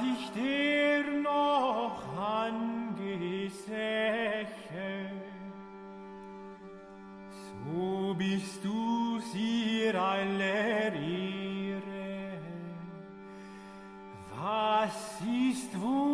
ich dir noch angesäche, so bist du sie aller Ehre. Was ist Wundes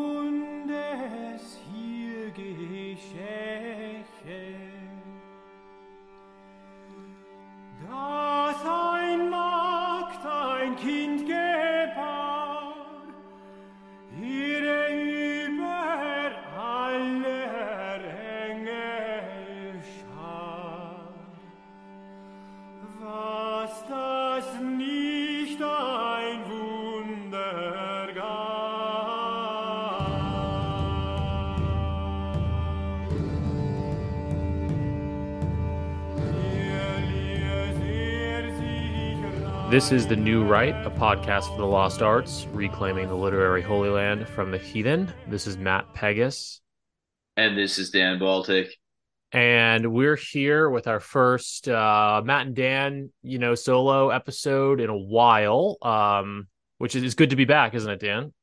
This is The New Right, a podcast for the lost arts, reclaiming the literary holy land from the heathen. This is Matt Pegas, And this is Dan Baltic. and we're here with our first uh, Matt and Dan, you know, solo episode in a while. Um, which is it's good to be back, isn't it, Dan?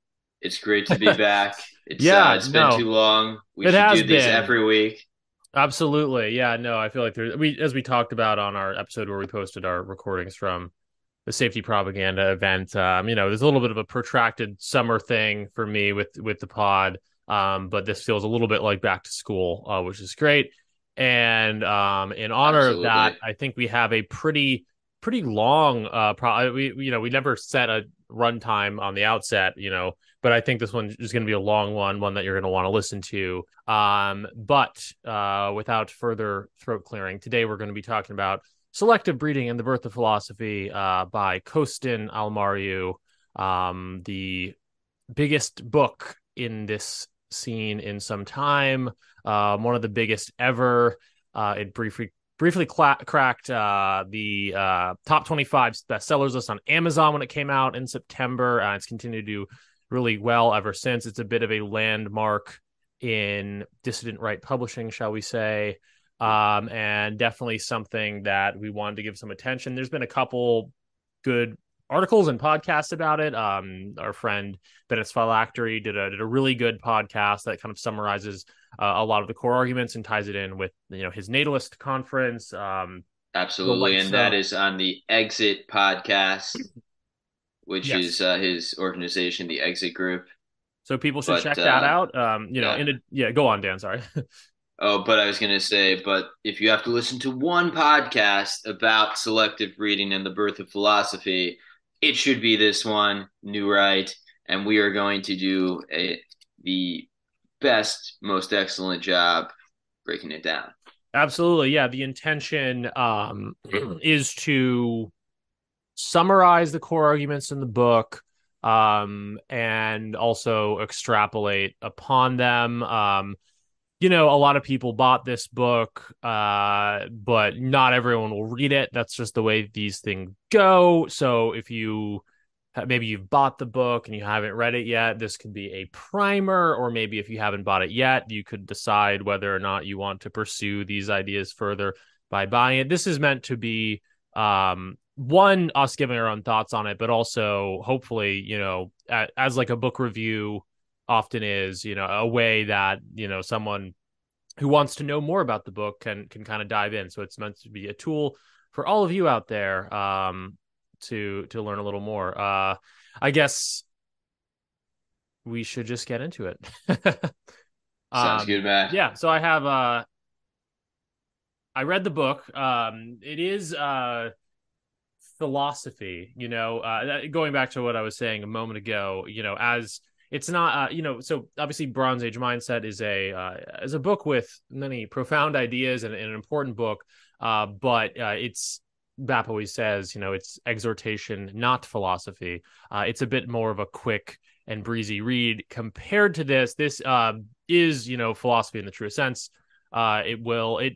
It's great to be back. It's Yeah, uh, it's been no. too long. We It should do these been. every week. Absolutely. Yeah, no, I feel like there we as we talked about on our episode where we posted our recordings from the safety propaganda event. Um, you know, there's a little bit of a protracted summer thing for me with with the pod. Um, but this feels a little bit like back to school, uh, which is great. And um, in honor Absolutely. of that, I think we have a pretty pretty long uh pro we we- you know we never set a runtime on the outset you know but i think this one is going to be a long one one that you're going to want to listen to um but uh without further throat clearing today we're going to be talking about selective breeding and the birth of philosophy uh by costin alamariu um the biggest book in this scene in some time um one of the biggest ever uh it briefly briefly cla- cracked uh, the uh, top 25 bestsellers list on Amazon when it came out in September. Uh, it's continued to do really well ever since. It's a bit of a landmark in dissident right publishing, shall we say, um, and definitely something that we wanted to give some attention. There's been a couple good articles and podcasts about it. Um, our friend Bennett Phylactery did a did a really good podcast that kind of summarizes uh, a lot of the core arguments and ties it in with you know his natalist conference. Um, Absolutely. And that is on the Exit podcast, which Yes. is uh, his organization, the Exit Group. so people should But, check uh, that out. Um, you know, yeah. in a, yeah, go on, Dan. Sorry. Oh, but I was going to say, but if you have to listen to one podcast about selective breeding and the birth of philosophy, it should be this one, New Right. And we are going to do a, the best, most excellent job breaking it down. Absolutely. Yeah. The intention um, is to summarize the core arguments in the book um, and also extrapolate upon them. Um, you know, a lot of people bought this book, uh, but not everyone will read it. That's just the way these things go. So if you maybe you've bought the book and you haven't read it yet, this could be a primer, or maybe if you haven't bought it yet, you could decide whether or not you want to pursue these ideas further by buying it. This is meant to be um one us giving our own thoughts on it but also hopefully you know as like a book review often is you know a way that you know someone who wants to know more about the book can can kind of dive in. So it's meant to be a tool for all of you out there um to to learn a little more. Uh i guess we should just get into it. Sounds Um, good, Matt. yeah so i have uh i read the book. Um it is uh philosophy you know uh going back to what i was saying a moment ago you know as it's not uh you know so obviously bronze age mindset is a uh, is a book with many profound ideas and, and an important book uh but uh it's Bap always says, you know, it's exhortation, not philosophy. Uh, it's a bit more of a quick and breezy read compared to this. This uh, is, you know, philosophy in the truest sense. Uh, it will it.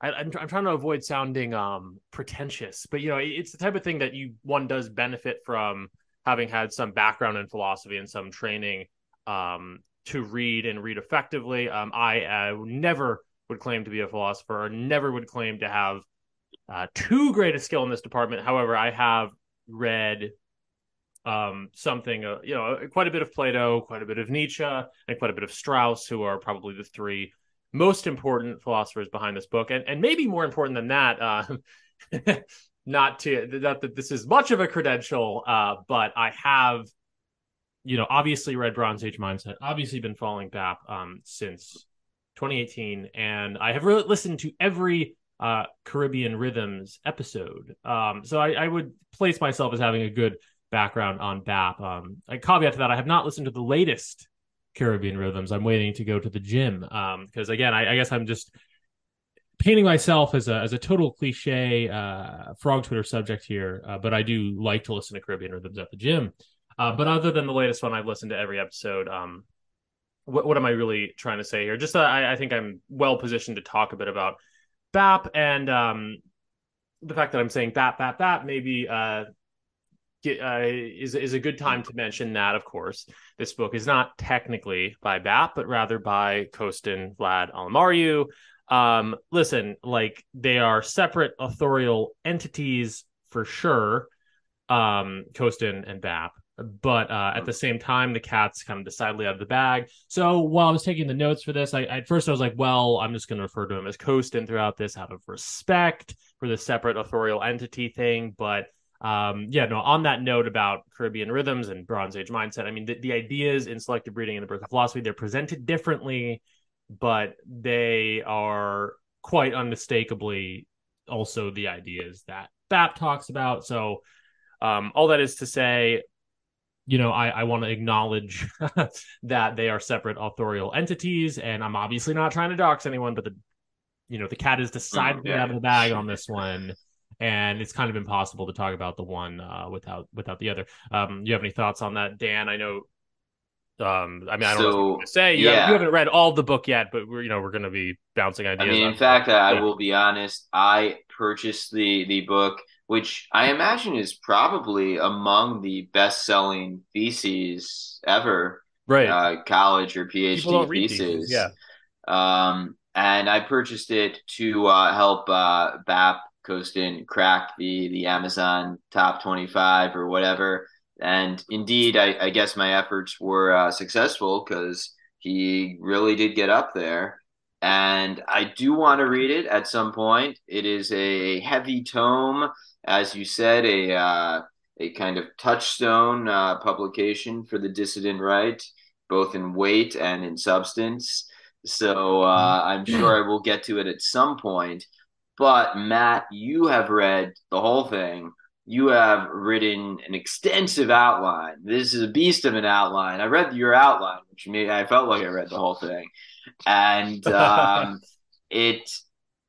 I, I'm, I'm trying to avoid sounding um, pretentious, but you know, it- it's the type of thing that you one does benefit from having had some background in philosophy and some training um, to read and read effectively. Um, I uh, never would claim to be a philosopher, or never would claim to have uh, too great a skill in this department. However, I have read um, something, uh, you know, quite a bit of Plato, quite a bit of Nietzsche, and quite a bit of Strauss, who are probably the three most important philosophers behind this book, and and maybe more important than that. Not to not that this is much of a credential, uh, but I have, you know, obviously read Bronze Age Mindset, obviously been following BAP um, since 2018, and I have really listened to every uh, Caribbean Rhythms episode. Um, so I, I, would place myself as having a good background on BAP. Um, a caveat to that, I have not listened to the latest Caribbean Rhythms. I'm waiting to go to the gym because, um, again, I, I, guess I'm just painting myself as a as a total cliche uh, frog Twitter subject here, uh, but I do like to listen to Caribbean Rhythms at the gym. Uh, but other than the latest one, I've listened to every episode. Um, what, what am I really trying to say here? Just that I, I think I'm well positioned to talk a bit about BAP and um, the fact that I'm saying BAP, BAP, BAP maybe uh, uh, is is a good time to mention that. Of course, this book is not technically by BAP, but rather by Costin Vlad Alamariu. Um, listen, like they are separate authorial entities for sure. Um, Costin and BAP, but uh, at the same time, the cat's kind of decidedly out of the bag. So while I was taking the notes for this, I at first I was like, well, I'm just going to refer to him as Costin throughout this out of respect for the separate authorial entity thing. But um, yeah, no, on that note about Caribbean rhythms and Bronze Age mindset, I mean, the, the ideas in selective breeding and the birth of philosophy, they're presented differently, but they are quite unmistakably also the ideas that BAP talks about. So um, all that is to say, you know, I, I want to acknowledge that they are separate authorial entities, and I'm obviously not trying to dox anyone, but the, you know, the cat is decidedly yeah. out of the bag on this one, and it's kind of impossible to talk about the one uh, without without the other. Um, you have any thoughts on that, Dan? I know. Um, I mean, I don't so, know what to say. You, yeah. haven't, read all the book yet, but we're you know we're going to be bouncing ideas. I mean, in fact, I will be honest. I purchased the the book which I imagine is probably among the best selling theses ever. Right. Uh, college or PhD theses. Yeah. Um, and I purchased it to uh, help uh, BAP Costin crack the, the Amazon top 25 or whatever. And indeed, I, I guess my efforts were uh, successful because he really did get up there and I do want to read it at some point. It is a heavy tome as you said, a uh, a kind of touchstone uh, publication for the dissident right, both in weight and in substance. So uh, I'm mm-hmm. sure I will get to it at some point. But Matt, you have read the whole thing. You have written an extensive outline. This is a beast of an outline. I read your outline, which made I felt like I read the whole thing, and um, it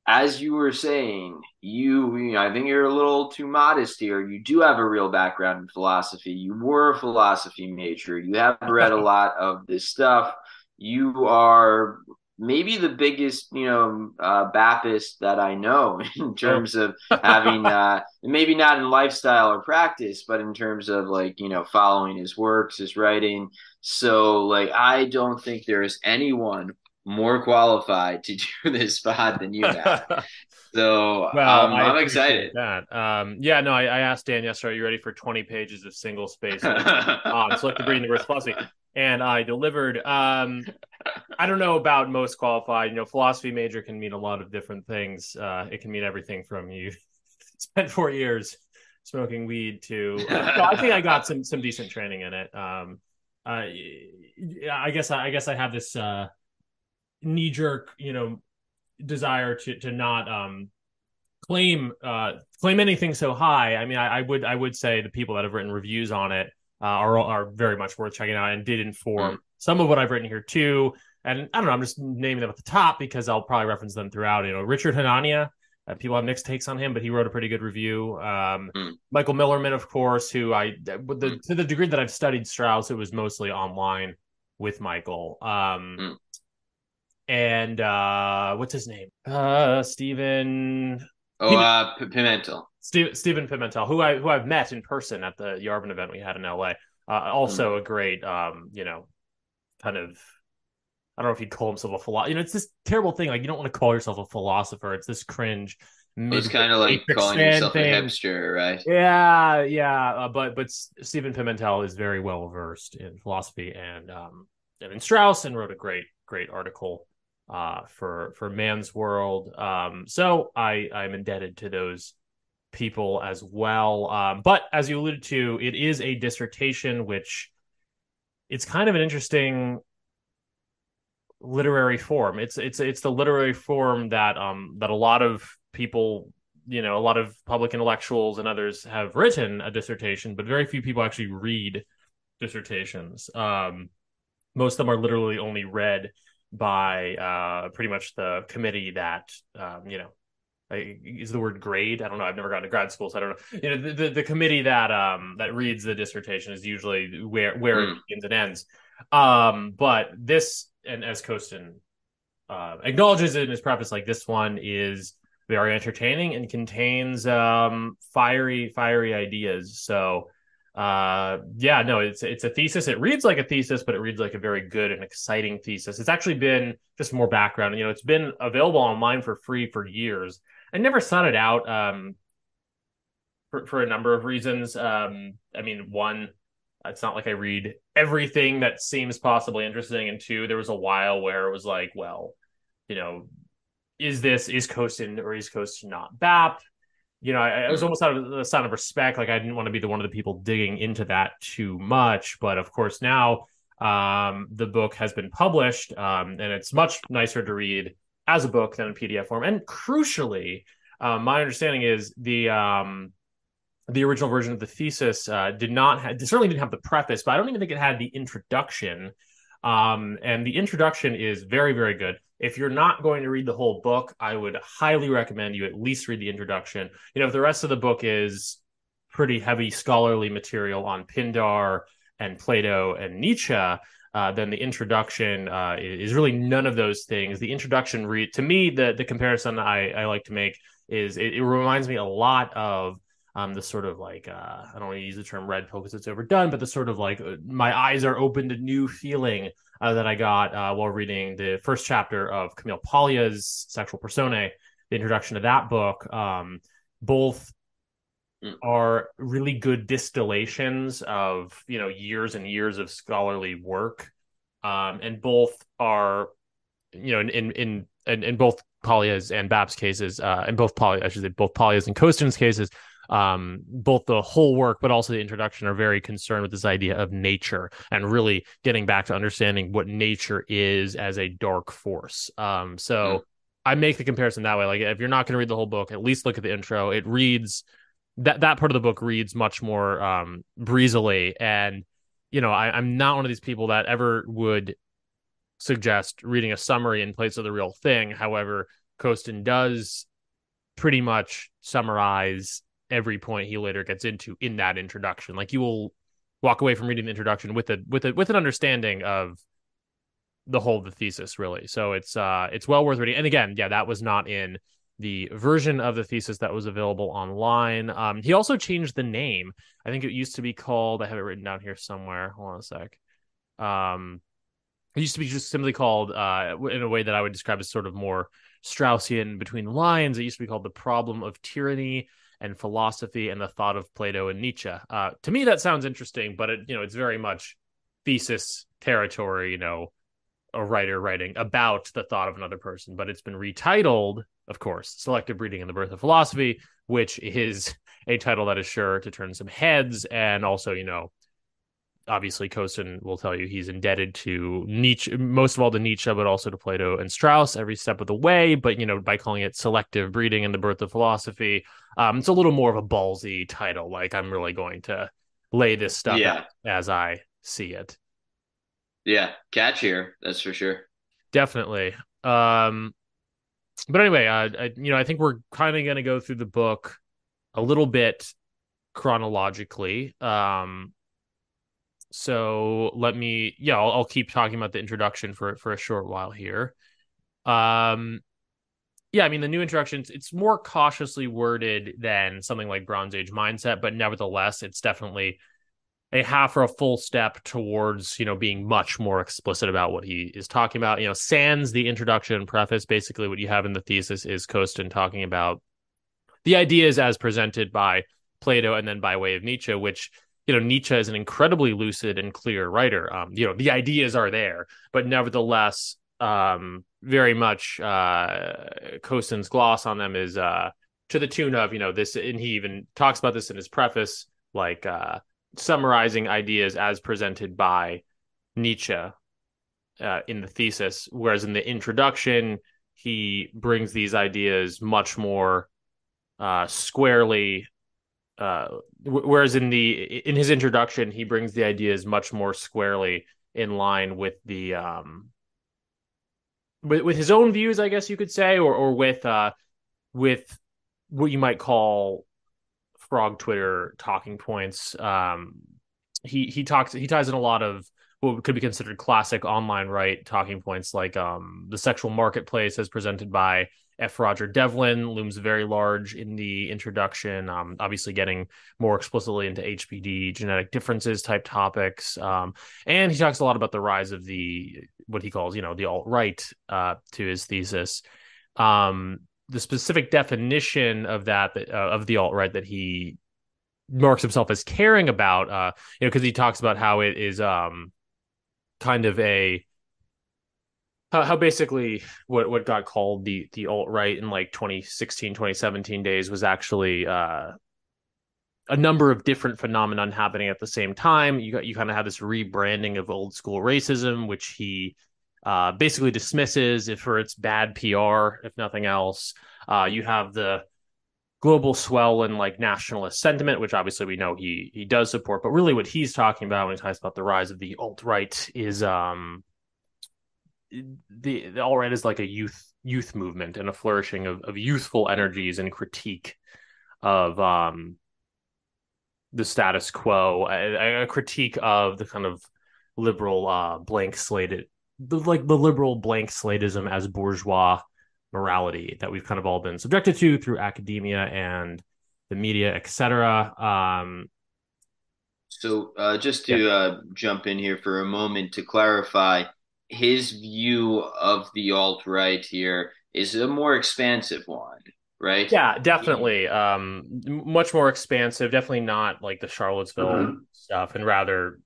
as you were saying, you, you know, I think you're a little too modest here. You do have a real background in philosophy. You were a philosophy major. You have read a lot of this stuff. You are maybe the biggest, you know, uh, Baptist that I know in terms of having, uh, maybe not in lifestyle or practice, but in terms of like, you know, following his works, his writing. So, like, I don't think there is anyone more qualified to do this spot than you have. so well, um, I'm excited. That. Um, yeah, no, I, I, asked Dan yesterday, are you ready for 20 pages of single space um, reading the word philosophy? And I delivered. Um, I don't know about most qualified. You know, philosophy major can mean a lot of different things. Uh, it can mean everything from you spent four years smoking weed to. Uh, I think I got some some decent training in it. Um, uh, I guess I guess I have this uh, knee jerk, you know, desire to to not um claim uh claim anything so high. I mean, I, I would I would say the people that have written reviews on it uh, are are very much worth checking out and did inform mm. Some of what I've written here too. And I don't know, I'm just naming them at the top because I'll probably reference them throughout. You know, Richard Hanania, uh, people have mixed takes on him, but he wrote a pretty good review. Um, mm. Michael Millerman, of course, who I the, mm. to the degree that I've studied Strauss, it was mostly online with Michael. Um, mm and uh what's his name? Uh Stephen Oh, uh, P- Pimentel. Stephen Pimentel, who I who I've met in person at the Yarvin event we had in LA. Uh, also mm. a great, um, you know, kind of. I don't know if he'd call himself a philosopher. You know, it's this terrible thing. Like you don't want to call yourself a philosopher. It's this cringe. It's kind of like calling yourself a thing. hipster, right? Yeah, yeah, uh, but but Stephen Pimentel is very well versed in philosophy and um and in Strauss and wrote a great great article uh for for Man's World. Um, so I I'm indebted to those people as well. Um, but as you alluded to, it is a dissertation, which it's kind of an interesting literary form. It's it's it's the literary form that um that a lot of people, you know, a lot of public intellectuals and others have written a dissertation, but very few people actually read dissertations. Um, most of them are literally only read by uh pretty much the committee that um you know I, is the word grade? I don't know. I've never gone to grad school so i don't know. You know the, the, the committee that um that reads the dissertation is usually where where it Mm. begins and ends. Um but this and as Costin uh, acknowledges in his preface like this one is very entertaining and contains um fiery fiery ideas. So uh yeah no it's it's a thesis. It reads like a thesis but it reads like a very good and exciting thesis. It's actually been just more background. You know it's been available online for free for years i never sought it out um for, for a number of reasons um i mean one it's not like i read everything that seems possibly interesting and two there was a while where it was like well you know is this is Costin or is Costin not BAP? You know, I, I was almost out of a sign of respect. Like I didn't want to be the one of the people digging into that too much. But of course, now um, the book has been published, um, and it's much nicer to read as a book than in PDF form. And crucially, uh, my understanding is the um, the original version of the thesis uh, did not have, certainly didn't have the preface, but I don't even think it had the introduction. Um, and the introduction is very, very good. If you're not going to read the whole book, I would highly recommend you at least read the introduction. You know, if the rest of the book is pretty heavy scholarly material on Pindar and Plato and Nietzsche, uh, then the introduction uh, is really none of those things. The introduction, to me, the the comparison I, I like to make is it, it reminds me a lot of um, the sort of like uh, I don't want to use the term red pill because it's overdone, but the sort of like uh, my eyes are open to new feeling uh, that I got uh, while reading the first chapter of Camille Paglia's Sexual Personae, the introduction to that book. Um, both Mm. are really good distillations of you know years and years of scholarly work, um, and both are you know in in in in, in both Paglia's and Bap's cases, uh, and both Poly, I should say both Paglia's and Costin's cases, um, both the whole work but also the introduction are very concerned with this idea of nature and really getting back to understanding what nature is as a dark force. Um, so Mm. I make the comparison that way. Like if you're not going to read the whole book, at least look at the intro. It reads that that part of the book reads much more um, breezily, and you know I, I'm not one of these people that ever would suggest reading a summary in place of the real thing. However, Costin does pretty much summarize every point he later gets into in that introduction. Like you will walk away from reading the introduction with a with a with an understanding of the whole of the thesis really. So it's uh it's well worth reading. And again, yeah, that was not in the version of the thesis that was available online. Um he also changed the name. I think it used to be called I have it written down here somewhere. Hold on a sec. Um it used to be just simply called uh in a way that I would describe as sort of more Straussian between lines. It used to be called the problem of tyranny and philosophy and the thought of Plato and Nietzsche. Uh, to me, that sounds interesting, but it, you know, it's very much thesis territory. You know, a writer writing about the thought of another person, but it's been retitled, of course, "Selective Breeding and the Birth of Philosophy," which is a title that is sure to turn some heads, and also, you know. Obviously, Costin will tell you he's indebted to Nietzsche, most of all to Nietzsche, but also to Plato and Strauss every step of the way. But you know, by calling it "Selective breeding and the Birth of Philosophy," um, it's a little more of a ballsy title. Like I'm really going to lay this stuff Yeah. as I see it. Yeah, catchier, that's for sure. Definitely. Um, but anyway, uh, I, you know, I think we're kind of going to go through the book a little bit chronologically. Um, so let me, yeah, I'll, I'll keep talking about the introduction for for a short while here. Um, yeah, I mean the new introductions, it's more cautiously worded than something like Bronze Age Mindset, but nevertheless, it's definitely a half or a full step towards you know being much more explicit about what he is talking about. You know, sans the introduction preface, basically what you have in the thesis is Costin talking about the ideas as presented by Plato and then by way of Nietzsche, which you know Nietzsche is an incredibly lucid and clear writer. Um, you know the ideas are there, but nevertheless, um, very much uh, Costin's gloss on them is uh, to the tune of you know this, and he even talks about this in his preface, like uh, summarizing ideas as presented by Nietzsche uh, in the thesis, whereas in the introduction he brings these ideas much more uh, squarely uh, whereas in the in his introduction he brings the ideas much more squarely in line with the um with, with his own views i guess you could say or or with uh with what you might call frog twitter talking points um he he talks he ties in a lot of what could be considered classic online right talking points like um the sexual marketplace as presented by F. Roger Devlin looms very large in the introduction, um, obviously getting more explicitly into HBD, genetic differences type topics. Um, and he talks a lot about the rise of the, what he calls, you know, the alt right uh, to his thesis. Um, the specific definition of that, uh, of the alt right that he marks himself as caring about, uh, you know, because he talks about how it is um, kind of a, how, how basically what what got called the the alt right in like 2016 2017 days was actually uh a number of different phenomenon happening at the same time. You got you kind of have this rebranding of old school racism which he uh basically dismisses if for its bad PR if nothing else uh you have the global swell and like nationalist sentiment, which obviously we know he he does support. But really, what he's talking about when he talks about the rise of the alt right is um the, the alt right is like a youth youth movement and a flourishing of, of youthful energies and critique of um the status quo, a, a critique of the kind of liberal uh blank slated the like the liberal blank slatism as bourgeois morality that we've kind of all been subjected to through academia and the media, etc. Um, so uh, just to yeah. uh, jump in here for a moment to clarify, his view of the alt right here is a more expansive one, right? Yeah, definitely. Um, much more expansive. Definitely not like the Charlottesville mm-hmm. stuff, and rather,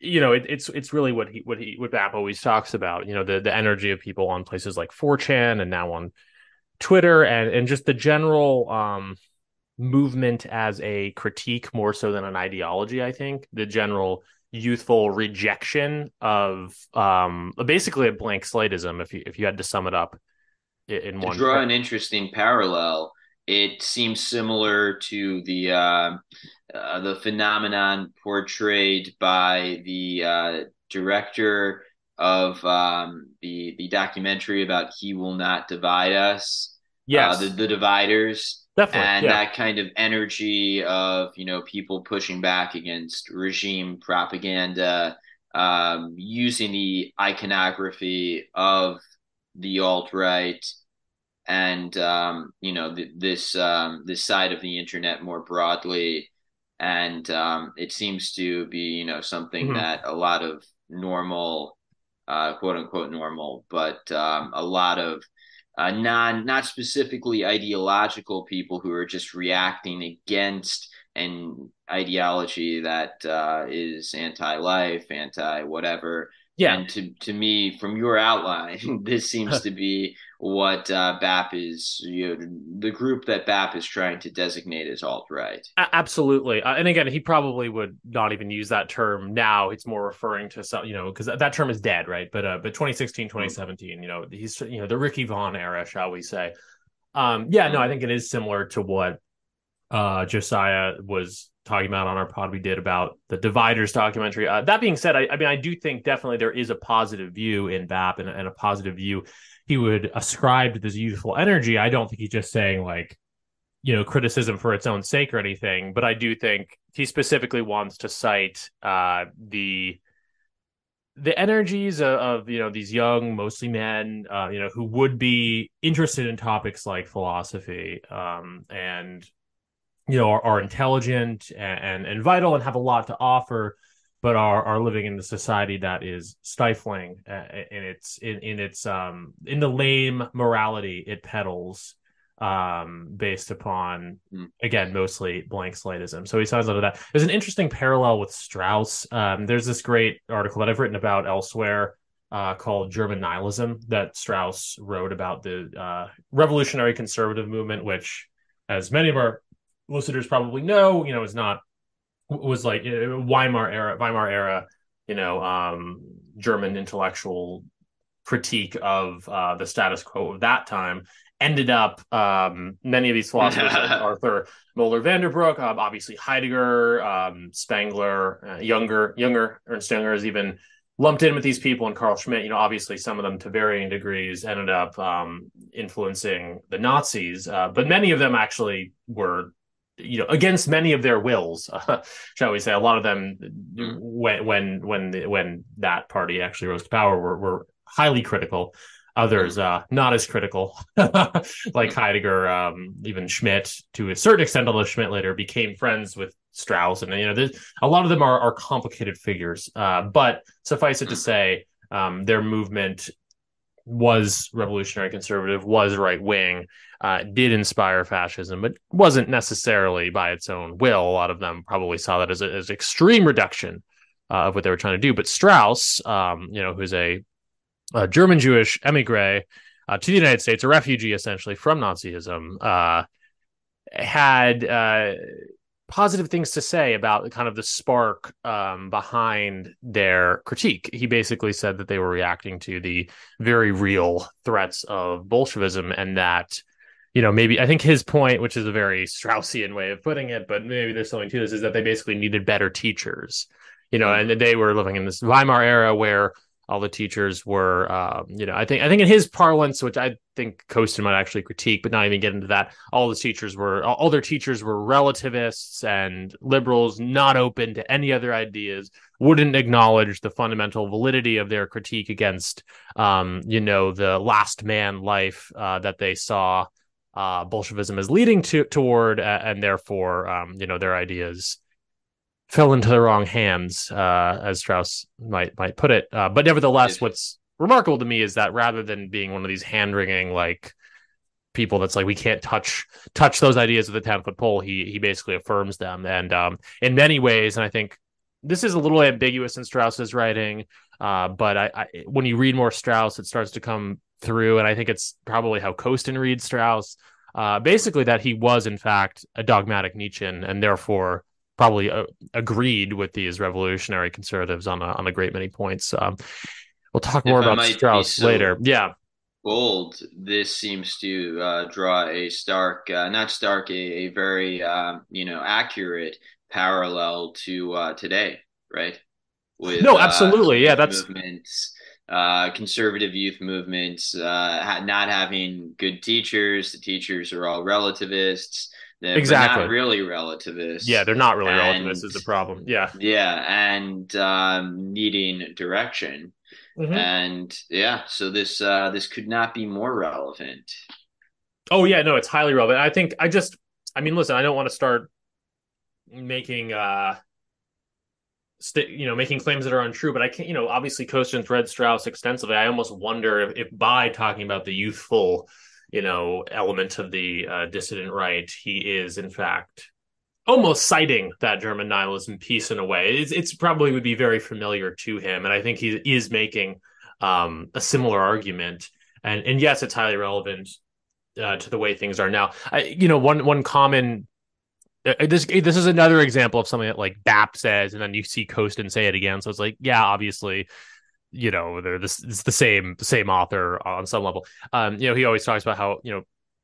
you know, it, it's it's really what he what he what Bap always talks about. You know, the the energy of people on places like 4chan and now on Twitter, and and just the general um movement as a critique more so than an ideology. I think the general youthful rejection of um basically a blank slateism if you if you had to sum it up in to one draw an interesting parallel it seems similar to the uh, uh, the phenomenon portrayed by the uh, director of um, the the documentary about "He Will Not Divide Us." Yes, uh, the the dividers. Definitely, and yeah. that kind of energy of you know people pushing back against regime propaganda, um, using the iconography of the alt right, and um, you know th- this um, this side of the internet more broadly, and um, it seems to be you know something mm-hmm. that a lot of normal, uh, quote unquote normal, but um, a lot of uh, non not specifically ideological people who are just reacting against an ideology that uh, is anti-life, anti-whatever. Yeah. And to to me, from your outline, this seems to be what uh, BAP is, you know, the group that BAP is trying to designate as alt right. Absolutely, uh, and again, he probably would not even use that term now. It's more referring to some, you know, because that term is dead, right? But uh, but 2016, 2017, you know, he's you know the Ricky Vaughn era, shall we say? Um, yeah, no, I think it is similar to what uh, Josiah was talking about on our pod we did about the dividers documentary. Uh, that being said, I, I, mean, I do think definitely there is a positive view in BAP and, and a positive view he would ascribe to this youthful energy. I don't think he's just saying like, you know, criticism for its own sake or anything, but I do think he specifically wants to cite uh, the the energies of, of, you know these young, mostly men, uh, you know, who would be interested in topics like philosophy um, and you know are, are intelligent and, and and vital and have a lot to offer but are are living in a society that is stifling uh, in its in, in its um in the lame morality it peddles um, based upon Hmm. again mostly blank slatism. So he signs out of that. There's an interesting parallel with Strauss. Um, there's this great article that I've written about elsewhere uh, called German Nihilism that Strauss wrote about the uh, revolutionary conservative movement, which, as many of our listeners probably know, you know, is not was like uh, Weimar era, Weimar era, you know, um, German intellectual critique of uh, the status quo of that time. Ended up um, many of these philosophers, like Arthur Moeller van den Bruck, um, obviously Heidegger, um, Spengler, uh, Jünger, Jünger, Ernst Jünger is even lumped in with these people, and Carl Schmitt. You know, obviously some of them to varying degrees ended up um, influencing the Nazis, uh, but many of them actually were you know against many of their wills uh, shall we say. A lot of them Mm. when when when the, when that party actually rose to power were, were highly critical. Others uh not as critical. Like heidegger um even schmitt to a certain extent although schmitt later became friends with strauss and you know a lot of them are, are complicated figures. Uh but suffice it to say um their movement was revolutionary conservative was right wing uh, did inspire fascism, but wasn't necessarily by its own will. A lot of them probably saw that as an as extreme reduction uh, of what they were trying to do. But Strauss, um, you know, who's a, a German Jewish emigre uh, to the United States, a refugee essentially from Nazism, uh, had uh, positive things to say about kind of the spark um, behind their critique. He basically said that they were reacting to the very real threats of Bolshevism and that you know, maybe I think his point, which is a very Straussian way of putting it, but maybe there's something to this, is that they basically needed better teachers, you know, and they were living in this Weimar era where all the teachers were, um, you know, I think I think in his parlance, which I think Costin might actually critique, but not even get into that. All the teachers were, all their teachers were relativists and liberals, not open to any other ideas, wouldn't acknowledge the fundamental validity of their critique against, um, you know, the last man life uh, that they saw uh, Bolshevism is leading to toward, and therefore, um, you know, their ideas fell into the wrong hands, uh, as Strauss might might put it. Uh, but nevertheless, what's remarkable to me is that rather than being one of these hand wringing like people that's like we can't touch touch those ideas with a ten foot pole, he he basically affirms them, and um, in many ways, and I think this is a little ambiguous in Strauss's writing, uh, but I, I when you read more Strauss, it starts to come through, and I think it's probably how Costin reads Strauss. Uh, basically, that he was in fact a dogmatic Nietzschean, and therefore probably uh, agreed with these revolutionary conservatives on a on a great many points. Um, we'll talk more If about Strauss so- later. Yeah, bold, this seems to uh, draw a stark, uh, not stark, a, a very um, you know accurate parallel to uh, today, right? With No, uh, absolutely. Yeah, that's- movements, uh, conservative youth movements, uh, ha- not having good teachers. The teachers are all relativists. They're, Exactly. not really relativists. yeah, they're not really And- relativists is the problem. Yeah, yeah, and um, needing direction. Mhm. And yeah, so this uh, this could not be more relevant. Oh yeah, no, it's highly relevant. I think I just I mean, listen, I don't want to start making uh st- you know, making claims that are untrue, but I can't, you know, obviously Costin's read Strauss extensively. I almost wonder if, if by talking about the youthful, you know, element of the uh, dissident right, he is in fact almost citing that German nihilism piece in a way. It's, it's probably would be very familiar to him, and I think he is making um, a similar argument. And and yes, it's highly relevant uh, to the way things are now. I, you know, one one common uh, this this is another example of something that like BAP says, and then you see Costin say it again. So it's like, yeah, obviously, you know, they're this it's the same same author on some level. Um, you know, he always talks about how you know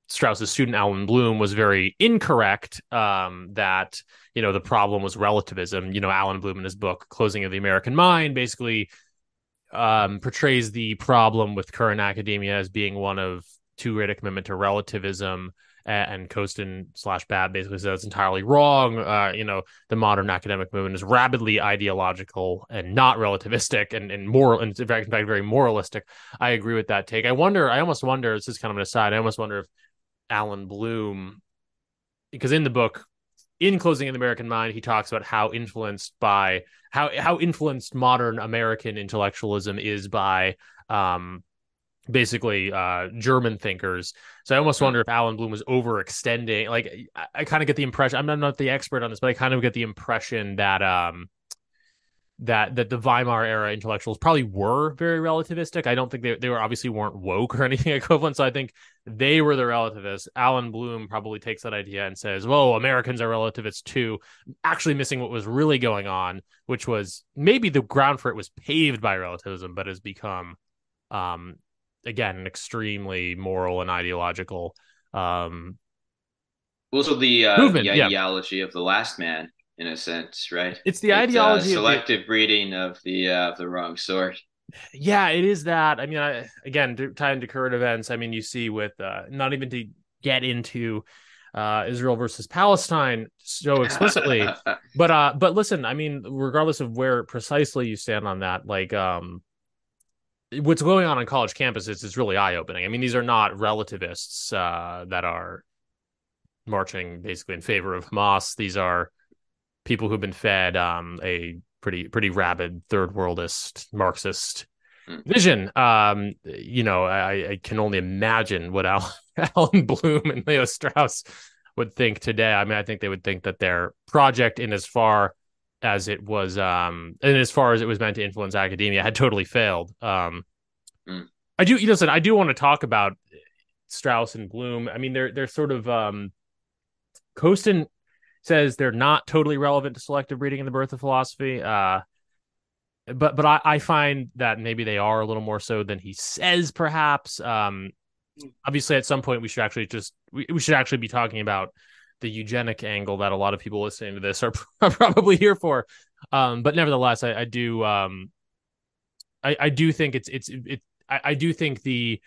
Strauss's student Allan Bloom was very incorrect. Um, that you know the problem was relativism. You know, Allan Bloom in his book Closing of the American Mind basically um, portrays the problem with current academia as being one of too great a commitment to relativism. And Costin slash BAP basically says it's entirely wrong. Uh, you know, the modern academic movement is rabidly ideological and not relativistic and, and moral, and in fact, in fact, very moralistic. I agree with that take. I wonder, I almost wonder, this is kind of an aside, I almost wonder if Allan Bloom, because in the book, in closing in the American mind, he talks about how influenced by how how influenced modern American intellectualism is by um, basically uh German thinkers. So I almost wonder if Allan Bloom was overextending. Like I, I kind of get the impression I'm not, not the expert on this, but I kind of get the impression that um that that the Weimar era intellectuals probably were very relativistic. I don't think they they were obviously weren't woke or anything equivalent. So I think they were the relativists. Allan Bloom probably takes that idea and says, "Well, Americans are relativists too," actually missing what was really going on, which was maybe the ground for it was paved by relativism, but has become um again an extremely moral and ideological um Also, the, uh, Movement, the yeah. ideology of the last man, in a sense, right? it's the It's, uh, ideology of the- selective breeding of the uh, of the wrong sort. yeah it is that i mean I, again to tie into current events i mean you see with uh not even to get into uh israel versus palestine so explicitly but uh but listen i mean regardless of where precisely you stand on that like um what's going on on college campuses is really eye-opening. I mean these are not relativists uh that are marching basically in favor of hamas. These are people who've been fed um a pretty pretty rabid third worldist marxist Hmm. vision. Um you know i i can only imagine what Al, allan bloom and leo strauss would think today. I mean i think they would think that their project in as far as it was um and as far as it was meant to influence academia had totally failed um Hmm. i do you know listen i do want to talk about strauss and bloom i mean they're they're sort of um Costin says they're not totally relevant to selective breeding in the birth of philosophy. Uh, but but I, I find that maybe they are a little more so than he says, perhaps. Um, obviously, at some point we should actually just we, we should actually be talking about the eugenic angle that a lot of people listening to this are, probably here for. Um, but nevertheless, I, I do um, I, I do think it's it's it I, I do think the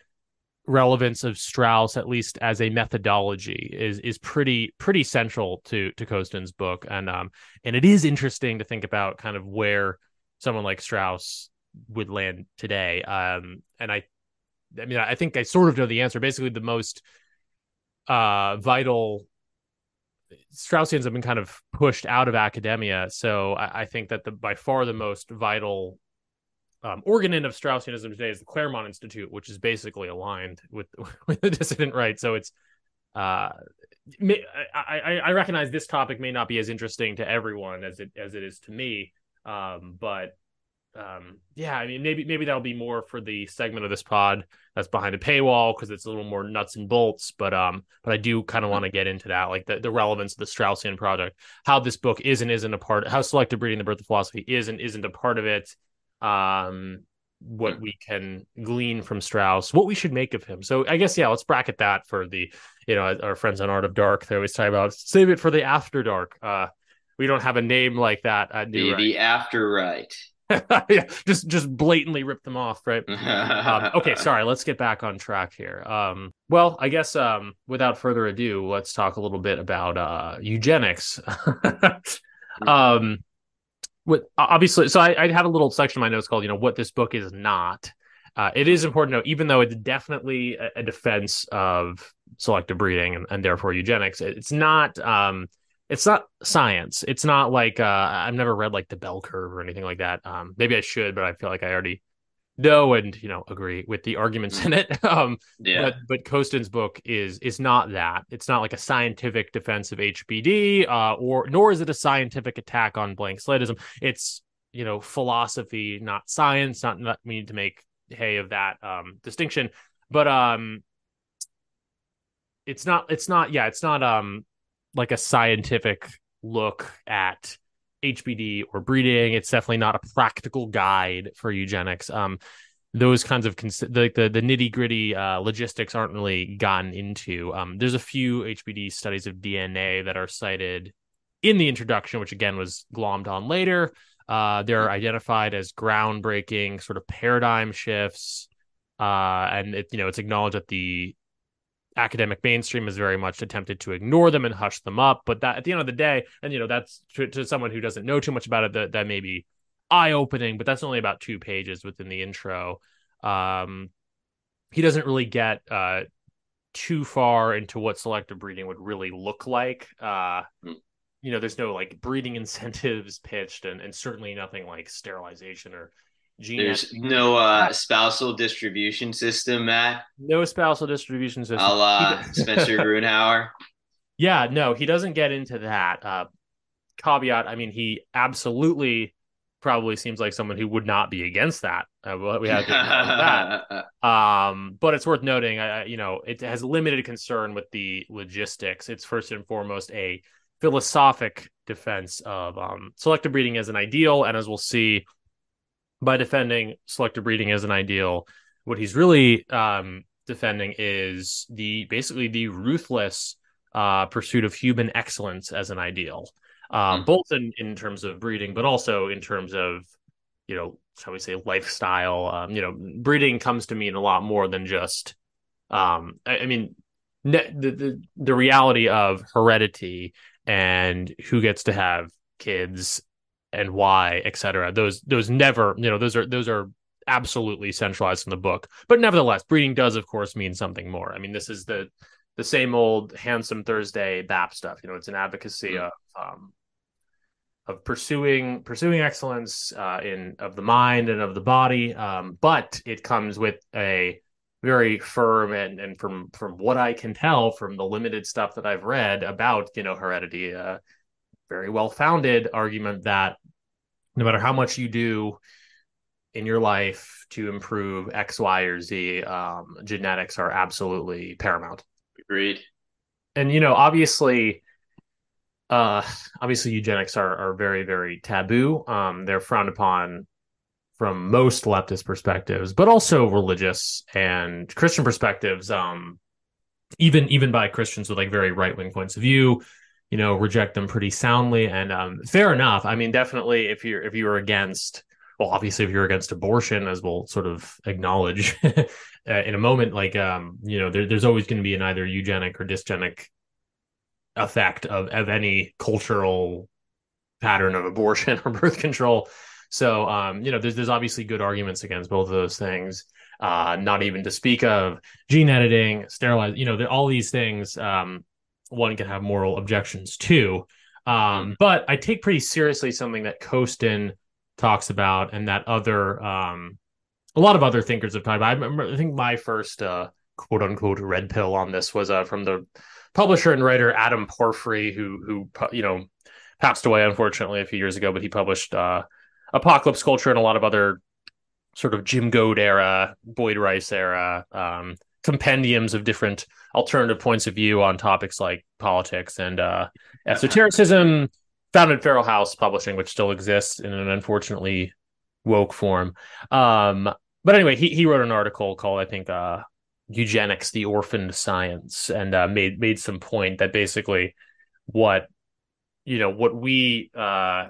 relevance of Strauss, at least as a methodology, is is pretty pretty central to to Costin's book, and um and it is interesting to think about kind of where someone like Strauss would land today. Um, and I, I mean, I think I sort of know the answer. Basically, the most uh vital Straussians have been kind of pushed out of academia, so I, I think that the by far the most vital um, organ of Straussianism today is the Claremont Institute, which is basically aligned with with the dissident right. So it's uh, may, I, I I recognize this topic may not be as interesting to everyone as it as it is to me, um, but um, yeah, I mean maybe maybe that'll be more for the segment of this pod that's behind a paywall because it's a little more nuts and bolts. But um, but I do kind of want to get into that, like the, the relevance of the Straussian project, how this book is and isn't a part, how selective breeding the birth of philosophy is and isn't a part of it um what we can glean from Strauss, what we should make of him. So I guess yeah, let's bracket that for the you know our friends on Art of Dark. They always talk about save it for the after dark. Uh, we don't have a name like that at New The, Right. the after right. yeah, just just blatantly rip them off, right? um, okay, sorry. Let's get back on track here. Um, well, I guess um, without further ado, let's talk a little bit about uh, eugenics. um, with obviously, so I, I had a little section in my notes called, you know, what this book is not. Uh, it is important to know, even though it's definitely a, a defense of selective breeding and, and therefore eugenics, it's not. Um, it's not science. It's not like uh, I've never read like the bell curve or anything like that. Um, maybe I should, but I feel like I already know and you know agree with the arguments in it. um, Yeah. but but Costin's book is is not that. It's not like a scientific defense of HBD, uh, or nor is it a scientific attack on blank slatism. It's you know philosophy, not science. Not, not we need to make hay of that um, distinction, but um, it's not. It's not. Yeah, it's not um like a scientific look at HBD or breeding. It's definitely not a practical guide for eugenics. Um, those kinds of cons- the the, the nitty gritty uh, logistics aren't really gotten into. Um, there's a few HBD studies of DNA that are cited in the introduction, which again was glommed on later. Uh, they're identified as groundbreaking sort of paradigm shifts, uh, and it, you know it's acknowledged that the academic mainstream has very much attempted to ignore them and hush them up. But that at the end of the day, and you know that's to, to someone who doesn't know too much about it, that that may be eye opening, but that's only about two pages within the intro. Um, he doesn't really get uh, too far into what selective breeding would really look like. Uh, Hmm. You know, there's no like breeding incentives pitched, and, and certainly nothing like sterilization or gene There's editing. no uh, spousal distribution system, Matt. no spousal distribution system. A la Spencer Grunhauer. Yeah, no, he doesn't get into that. Uh, caveat, I mean, he absolutely probably seems like someone who would not be against that. Uh, we have to that. Um, but it's worth noting, uh, you know, it has limited concern with the logistics. It's first and foremost a philosophic defense of um, selective breeding as an ideal, and as we'll see, by defending selective breeding as an ideal, what he's really um, defending is the basically the ruthless uh, pursuit of human excellence as an ideal, um, Mhm. both in in terms of breeding, but also in terms of you know, shall we say, lifestyle. Um, you know, breeding comes to mean a lot more than just. Um, I, I mean, ne- the, the the reality of heredity and who gets to have kids and why, et cetera. Those those never, you know, those are those are absolutely centralized in the book. But nevertheless, breeding does, of course, mean something more. I mean, this is the the same old handsome Thursday BAP stuff. You know, it's an advocacy Mhm. of um, of pursuing pursuing excellence uh, in of the mind and of the body. Um, but it comes with a very firm and and from from what I can tell from the limited stuff that I've read about you know heredity, uh, very well founded argument that no matter how much you do in your life to improve X, Y, or Z, um, genetics are absolutely paramount. Agreed. and you know obviously uh obviously eugenics are are very very taboo. Um they're frowned upon from most leftist perspectives but also religious and christian perspectives um even even by christians with like very right-wing points of view you know reject them pretty soundly. And um fair enough. I mean definitely if you're if you're against well obviously if you're against abortion as we'll sort of acknowledge uh, in a moment like um you know there, there's always going to be an either eugenic or dysgenic effect of of any cultural pattern of abortion or birth control. So um you know there's there's obviously good arguments against both of those things uh not even to speak of gene editing sterilize you know all these things um one can have moral objections to um but i take pretty seriously something that Costin talks about and that other um a lot of other thinkers have talked about. I remember I think my first uh quote unquote red pill on this was uh from the publisher and writer Adam Parfrey who who you know passed away unfortunately a few years ago but he published uh Apocalypse Culture and a lot of other sort of Jim Goad era, Boyd Rice era um compendiums of different alternative points of view on topics like politics and uh esotericism founded Feral House Publishing, which still exists in an unfortunately woke form. Um, but anyway, he he wrote an article called I think uh, "Eugenics: The Orphaned Science" and uh, made made some point that basically what you know what we uh,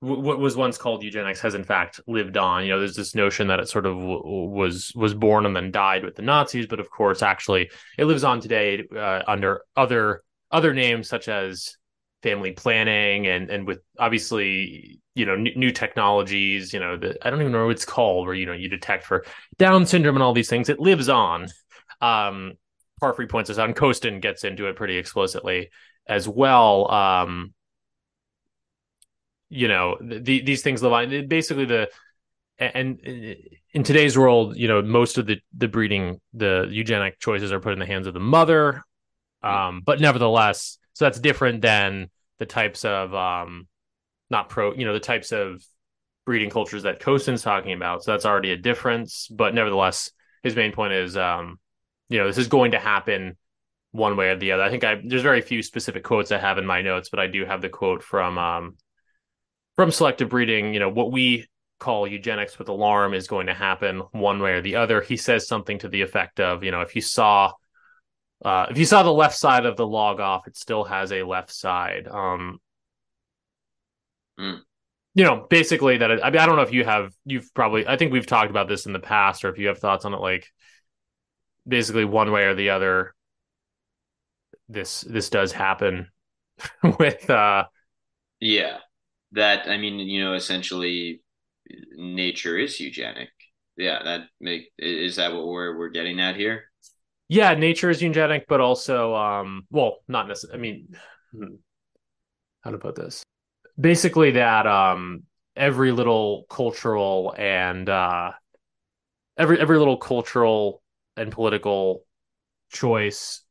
what was once called eugenics has in fact lived on. You know, there's this notion that it sort of w- was was born and then died with the Nazis, but of course, actually, it lives on today uh, under other other names such as family planning and and with obviously you know n- new technologies you know the i don't even know what it's called where you know you detect for down syndrome and all these things. It lives on. Um Parfrey points this out and Costin gets into it pretty explicitly as well. Um you know the, these things live on basically the and in today's world you know most of the the breeding the eugenic choices are put in the hands of the mother um but nevertheless so that's different than the types of um not pro you know the types of breeding cultures that Costin's talking about so that's already a difference but nevertheless his main point is um you know this is going to happen one way or the other. I think i there's very few specific quotes i have in my notes but i do have the quote from um from selective breeding you know what we call eugenics with alarm is going to happen one way or the other he says something to the effect of you know if you saw uh, if you saw the left side of the log off, it still has a left side. Um, Mm. You know, basically that. I mean, I don't know if you have. You've probably. I think we've talked about this in the past, or if you have thoughts on it, like basically one way or the other. This this does happen with. uh Yeah, that I mean, you know, essentially, nature is eugenic. Yeah, that make is that what we're we're getting at here? Yeah, nature is eugenic, but also, um, well, not necessarily. I mean, hmm, how to put this? Basically, that um, every little cultural and uh, every every little cultural and political choice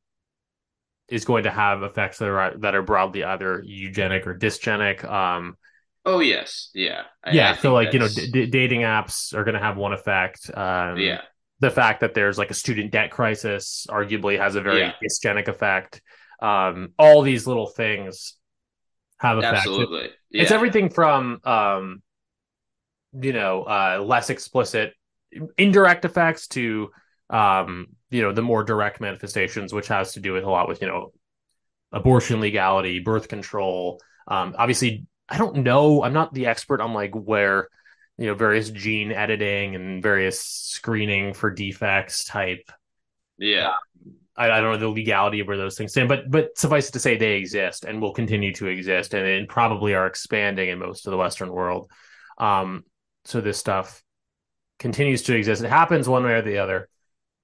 is going to have effects that are that are broadly either eugenic or dysgenic. Um, Oh yes, yeah, I- I yeah, so think like you know, d- d- dating apps are going to have one effect. Um, yeah, the fact that there's like a student debt crisis arguably has a very Yeah. effect. Um, all these little things have effects. absolutely. It's everything from um, you know, uh, less explicit indirect effects to um, you know, the more direct manifestations, which has to do with a lot with, you know, abortion legality, birth control. Um, obviously, I don't know. I'm not the expert on like where, you know, various gene editing and various screening for defects type Yeah, I, I don't know the legality of where those things stand, but but suffice it to say they exist and will continue to exist and, and probably are expanding in most of the Western world. Um, so this stuff continues to exist. It happens one way or the other.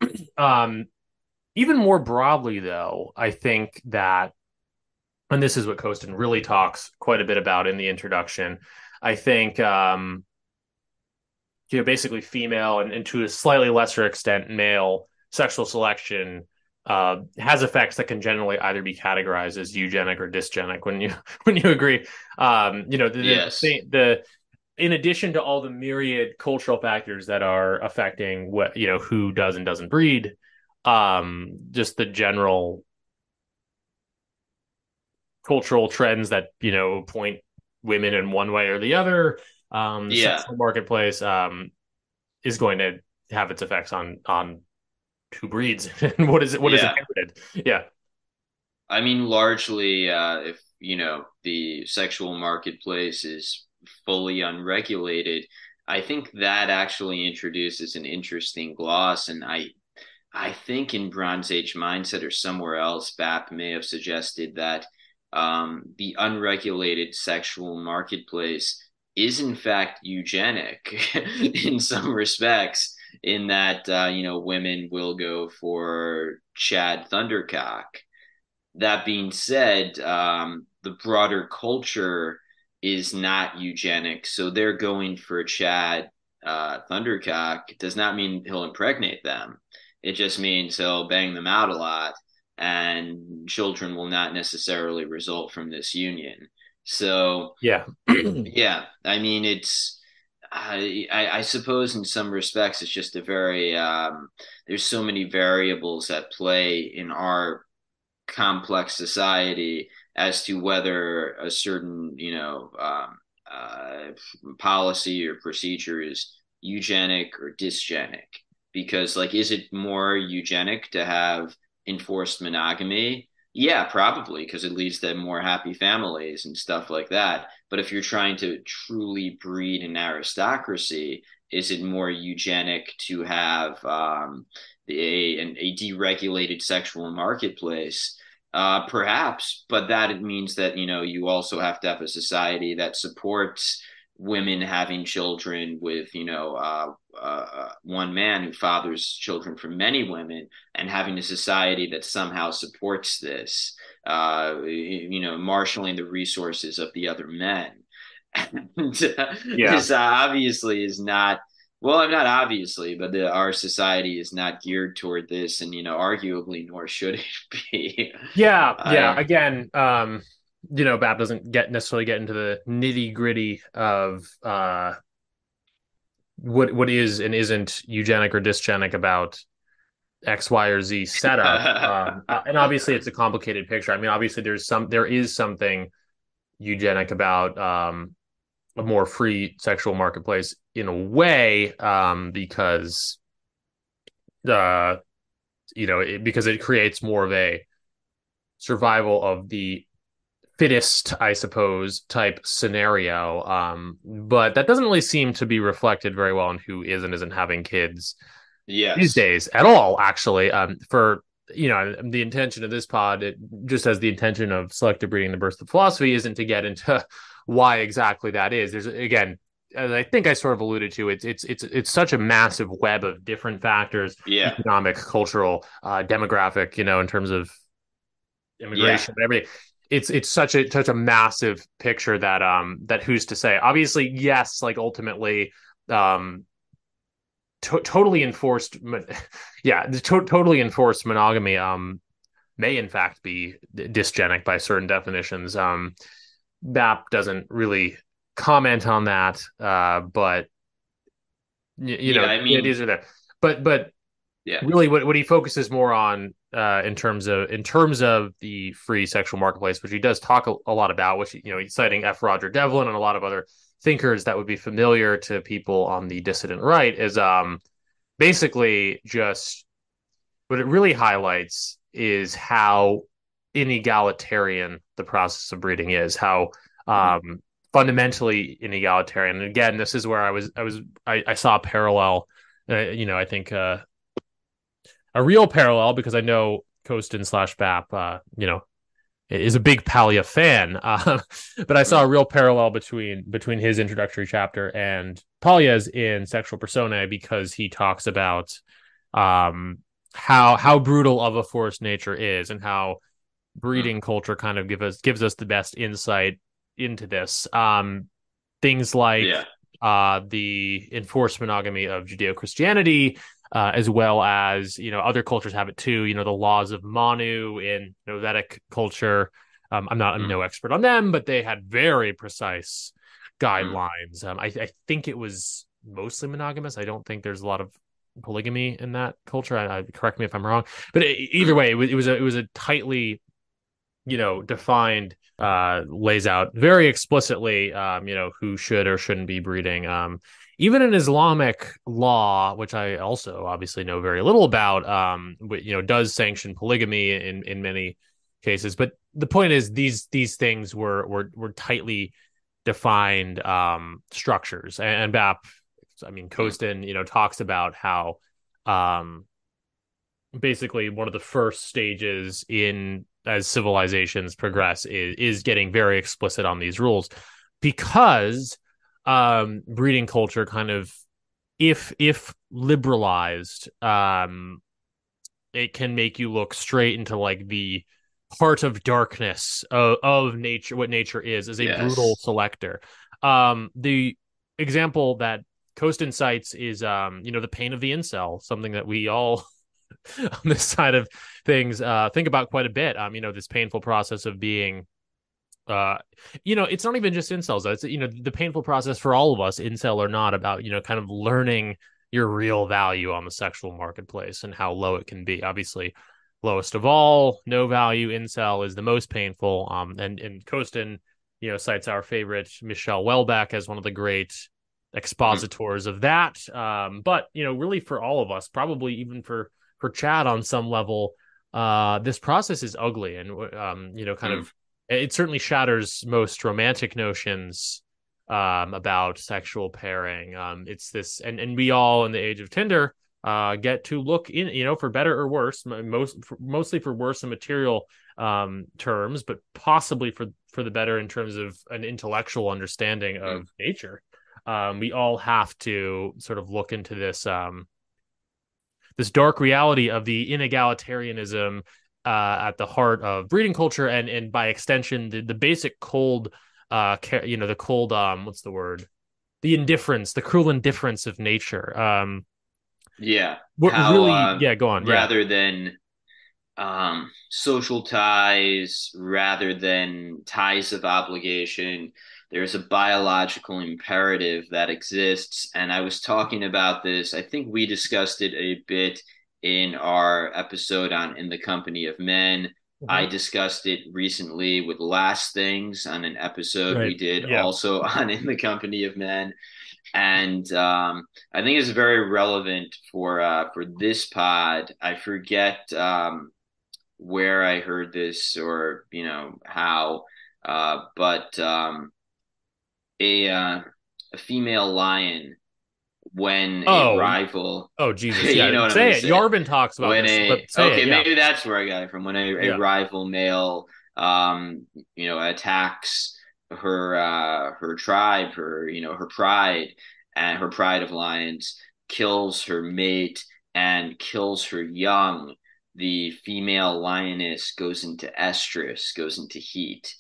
um, even more broadly, though, I think that, and this is what Costin really talks quite a bit about in the introduction. I think, um, you know, basically female and, and to a slightly lesser extent male sexual selection uh, has effects that can generally either be categorized as eugenic or dysgenic. When you when you agree, um, you know, the, Yes. the, the in addition to all the myriad cultural factors that are affecting what you know who does and doesn't breed, um, just the general cultural trends that you know point women in one way or the other. Um, the Yeah. sexual marketplace um, is going to have its effects on on who breeds and what is it what is Yeah. inherited. Yeah, I mean, largely, uh, if you know the sexual marketplace is fully unregulated, I think that actually introduces an interesting gloss, and I, I think in Bronze Age mindset or somewhere else, BAP may have suggested that um, the unregulated sexual marketplace is in fact eugenic in some respects in that uh, you know women will go for Chad Thundercock. That being said, um, the broader culture is not eugenic, so they're going for Chad uh, Thundercock. It does not mean he'll impregnate them. It just means he'll bang them out a lot, and children will not necessarily result from this union. So yeah, yeah, I mean it's I, I I suppose in some respects it's just a very um, there's so many variables at play in our complex society as to whether a certain you know um, uh, policy or procedure is eugenic or dysgenic because like is it more eugenic to have enforced monogamy yeah, probably because it leads to more happy families and stuff like that. But if you're trying to truly breed an aristocracy, is it more eugenic to have um, a, an, a deregulated sexual marketplace? Uh, perhaps, but that it means that you know you also have to have a society that supports women having children with you know uh, uh, one man who fathers children from many women and having a society that somehow supports this uh, you know marshaling the resources of the other men and Yeah. this obviously is not well i'm not obviously but the, our society is not geared toward this and you know arguably nor should it be yeah, yeah. Again, um, you know, BAP doesn't get necessarily get into the nitty gritty of uh, what what is and isn't eugenic or dysgenic about X, Y, or Z setup. um, uh, and obviously, it's a complicated picture. I mean, obviously, there's some there is something eugenic about um, a more free sexual marketplace in a way um, because uh, you know it, because it creates more of a survival of the fittest, I suppose, type scenario. Um, but that doesn't really seem to be reflected very well in who is and isn't having kids yes these days at all. Actually, um, for you know, the intention of this pod, it just as the intention of selective breeding, the birth of philosophy, isn't to get into why exactly that is. There's again. As I think I sort of alluded to, it's it's it's it's such a massive web of different factors yeah economic, cultural, uh, demographic, you know, in terms of immigration and everything. It's it's such a such a massive picture that um that who's to say? Obviously yes like ultimately um to- totally enforced yeah to- totally enforced monogamy um may in fact be dysgenic by certain definitions. Um bap doesn't really comment on that uh but you, you Yeah, know I mean- these are there. But but Yeah. really what, what he focuses more on uh, in terms of in terms of the free sexual marketplace, which he does talk a, a lot about, which you know he's citing F. Roger Devlin and a lot of other thinkers that would be familiar to people on the dissident right, is um basically just what it really highlights is how inegalitarian the process of breeding is, how um fundamentally inegalitarian. And again, this is where I was I was I, I saw a parallel. Uh, you know, I think uh, a real parallel because I know Costin slash Bap, uh, you know, is a big Paglia fan. Uh, but I saw a real parallel between between his introductory chapter and Paglia's in Sexual Personae because he talks about um, how how brutal of a force nature is and how breeding culture kind of give us gives us the best insight into this. Um, things like Yeah. uh, the enforced monogamy of Judeo Christianity, uh, as well as you know other cultures have it too. You know the laws of Manu in you know, Vedic culture. Um, I'm not I'm Mm. no expert on them, but they had very precise guidelines. Um, I, I think it was mostly monogamous. I don't think there's a lot of polygamy in that culture. I, I correct me if I'm wrong, but e- either way, it was, it was a it was a tightly you know defined uh lays out very explicitly um you know who should or shouldn't be breeding um even in islamic law which i also obviously know very little about um you know does sanction polygamy in in many cases. But the point is these these things were were were tightly defined um structures. And, and bap i mean Costin, you know talks about how um basically one of the first stages in as civilizations progress is is getting very explicit on these rules because um breeding culture kind of if if liberalized um it can make you look straight into like the heart of darkness of, of nature what nature is as a Yes. brutal selector um the example that Costin cites is um you know the pain of the incel something that we all on this side of things uh think about quite a bit um you know this painful process of being uh you know it's not even just incels though. it's you know the painful process for all of us incel or not about you know kind of learning your real value on the sexual marketplace and how low it can be. Obviously lowest of all no value. Incel is the most painful. Um and and Costin you know cites our favorite Michel Houellebecq as one of the great expositors of that. Um but you know really for all of us probably even for for Chad on some level uh this process is ugly and um you know kind Mm. of it certainly shatters most romantic notions um about sexual pairing. Um it's this and and we all in the age of Tinder uh get to look in you know for better or worse most for, mostly for worse in material um terms but possibly for for the better in terms of an intellectual understanding of nature. Um we all have to sort of look into this um this dark reality of the inegalitarianism uh, at the heart of breeding culture and and by extension the, the basic cold uh you know the cold um what's the word the indifference the cruel indifference of nature um Yeah. what How, really uh, yeah go on yeah rather than um, social ties, rather than ties of obligation. There's a biological imperative that exists. And I was talking about this, I think we discussed it a bit in our episode on In the Company of Men. I Mhm. discussed it recently with Last Things on an episode we did Yeah. also on In the Company of Men. And um, I think it's very relevant for uh, for this pod. I forget um, where I heard this or you know how, uh, but um, a uh, a female lion when Oh. a rival oh jesus You know what I'm say it say. yarvin talks about when this a okay it, yeah. maybe that's where I got it from when a, a Yeah. rival male um you know attacks her uh her tribe her you know her pride and her pride of lions kills her mate and kills her young the female lioness goes into estrus, goes into heat.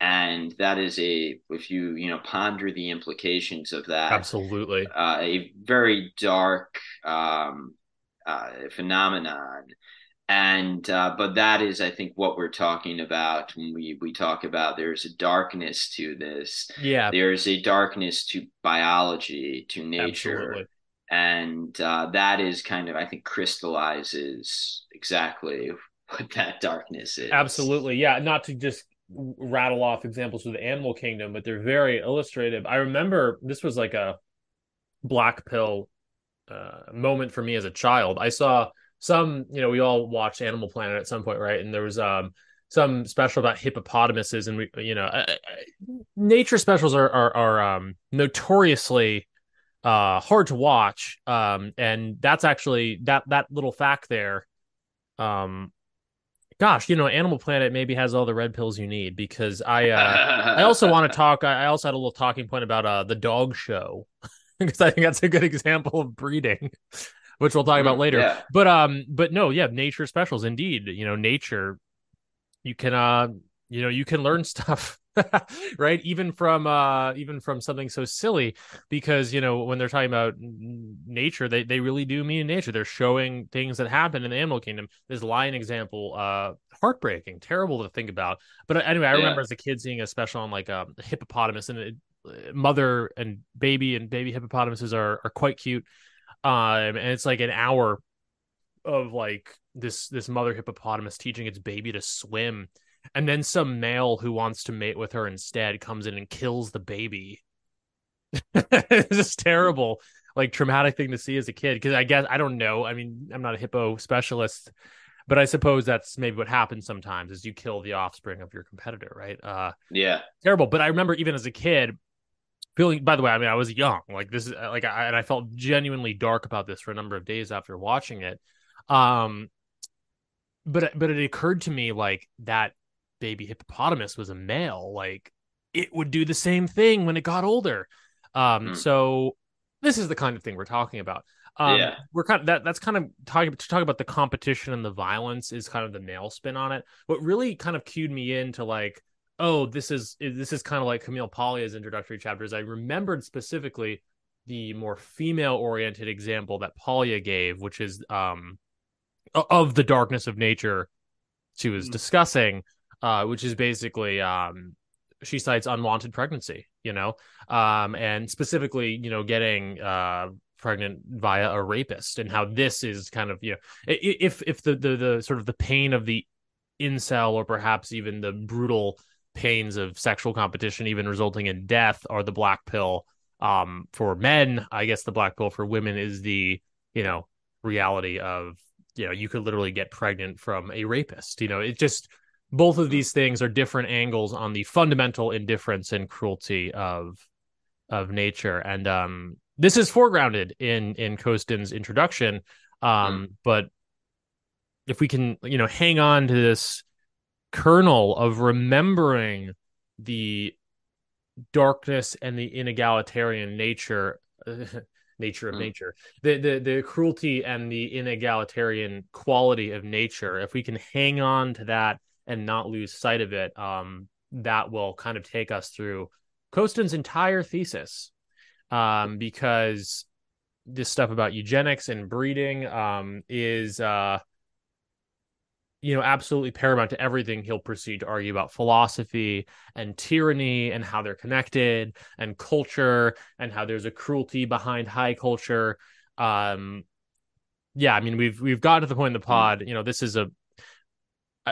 And that is a, if you, you know, ponder the implications of that, Absolutely. uh, a very dark um, uh, phenomenon. And uh, but that is, I think, what we're talking about when we we talk about there's a darkness to this. Yeah. There's a darkness to biology, to nature, Absolutely. and uh, that is kind of, I think, crystallizes exactly what that darkness is. Absolutely. Yeah. Not to just rattle off examples of the animal kingdom, but they're very illustrative. I remember this was like a black pill uh, moment for me as a child. I saw some, you know, we all watched Animal Planet at some point, right? And there was um some special about hippopotamuses, and we, you know, nature specials are are, are um, notoriously uh, hard to watch. Um, and that's actually that that little fact there. Um, gosh, you know, Animal Planet maybe has all the red pills you need because I uh, I also want to talk. I also had a little talking point about uh the dog show because I think that's a good example of breeding, which we'll talk about later. Mm, Yeah. But um, but no, yeah, nature specials indeed. You know, nature, you can uh, you know, you can learn stuff. right? Even from uh even from something so silly because you know when they're talking about nature they they really do mean nature. They're showing things that happen in the animal kingdom. This lion example uh heartbreaking terrible to think about. But anyway i Yeah. remember as a kid seeing a special on like um, a hippopotamus and it, mother and baby and baby hippopotamuses are are quite cute. Um and it's like an hour of like this this mother hippopotamus teaching its baby to swim and then some male who wants to mate with her instead comes in and kills the baby it's just terrible like traumatic thing to see as a kid because i guess i don't know i mean i'm not a hippo specialist but i suppose that's maybe what happens sometimes is you kill the offspring of your competitor right uh Yeah. terrible. But I remember even as a kid feeling. By the way, I mean I was young. Like this is like I and I felt genuinely dark about this for a number of days after watching it. Um, but but it occurred to me like that baby hippopotamus was a male. Like it would do the same thing when it got older. Um, Hmm. so this is the kind of thing we're talking about. Um, Yeah. we're kind of that. That's kind of talking to talk about the competition and the violence is kind of the male spin on it. What really kind of cued me into like, oh, this is this is kind of like Camille Paglia's introductory chapters. I remembered specifically the more female oriented example that Paglia gave, which is um of the darkness of nature she was Mm. discussing, uh, which is basically um she cites unwanted pregnancy, you know, um, and specifically, you know, getting uh pregnant via a rapist and how this is kind of you know if if the the, the sort of the pain of the incel or perhaps even the brutal pains of sexual competition even resulting in death are the black pill um for men. I guess the black pill for women is the you know reality of you know you could literally get pregnant from a rapist you know it just both of these things are different angles on the fundamental indifference and cruelty of of nature. And um this is foregrounded in in Costin's introduction. Um but if we can you know hang on to this kernel of remembering the darkness and the inegalitarian nature nature of Mm. nature the, the the cruelty and the inegalitarian quality of nature if we can hang on to that and not lose sight of it um that will kind of take us through Costin's entire thesis um because this stuff about eugenics and breeding um is uh you know absolutely paramount to everything he'll proceed to argue about philosophy and tyranny and how they're connected and culture and how there's a cruelty behind high culture. Um yeah i mean we've we've got to the point in the pod you know this is a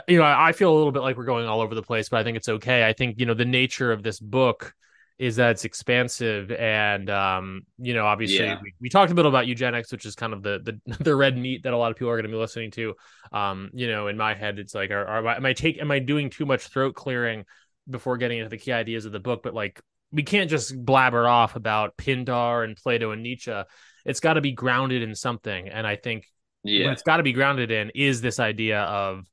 you know I, feel a little bit like we're going all over the place but i think it's okay. I think you know the nature of this book is that it's expansive and um you know obviously Yeah. we, we talked a bit about eugenics which is kind of the the, the red meat that a lot of people are going to be listening to. Um you know in my head it's like are, are am i take am i doing too much throat clearing before getting into the key ideas of the book? But like we can't just blabber off about pindar and plato and nietzsche. It's got to be grounded in something. And i think what Yeah. it's got to be grounded in is this idea of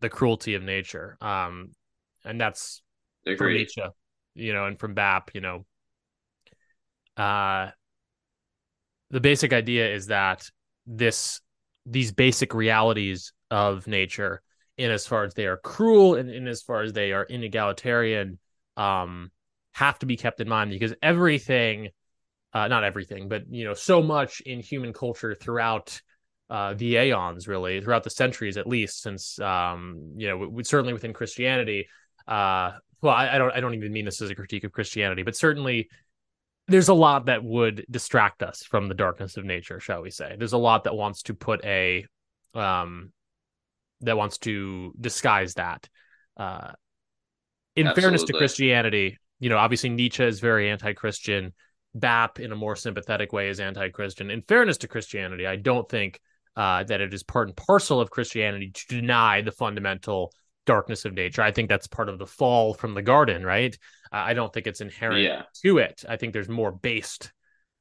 the cruelty of nature um and that's from. Nietzsche, you know, and from BAP, you know. Uh the basic idea is that this these basic realities of nature in as far as they are cruel and in as far as they are inegalitarian um have to be kept in mind because everything uh not everything but you know so much in human culture throughout uh the aeons really throughout the centuries at least since um you know w- certainly within christianity uh well I, I don't i don't even mean this as a critique of christianity but certainly there's a lot that would distract us from the darkness of nature shall we say. There's a lot that wants to put a um that wants to disguise that uh in fairness to christianity you know obviously nietzsche is very anti-christian bap in a more sympathetic way is anti-christian. In fairness to christianity i don't think uh that it is part and parcel of christianity to deny the fundamental darkness of nature i think that's part of the fall from the garden right uh, i don't think it's inherent Yeah. to it. I think there's more based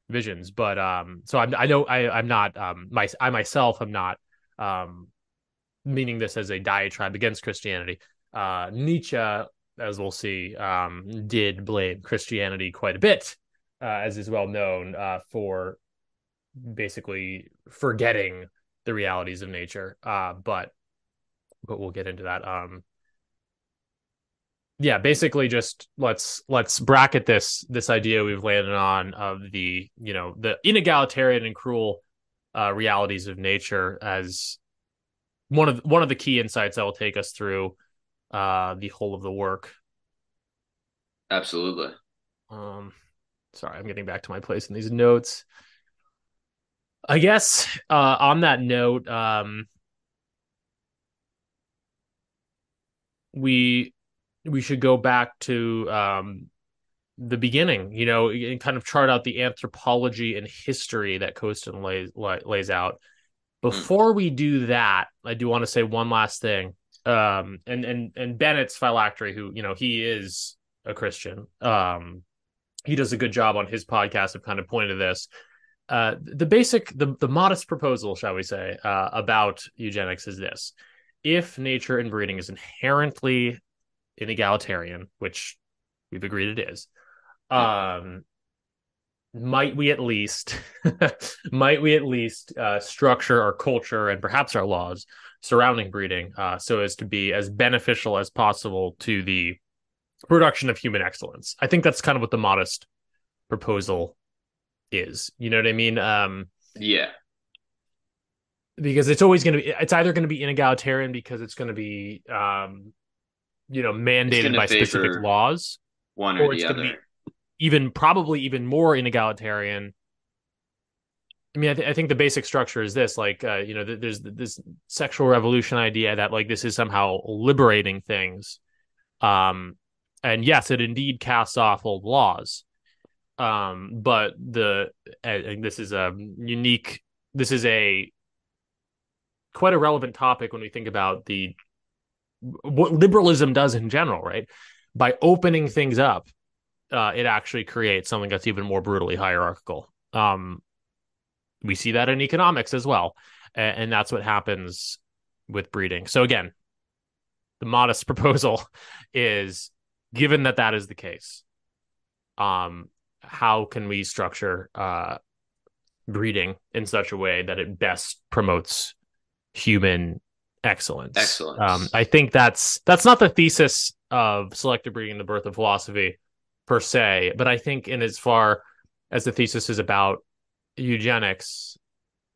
visions, but um, so I'm, I know I I'm not um my I myself am not um meaning this as a diatribe against Christianity. Uh, Nietzsche, as we'll see, um, did blame Christianity quite a bit, uh, as is well known, uh, for basically forgetting the realities of nature. Uh, but but we'll get into that. Um, yeah basically just let's let's bracket this this idea we've landed on of the you know the inegalitarian and cruel uh realities of nature as one of one of the key insights that will take us through uh the whole of the work Absolutely. um sorry i'm getting back to my place in these notes i guess uh on that note um we we should go back to um the beginning you know and kind of chart out the anthropology and history that Costin lays la- lays out. Before we do that i do want to say one last thing um and and and bennett's phylactery who you know he is a christian um he does a good job on his podcast of kind of pointing to this uh the basic the the modest proposal shall we say uh about eugenics is this if nature and breeding is inherently inegalitarian, which we've agreed it is, um, might we at least might we at least uh, structure our culture and perhaps our laws surrounding breeding uh, so as to be as beneficial as possible to the production of human excellence? I think that's kind of what the modest proposal is. You know what I mean? Um, Yeah. because it's always going to be it's either going to be inegalitarian because it's going to be um you know mandated by specific laws One Or or, it's the other. be- even probably even more inegalitarian i mean i, th- I think the basic structure is this like uh, you know th- there's th- this sexual revolution idea that like this is somehow liberating things um and yes it indeed casts off old laws um but the and and this is a unique this is a quite a relevant topic when we think about the what liberalism does in general right? By opening things up uh, it actually creates something that's even more brutally hierarchical. Um we see that in economics as well a- and, that's what happens with breeding. So again the modest proposal is given that that is the case um how can we structure uh breeding in such a way that it best promotes human excellence Excellence. um i think that's that's not the thesis of selective breeding the birth of philosophy per se but i think in as far as the thesis is about eugenics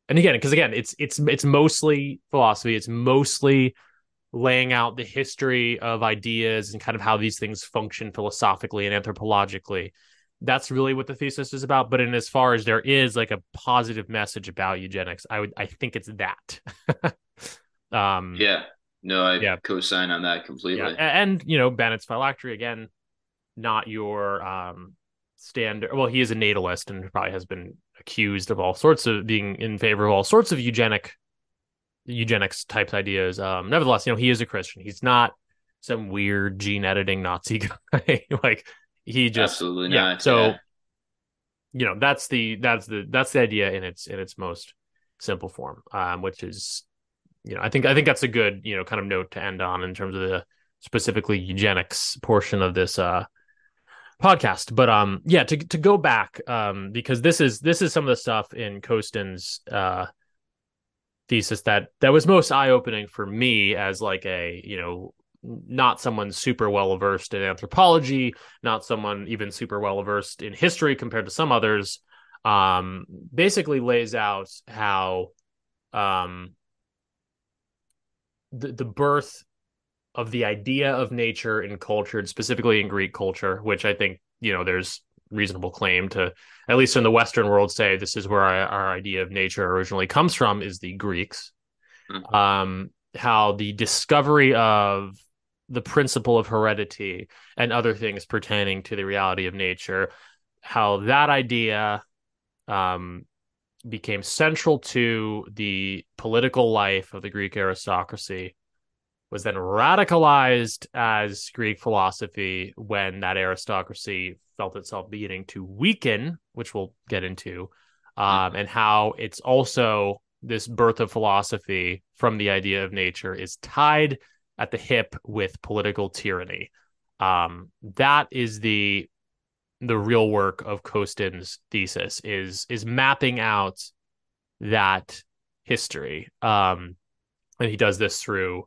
and again because again it's it's it's mostly philosophy it's mostly laying out the history of ideas and kind of how these things function philosophically and anthropologically that's really what the thesis is about but in as far as there is like a positive message about eugenics i would i think it's that um Yeah. No, I Yeah. co-sign on that completely. yeah, and you know Bennett's phylactery again, not your um standard. Well, he is a natalist and probably has been accused of all sorts of being in favor of all sorts of eugenic eugenics types ideas. Um, nevertheless, you know he is a Christian. He's not some weird gene editing Nazi guy. like he just Absolutely yeah. not. So yeah. you know that's the that's the that's the idea in its in its most simple form, um, which is you know I think I think that's a good you know kind of note to end on in terms of the specifically eugenics portion of this uh podcast but um yeah to to go back um because this is this is some of the stuff in Costin's uh thesis that that was most eye opening for me as like a you know not someone super well versed in anthropology, not someone even super well versed in history compared to some others. Um, basically lays out how um, the the birth of the idea of nature in culture, and specifically in Greek culture, which I think you know there's reasonable claim to, at least in the Western world, say this is where our, our idea of nature originally comes from is the Greeks. Mm-hmm. Um, how the discovery of the principle of heredity and other things pertaining to the reality of nature, how that idea um, became central to the political life of the Greek aristocracy, was then radicalized as Greek philosophy when that aristocracy felt itself beginning to weaken, which we'll get into, um, and how it's also this birth of philosophy from the idea of nature is tied at the hip with political tyranny. Um, that is the the real work of Costin's thesis is is mapping out that history. Um, and he does this through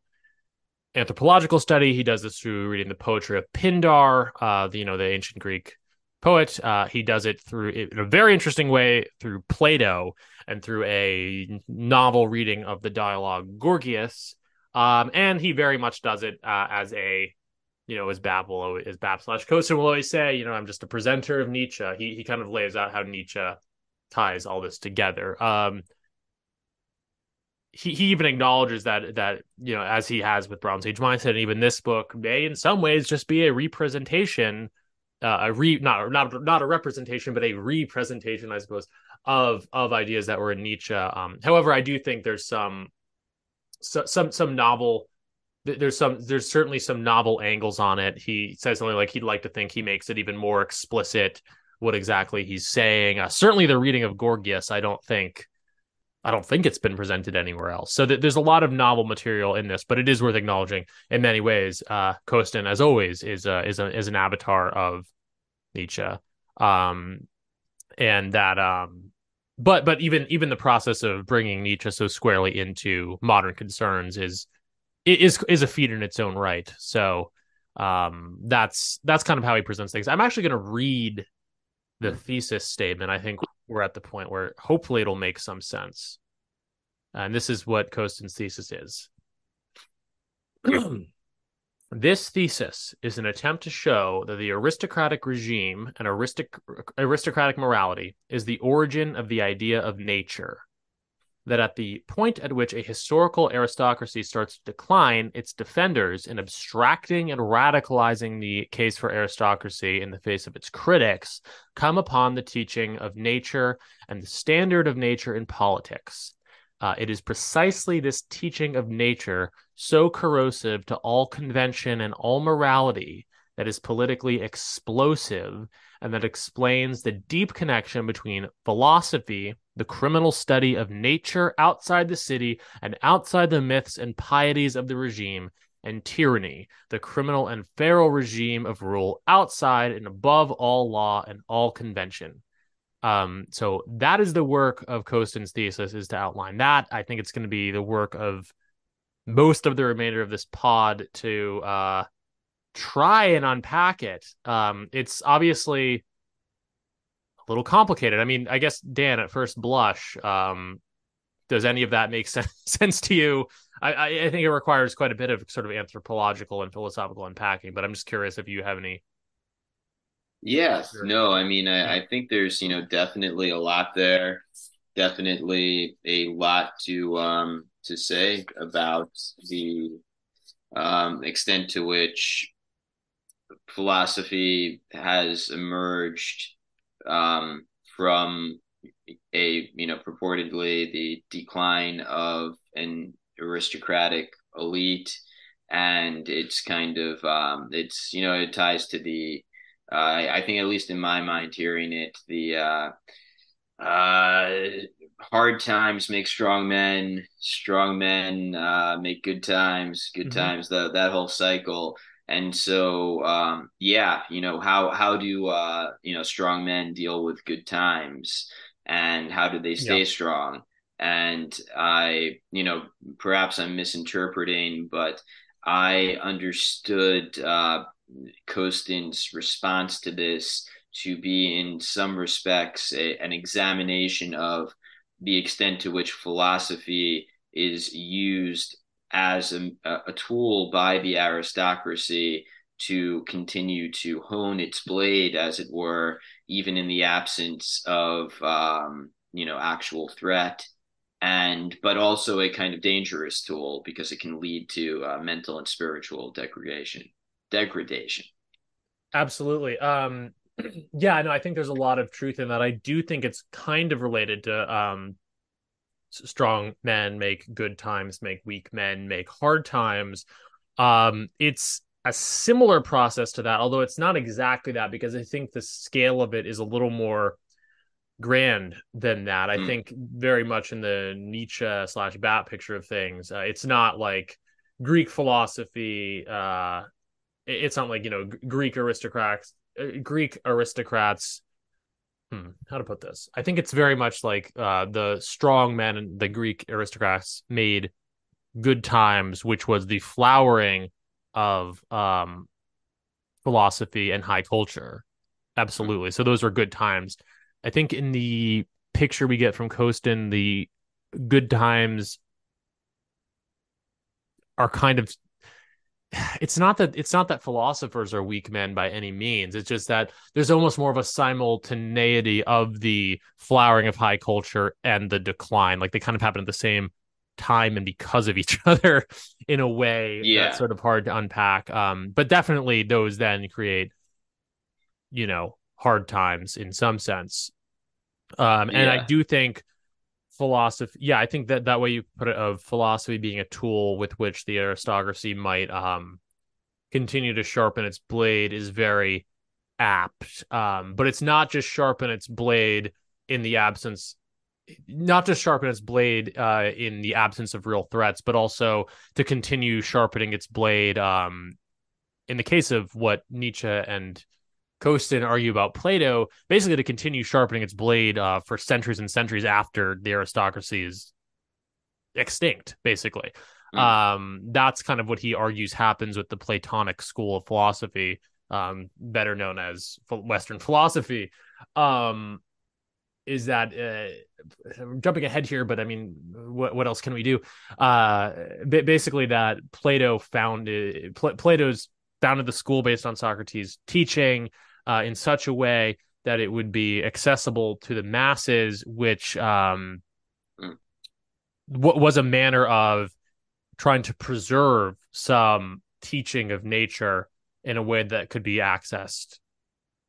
anthropological study. He does this through reading the poetry of Pindar, uh, the, you know, the ancient Greek poet. Uh, he does it through in a very interesting way through Plato and through a novel reading of the dialogue Gorgias, um, and he very much does it uh, as a, you know, as BAP will as BAP slash Costin will always say, you know, I'm just a presenter of Nietzsche. He he kind of lays out how Nietzsche ties all this together. Um, he, he even acknowledges that that you know as he has with Bronze Age mindset, and even this book may in some ways just be a representation, uh, a re not not not a representation, but a representation, I suppose, of of ideas that were in Nietzsche. Um, however, I do think there's some so, some some novel there's some there's certainly some novel angles on it. He says something like he'd like to think he makes it even more explicit what exactly he's saying. Uh, certainly the reading of gorgias i don't think i don't think it's been presented anywhere else. So th- there's a lot of novel material in this but it is worth acknowledging in many ways. Uh costin as always is uh is a is an avatar of nietzsche. Um and that um but but even even the process of bringing Nietzsche so squarely into modern concerns is is is a feat in its own right. So um, that's that's kind of how he presents things. I'm actually going to read the thesis statement. I think we're at the point where hopefully it'll make some sense. And this is what Costin's thesis is. This thesis is an attempt to show that the aristocratic regime and aristocratic morality is the origin of the idea of nature. That at the point at which a historical aristocracy starts to decline, its defenders, in abstracting and radicalizing the case for aristocracy in the face of its critics, come upon the teaching of nature and the standard of nature in politics uh, it is precisely this teaching of nature, so corrosive to all convention and all morality, that is politically explosive and that explains the deep connection between philosophy, the criminal study of nature outside the city and outside the myths and pieties of the regime, and tyranny, the criminal and feral regime of rule outside and above all law and all convention. Um, so that is the work of Costin's thesis is to outline that. I think it's going to be the work of most of the remainder of this pod to uh, try and unpack it. Um, it's obviously a little complicated. I mean, I guess Dan, at first blush, um, does any of that make sense, sense to you? I, I think it requires quite a bit of sort of anthropological and philosophical unpacking, but I'm just curious if you have any Yes, sure. no, I mean, I, I think there's, you know, definitely a lot there, definitely a lot to um to say about the um extent to which philosophy has emerged um from a you know purportedly the decline of an aristocratic elite. And it's kind of um it's you know it ties to the uh, I, I, think at least in my mind, hearing it, the uh, uh, hard times make strong men, strong men uh, make good times, good mm-hmm. times. The, that whole cycle. And so, um, yeah, you know how how do uh, you know strong men deal with good times, and how do they stay yeah. strong? and I, you know, perhaps I'm misinterpreting, but I understood uh, Costin's response to this to be, in some respects, a, an examination of the extent to which philosophy is used as a, a tool by the aristocracy to continue to hone its blade, as it were, even in the absence of um, you know actual threat, and but also a kind of dangerous tool because it can lead to uh, mental and spiritual degradation. Degradation. Absolutely. Um, yeah, no, I think there's a lot of truth in that. I do think it's kind of related to um, strong men make good times, make weak men make hard times. Um, it's a similar process to that, although it's not exactly that because I think the scale of it is a little more grand than that. I mm. think very much in the Nietzsche slash BAP picture of things. Uh, it's not like Greek philosophy. Uh, it's not like you know Greek aristocrats, uh, Greek aristocrats. Hmm, how to put this? I think it's very much like uh, the strong men the Greek aristocrats made good times, which was the flowering of um, philosophy and high culture. Absolutely. So those were good times. I think in the picture we get from Costin, the good times are kind of it's not that it's not that philosophers are weak men by any means it's just that there's almost more of a simultaneity of the flowering of high culture and the decline like they kind of happen at the same time and because of each other in a way yeah. that's sort of hard to unpack. Um, but definitely those then create, you know, hard times in some sense. Um, and yeah. I do think philosophy, yeah, I think that that way you put it of philosophy being a tool with which the aristocracy might um continue to sharpen its blade is very apt. Um, but it's not just sharpen its blade in the absence not to sharpen its blade uh, in the absence of real threats, but also to continue sharpening its blade. Um, in the case of what Nietzsche and Costin argue about Plato, basically to continue sharpening its blade uh, for centuries and centuries after the aristocracy is extinct, basically. Mm. Um, that's kind of what he argues happens with the Platonic school of philosophy, um, better known as Western philosophy. Um, is that uh, I'm jumping ahead here, but I mean, what what else can we do? Uh, basically, that Plato founded Pl- Plato's founded the school based on Socrates' teaching uh, in such a way that it would be accessible to the masses, which um, mm. what was a manner of trying to preserve some teaching of nature in a way that could be accessed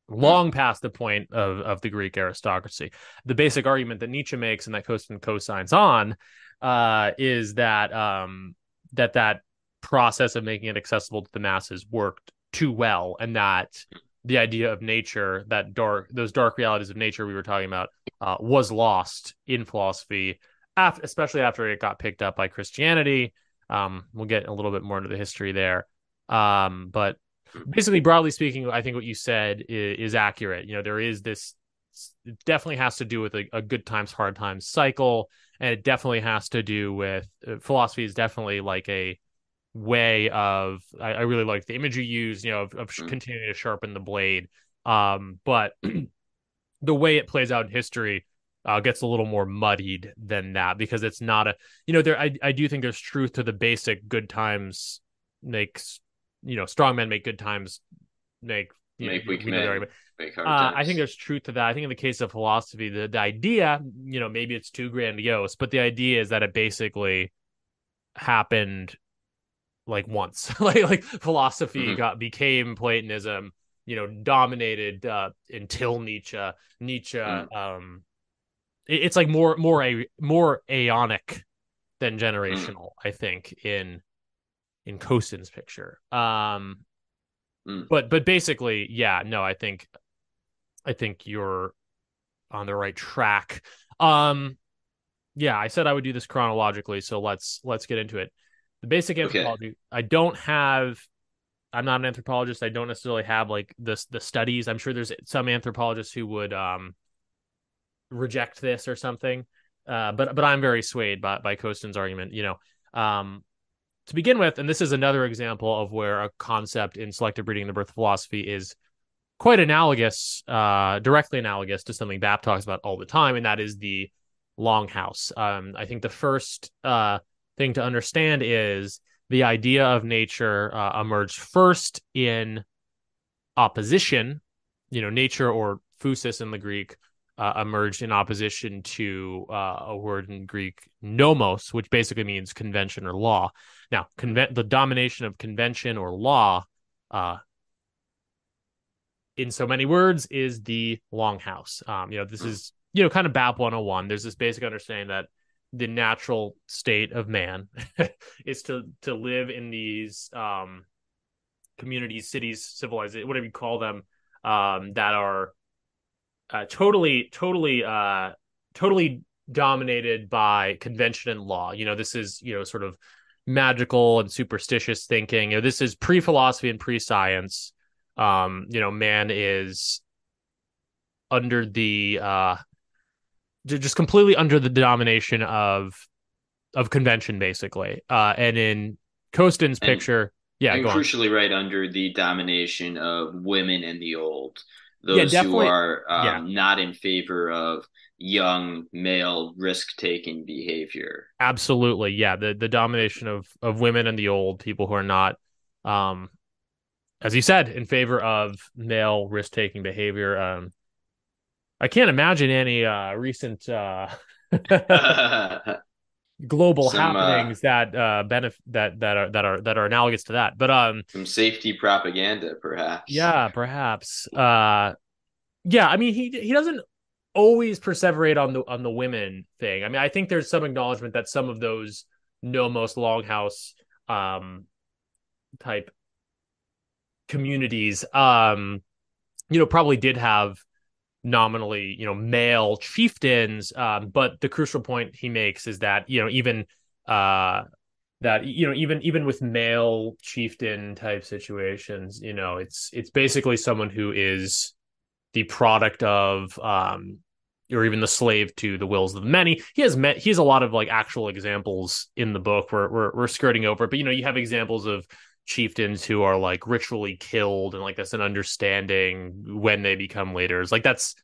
long past the point of, of the Greek aristocracy. The basic argument that Nietzsche makes and that Costin co-signs on uh, is that um, that that process of making it accessible to the masses worked too well, and that the idea of nature, that dark, those dark realities of nature we were talking about, uh, was lost in philosophy, especially after it got picked up by Christianity. Um, we'll get a little bit more into the history there. Um, but basically broadly speaking i think what you said is, is, accurate you know there is this it definitely has to do with a, a, good times hard times cycle and it definitely has to do with uh, philosophy is definitely like a way of i, I really like the image you use you know of, of mm. continuing to sharpen the blade um but the way it plays out in history uh, gets a little more muddied than that because it's not a you know there I, I do think there's truth to the basic good times makes you know, strong men make good times, make make know, weak men. Make hard uh, I think there's truth to that. I think in the case of philosophy, the, the idea, you know, maybe it's too grandiose, but the idea is that it basically happened like once. like like philosophy mm-hmm. got became Platonism, you know, dominated uh, until Nietzsche. Nietzsche, mm-hmm. um, it, it's like more more a more aeonic than mm-hmm. generational. Mm-hmm. I think in in Costin's picture. Um, mm. but but basically, yeah, no, I think I think you're on the right track. Um, yeah, I said I would do this chronologically, so let's let's get into it. The basic anthropology. Okay. I don't have. I'm not an anthropologist. I don't necessarily have like the the studies. I'm sure there's some anthropologists who would um reject this or something. uh, but but I'm very swayed by by Costin's argument. You know, um, to begin with, and this is another example of where a concept in selective breeding, the birth of philosophy, is quite analogous, uh, directly analogous to something Bap talks about all the time, and that is the longhouse. Um, I think the first uh, thing to understand is the idea of nature uh, emerged first in opposition. You know, nature or phusis in the Greek uh, emerged in opposition to uh, a word in Greek, nomos, which basically means convention or law. Now, conven- the domination of convention or law, uh, in so many words, is the longhouse. Um, you know, this is you know kind of BAP 101. There's this basic understanding that the natural state of man is to to live in these um, communities, cities, civilized, whatever you call them, um, that are uh, totally, totally, uh, totally dominated by convention and law. You know, this is you know sort of magical and superstitious thinking. You know, this is pre philosophy and pre science. Um, you know, man is under the uh, just completely under the domination of of convention, basically. Uh, and in Costin's picture, yeah, and go on. crucially right under the domination of women and the old Yeah, those who are um, Yeah. not in favor of young male risk-taking behavior Absolutely, yeah. The the domination of of women and the old people who are not, um, as you said, in favor of male risk taking behavior. Um, I can't imagine any uh recent uh global Some, uh, happenings that uh benefit that that are that are that are analogous to that. But um, some safety propaganda perhaps yeah, perhaps. Uh, yeah. I mean, he he doesn't always perseverate on the on the women thing. I mean, I think there's some acknowledgement that some of those nomos longhouse um type communities um you know probably did have nominally you know male chieftains um but the crucial point he makes is that you know even uh that you know even even with male chieftain type situations you know it's it's basically someone who is the product of um or even the slave to the wills of the many. He has met he has a lot of like actual examples in the book. We're we're, we're skirting over but you know you have examples of chieftains who are like ritually killed and like that's an understanding when they become leaders like that's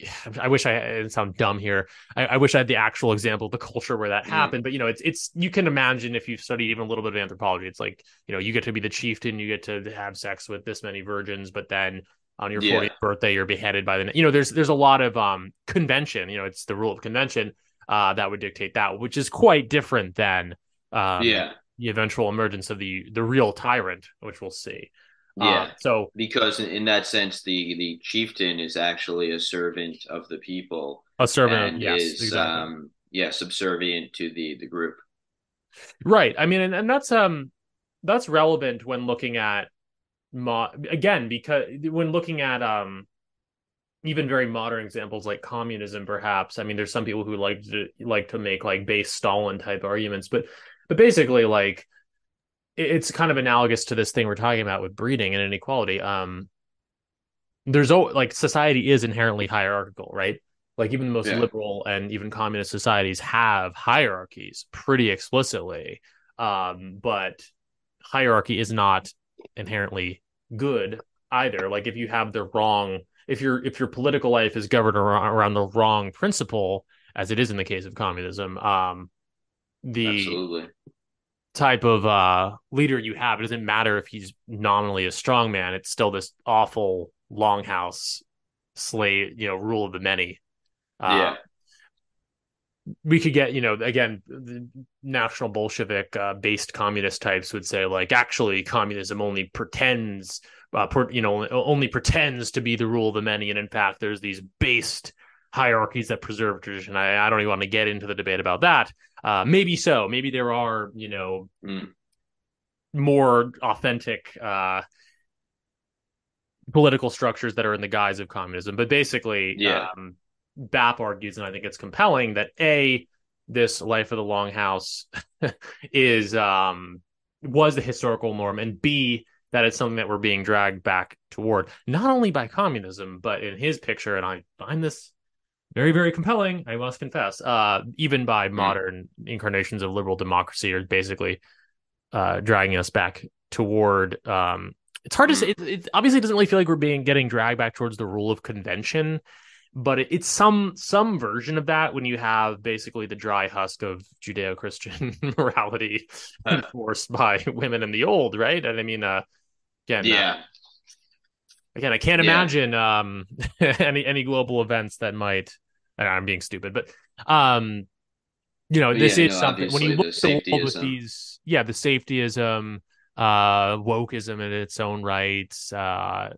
I wish I it sound dumb here. I, I wish I had the actual example of the culture where that happened. But you know, it's it's you can imagine if you've studied even a little bit of anthropology, it's like you know you get to be the chieftain, you get to have sex with this many virgins, but then on your Yeah. 40th birthday you're beheaded by the you know there's there's a lot of um convention. You know, it's the rule of convention uh that would dictate that, which is quite different than um yeah the eventual emergence of the the real tyrant, which we'll see. yeah Uh, so because in, in that sense the the chieftain is actually a servant of the people a servant, yes, is exactly. um yeah subservient to the the group Right. I mean, and, and that's um that's relevant when looking at mo- again because when looking at um even very modern examples like communism perhaps i mean there's some people who like to like to make like base stalin type arguments but but basically like it's kind of analogous to this thing we're talking about with breeding and inequality. Um there's like society is inherently hierarchical right? Like even the most Yeah. liberal and even communist societies have hierarchies pretty explicitly. Um but hierarchy is not inherently good either. Like if you have the wrong if your if your political life is governed around, around the wrong principle as it is in the case of communism um the absolutely. type of uh leader you have. It doesn't matter if he's nominally a strong man. It's still this awful longhouse slave you know rule of the many. Uh, yeah. we could get you know again the national bolshevik uh, based communist types would say like actually communism only pretends uh, per, you know only pretends to be the rule of the many. And in fact there's these based hierarchies that preserve tradition i, I don't even want to get into the debate about that uh, maybe so maybe there are you know Mm. more authentic uh, political structures that are in the guise of communism but basically Yeah. um, BAP argues, and I think it's compelling that a this life of the longhouse is um was the historical norm, and b that it's something that we're being dragged back toward, not only by communism, but in his picture, and I find this very very compelling i must confess uh even by Hmm. modern incarnations of liberal democracy are basically uh dragging us back toward um it's hard to say it, it obviously doesn't really feel like we're being getting dragged back towards the rule of convention but it, it's some some version of that when you have basically the dry husk of judeo-christian morality Uh. enforced by women in the old right and i mean uh again uh, Yeah. Again, I can't Yeah. imagine um any any global events that might. And I'm being stupid, but um, you know, this Yeah, is no, something when you look at the world with these, yeah, the safetyism, uh, wokeism in its own rights, uh,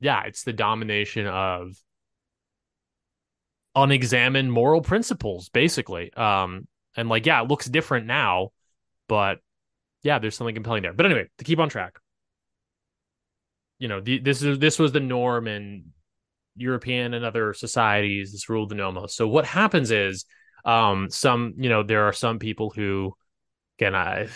yeah, it's the domination of unexamined moral principles, basically. Um, and like, yeah, it looks different now, but yeah, there's something compelling there. But anyway, to keep on track, you know, the, this is this was the norm in European and other societies. This ruled the nomos. So what happens is, um, some you know, there are some people who, again, I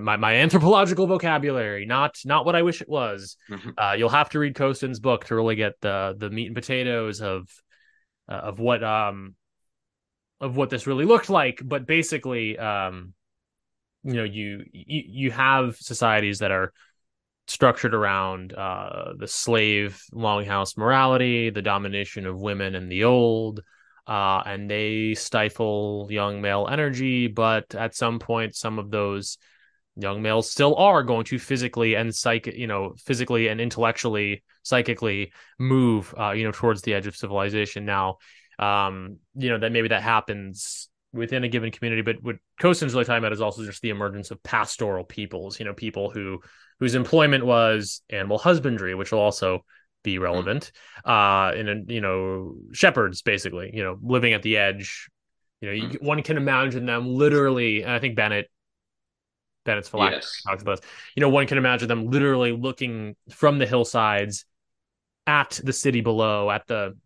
my my anthropological vocabulary, not not what I wish it was. Mhm. Uh, you'll have to read Costin's book to really get the the meat and potatoes of uh, of what um of what this really looked like. But basically, um, you know, you you, you have societies that are structured around uh, the slave longhouse morality, the domination of women and the old, uh, and they stifle young male energy. But at some point, some of those young males still are going to physically and psych, you know, physically and intellectually, psychically move, uh, you know, towards the edge of civilization. Now, um, you know, that maybe that happens within a given community, but what Costin's really talking about is also just the emergence of pastoral peoples, you know, people who whose employment was animal husbandry, which will also be relevant. Uh, and you know, shepherds basically, you know, living at the edge. You know, you, one can imagine them literally, and I think Bennett Bennett's phylactery Yes. talks about this. You know, one can imagine them literally looking from the hillsides at the city below, at the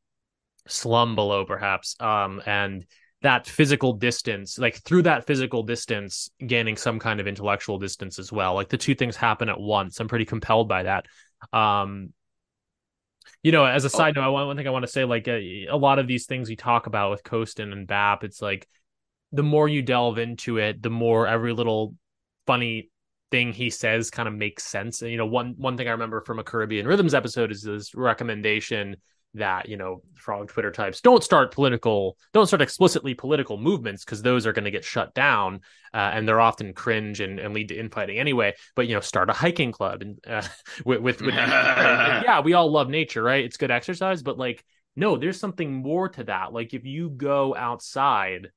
slum below, perhaps, um, and that physical distance, like through that physical distance, gaining some kind of intellectual distance as well. Like the two things happen at once. I'm pretty compelled by that. Um, you know, as a side note, I want one thing I want to say, like a, a lot of these things we talk about with Costin and Bap, it's like the more you delve into it, the more every little funny thing he says kind of makes sense. And you know, one one thing I remember from a Caribbean Rhythms episode is this recommendation that you know frog Twitter types don't start political, don't start explicitly political movements because those are going to get shut down, uh, and they're often cringe and, and lead to infighting anyway. But you know, start a hiking club and uh, with with, with yeah, we all love nature, right? It's good exercise, but like no, there's something more to that. Like if you go outside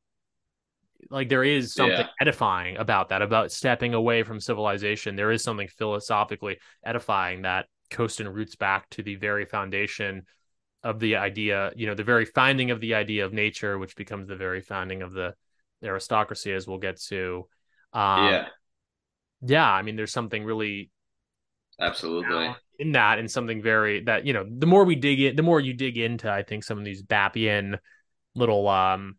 like there is something Yeah. edifying about that about stepping away from civilization there is something philosophically edifying that Costin roots back to the very foundation of the idea you know the very founding of the idea of nature which becomes the very founding of the aristocracy as we'll get to um, yeah, yeah i mean there's something really absolutely. in that and something very that you know the more we dig in the more you dig into i think some of these Bappian little um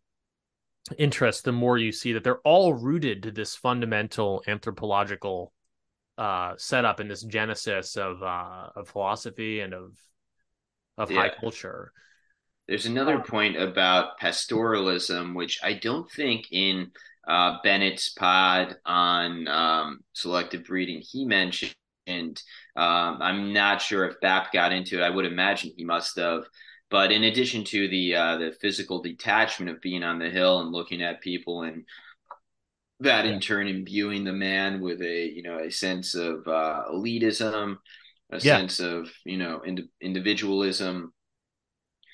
interests the more you see that they're all rooted to this fundamental anthropological uh setup and this genesis of uh of philosophy and of of high culture There's another point about pastoralism, which I don't think in uh, Bennett's pod on um, selective breeding he mentioned. Um, I'm not sure if Bap got into it. I would imagine he must have. But in addition to the uh, the physical detachment of being on the hill and looking at people, and that in turn imbuing the man with a you know a sense of uh, elitism, a Yeah. sense of you know ind- individualism,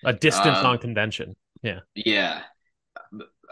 a distance Um, on convention yeah. Yeah.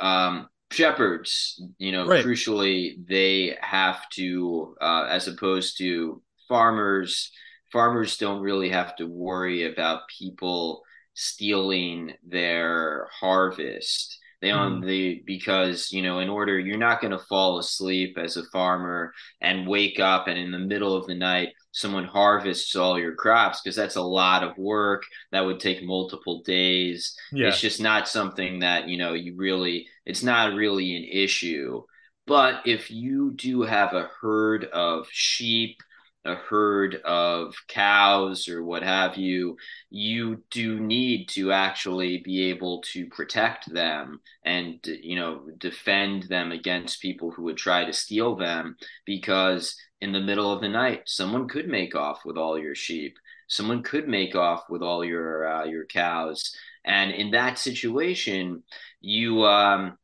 Um, shepherds, you know, Right. crucially, they have to, uh, as opposed to farmers, farmers don't really have to worry about people stealing their harvest. They on mm-hmm. the because you know in order you're not going to fall asleep as a farmer and wake up and in the middle of the night someone harvests all your crops because that's a lot of work that would take multiple days. Yeah. It's just not something that, you know, you really, it's not really an issue. But if you do have a herd of sheep a herd of cows or what have you, you do need to actually be able to protect them and you know defend them against people who would try to steal them because in the middle of the night someone could make off with all your sheep. Someone could make off with all your uh, your cows. And in that situation you um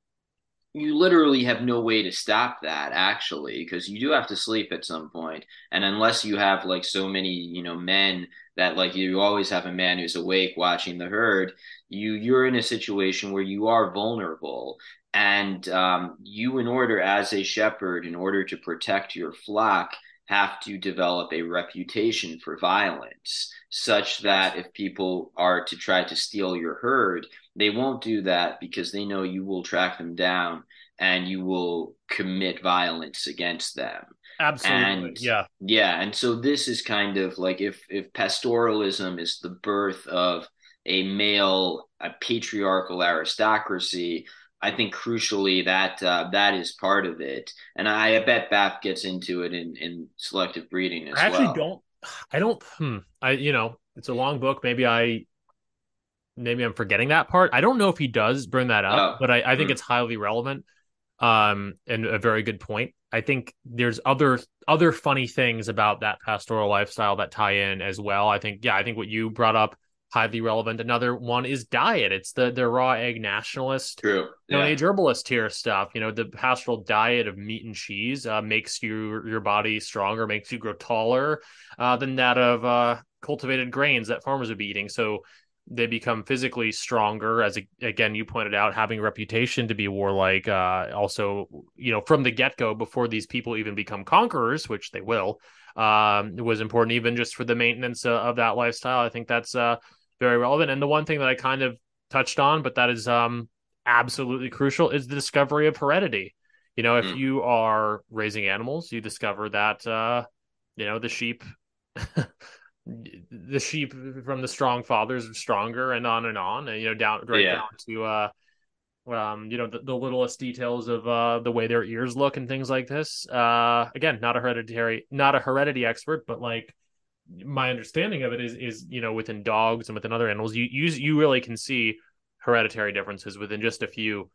you literally have no way to stop that actually because you do have to sleep at some point and unless you have like so many you know men that like you always have a man who's awake watching the herd you you're in a situation where you are vulnerable and um, you in order as a shepherd in order to protect your flock have to develop a reputation for violence such that if people are to try to steal your herd they won't do that because they know you will track them down and you will commit violence against them. Absolutely. And, yeah. Yeah. And so this is kind of like if if pastoralism is the birth of a male, a patriarchal aristocracy, I think crucially that uh, that is part of it, and I, I bet Bap gets into it in, in selective breeding as well. I actually well. don't. I don't. Hmm. I you know it's a long book. Maybe I maybe I'm forgetting that part. I don't know if he does bring that up, oh. but I, I think mm. it's highly relevant. Um, and a very good point. I think there's other other funny things about that pastoral lifestyle that tie in as well. I think, yeah, I think what you brought up highly relevant. Another one is diet. It's the the raw egg nationalist, True. Yeah. age herbalist here stuff. You know, the pastoral diet of meat and cheese uh, makes you your body stronger, makes you grow taller uh, than that of uh, cultivated grains that farmers would be eating. So they become physically stronger as again you pointed out having a reputation to be warlike uh, also you know from the get-go before these people even become conquerors which they will um, was important even just for the maintenance uh, of that lifestyle i think that's uh, very relevant and the one thing that i kind of touched on but that is um, absolutely crucial is the discovery of heredity you know if mm. you are raising animals you discover that uh, you know the sheep the sheep from the strong fathers are stronger and on and on and you know down right yeah. down to uh um you know the, the littlest details of uh the way their ears look and things like this uh again not a hereditary not a heredity expert but like my understanding of it is is you know within dogs and within other animals you you you really can see hereditary differences within just a few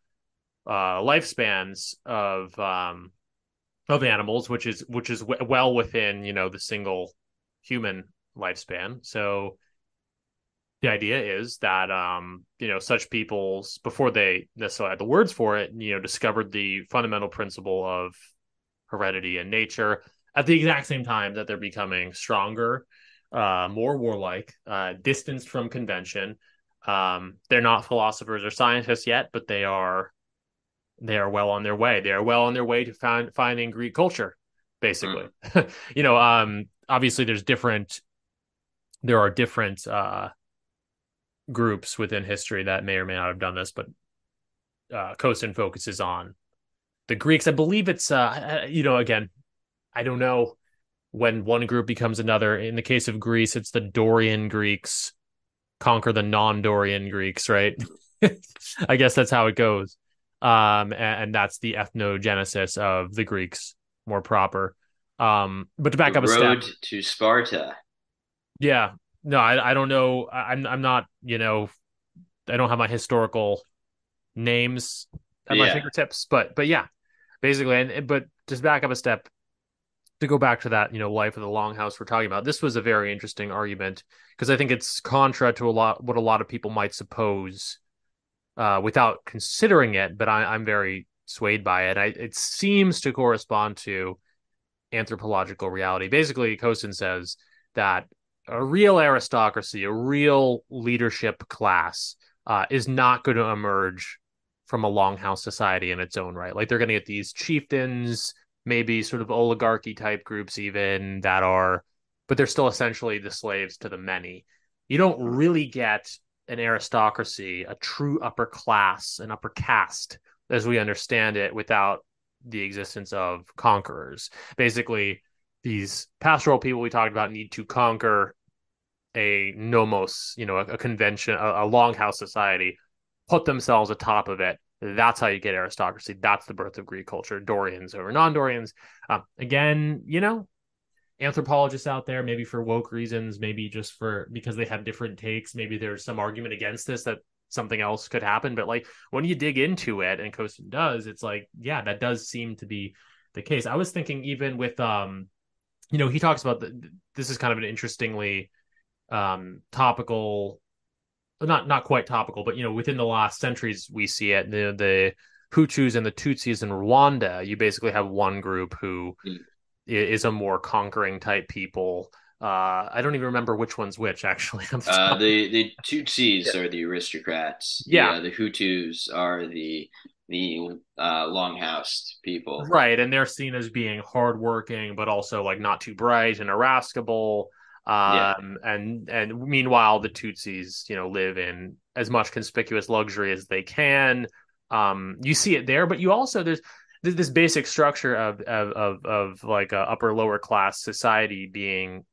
uh lifespans of um of animals which is which is w- well within you know the single human lifespan. So the idea is that um, you know such peoples before they necessarily had the words for it, you know, discovered the fundamental principle of heredity and nature at the exact same time that they're becoming stronger, uh, more warlike, uh, distanced from convention. Um, they're not philosophers or scientists yet, but they are they are well on their way. They are well on their way to find finding Greek culture, basically. Mm. you know, um, obviously there's different there are different uh, groups within history that may or may not have done this, but uh, Costin focuses on the Greeks. I believe it's, uh, you know, again, I don't know when one group becomes another. In the case of Greece, it's the Dorian Greeks conquer the non-Dorian Greeks, right? I guess that's how it goes. Um, and, and, that's the ethnogenesis of the Greeks, more proper. Um, but to back the up a road step, to Sparta. Yeah. No, I I don't know. I'm I'm not, you know, I don't have my historical names at yeah. my fingertips, but but yeah. Basically, and but just back up a step to go back to that, you know, life of the longhouse we're talking about. This was a very interesting argument because I think it's contra to a lot what a lot of people might suppose uh, without considering it, but I, I'm very swayed by it. I, it seems to correspond to anthropological reality. Basically, Costin says that a real aristocracy, a real leadership class, uh, is not going to emerge from a longhouse society in its own right. Like they're going to get these chieftains, maybe sort of oligarchy type groups, even that are, but they're still essentially the slaves to the many. You don't hmm. really get an aristocracy, a true upper class, an upper caste, as we understand it, without the existence of conquerors. Basically, these pastoral people we talked about need to conquer a nomos, you know, a, a convention, a, a longhouse society, put themselves atop of it. That's how you get aristocracy. That's the birth of Greek culture. Dorians over non-Dorians. Um, again, you know, anthropologists out there, maybe for woke reasons, maybe just for because they have different takes. Maybe there's some argument against this that something else could happen. But like when you dig into it, and Costin does, it's like, yeah, that does seem to be the case. I was thinking even with um, you know, he talks about the, this is kind of an interestingly um topical not not quite topical, but you know, within the last centuries we see it. The the Hutus and the Tutsis in Rwanda, you basically have one group who Mm. is a more conquering type people. Uh, I don't even remember which one's which actually. I'm Uh, the the Tutsis are the aristocrats. Yeah. the Hutus are the the uh, longhouse people. right, and they're seen as being hardworking, but also like not too bright and irascible. Um, and and meanwhile, the Tutsis, you know, live in as much conspicuous luxury as they can. Um, you see it there, but you also there's there's this basic structure of of of, of like a upper lower class society being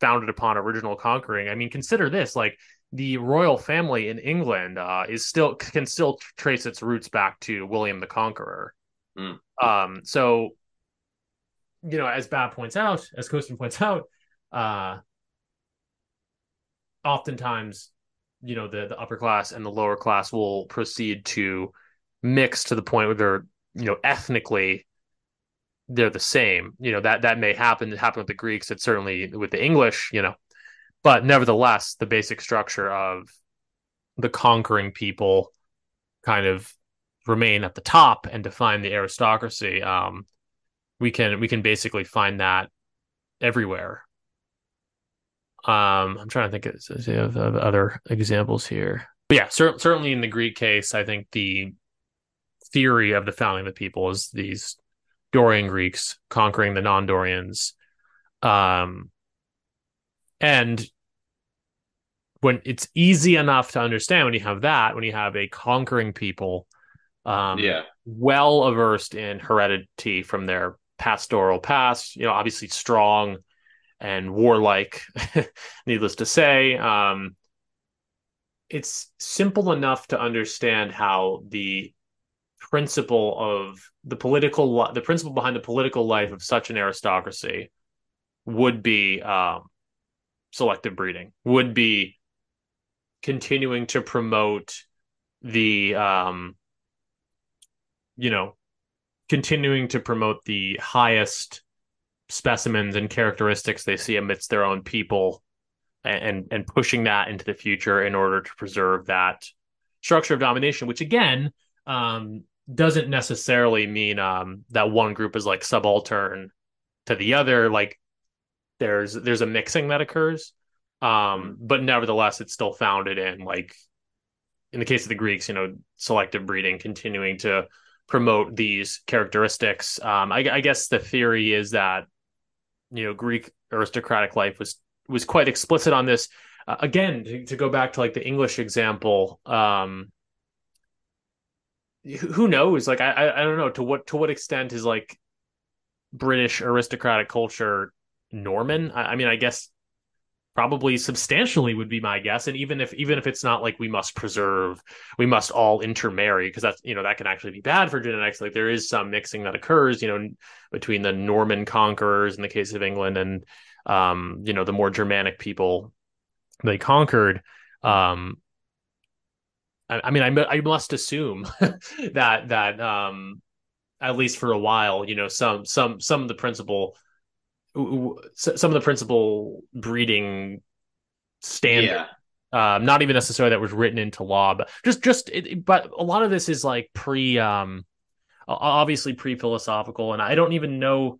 founded upon original conquering. I mean, consider this: like the royal family in England uh, is still can still trace its roots back to William the Conqueror. Mm. Um, so you know, as BAP points out, as Costin points out, uh, oftentimes, you know, the the upper class and the lower class will proceed to mix to the point where they're, you know, ethnically they're the same. You know, that that may happen happen with the Greeks, it's certainly with the English, you know. But nevertheless, the basic structure of the conquering people kind of remain at the top and define the aristocracy. Um, we can we can basically find that everywhere. Um, I'm trying to think of, of, other examples here, but yeah, cer- certainly in the Greek case, I think the theory of the founding of the people is these Dorian Greeks conquering the non-Dorians, um, and when it's easy enough to understand when you have that, when you have a conquering people, um, yeah, well averse in heredity from their pastoral past, you know, obviously strong and warlike, needless to say. Um, it's simple enough to understand how the principle of the political, li- the principle behind the political life of such an aristocracy would be um, selective breeding, would be continuing to promote the, um, you know, continuing to promote the highest specimens and characteristics they see amidst their own people and and pushing that into the future in order to preserve that structure of domination which again um, doesn't necessarily mean um, that one group is like subaltern to the other like there's there's a mixing that occurs. Um, but nevertheless it's still founded in like in the case of the greeks you know selective breeding continuing to promote these characteristics. Um, I, I guess the theory is that you know Greek aristocratic life was was quite explicit on this. Uh, again, to, to, go back to like the English example, um, who knows? Like I, I don't know to what to what extent is like British aristocratic culture Norman? I, I mean, I guess probably substantially would be my guess. And even if even if it's not like we must preserve we must all intermarry because that's you know that can actually be bad for genetics. Like there is some mixing that occurs you know between the norman conquerors in the case of england and um you know the more germanic people they conquered. Um i, I mean I, I must assume that that um at least for a while you know some some some of the principal some of the principal breeding standard. Yeah. um not even necessarily that was written into law but just just it, but a lot of this is like pre um obviously pre philosophical and i don't even know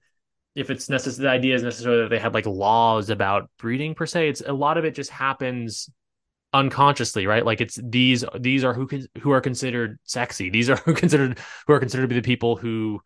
if it's necessary the idea is necessarily that they had like laws about breeding per se. It's a lot of it just happens unconsciously right? Like it's these these are who can, who are considered sexy. These are who considered who are considered to be the people who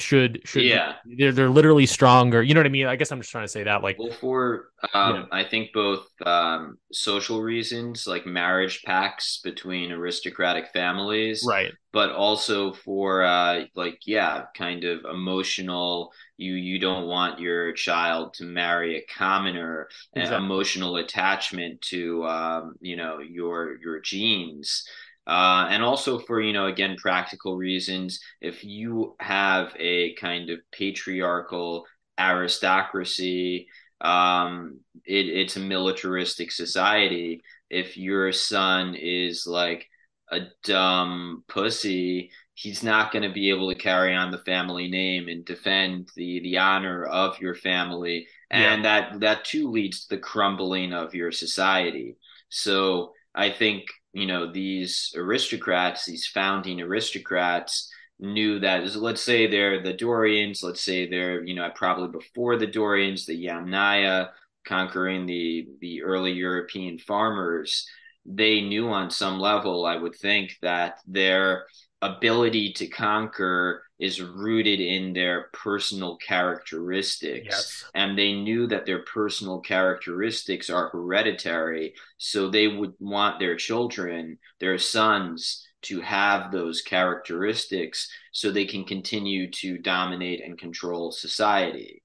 should should yeah. they're, they're literally stronger. You know what i mean? I guess i'm just trying to say that like well for um i think both um social reasons like marriage pacts between aristocratic families right. but also for uh like yeah kind of emotional you you don't want your child to marry a commoner Exactly. emotional attachment to um you know your your genes uh, and also for you know again practical reasons if you have a kind of patriarchal aristocracy. Um, it, it's a militaristic society. If your son is like a dumb pussy, he's not going to be able to carry on the family name and defend the the honor of your family, and yeah. that that too leads to the crumbling of your society. So I think you know these aristocrats, these founding aristocrats knew that let's say they're the Dorians, let's say they're you know probably before the Dorians, the Yamnaya conquering the the early European farmers, they knew on some level, I would think, that their ability to conquer is rooted in their personal characteristics. Yes. And they knew that their personal characteristics are hereditary. So they would want their children, their sons, to have those characteristics so they can continue to dominate and control society.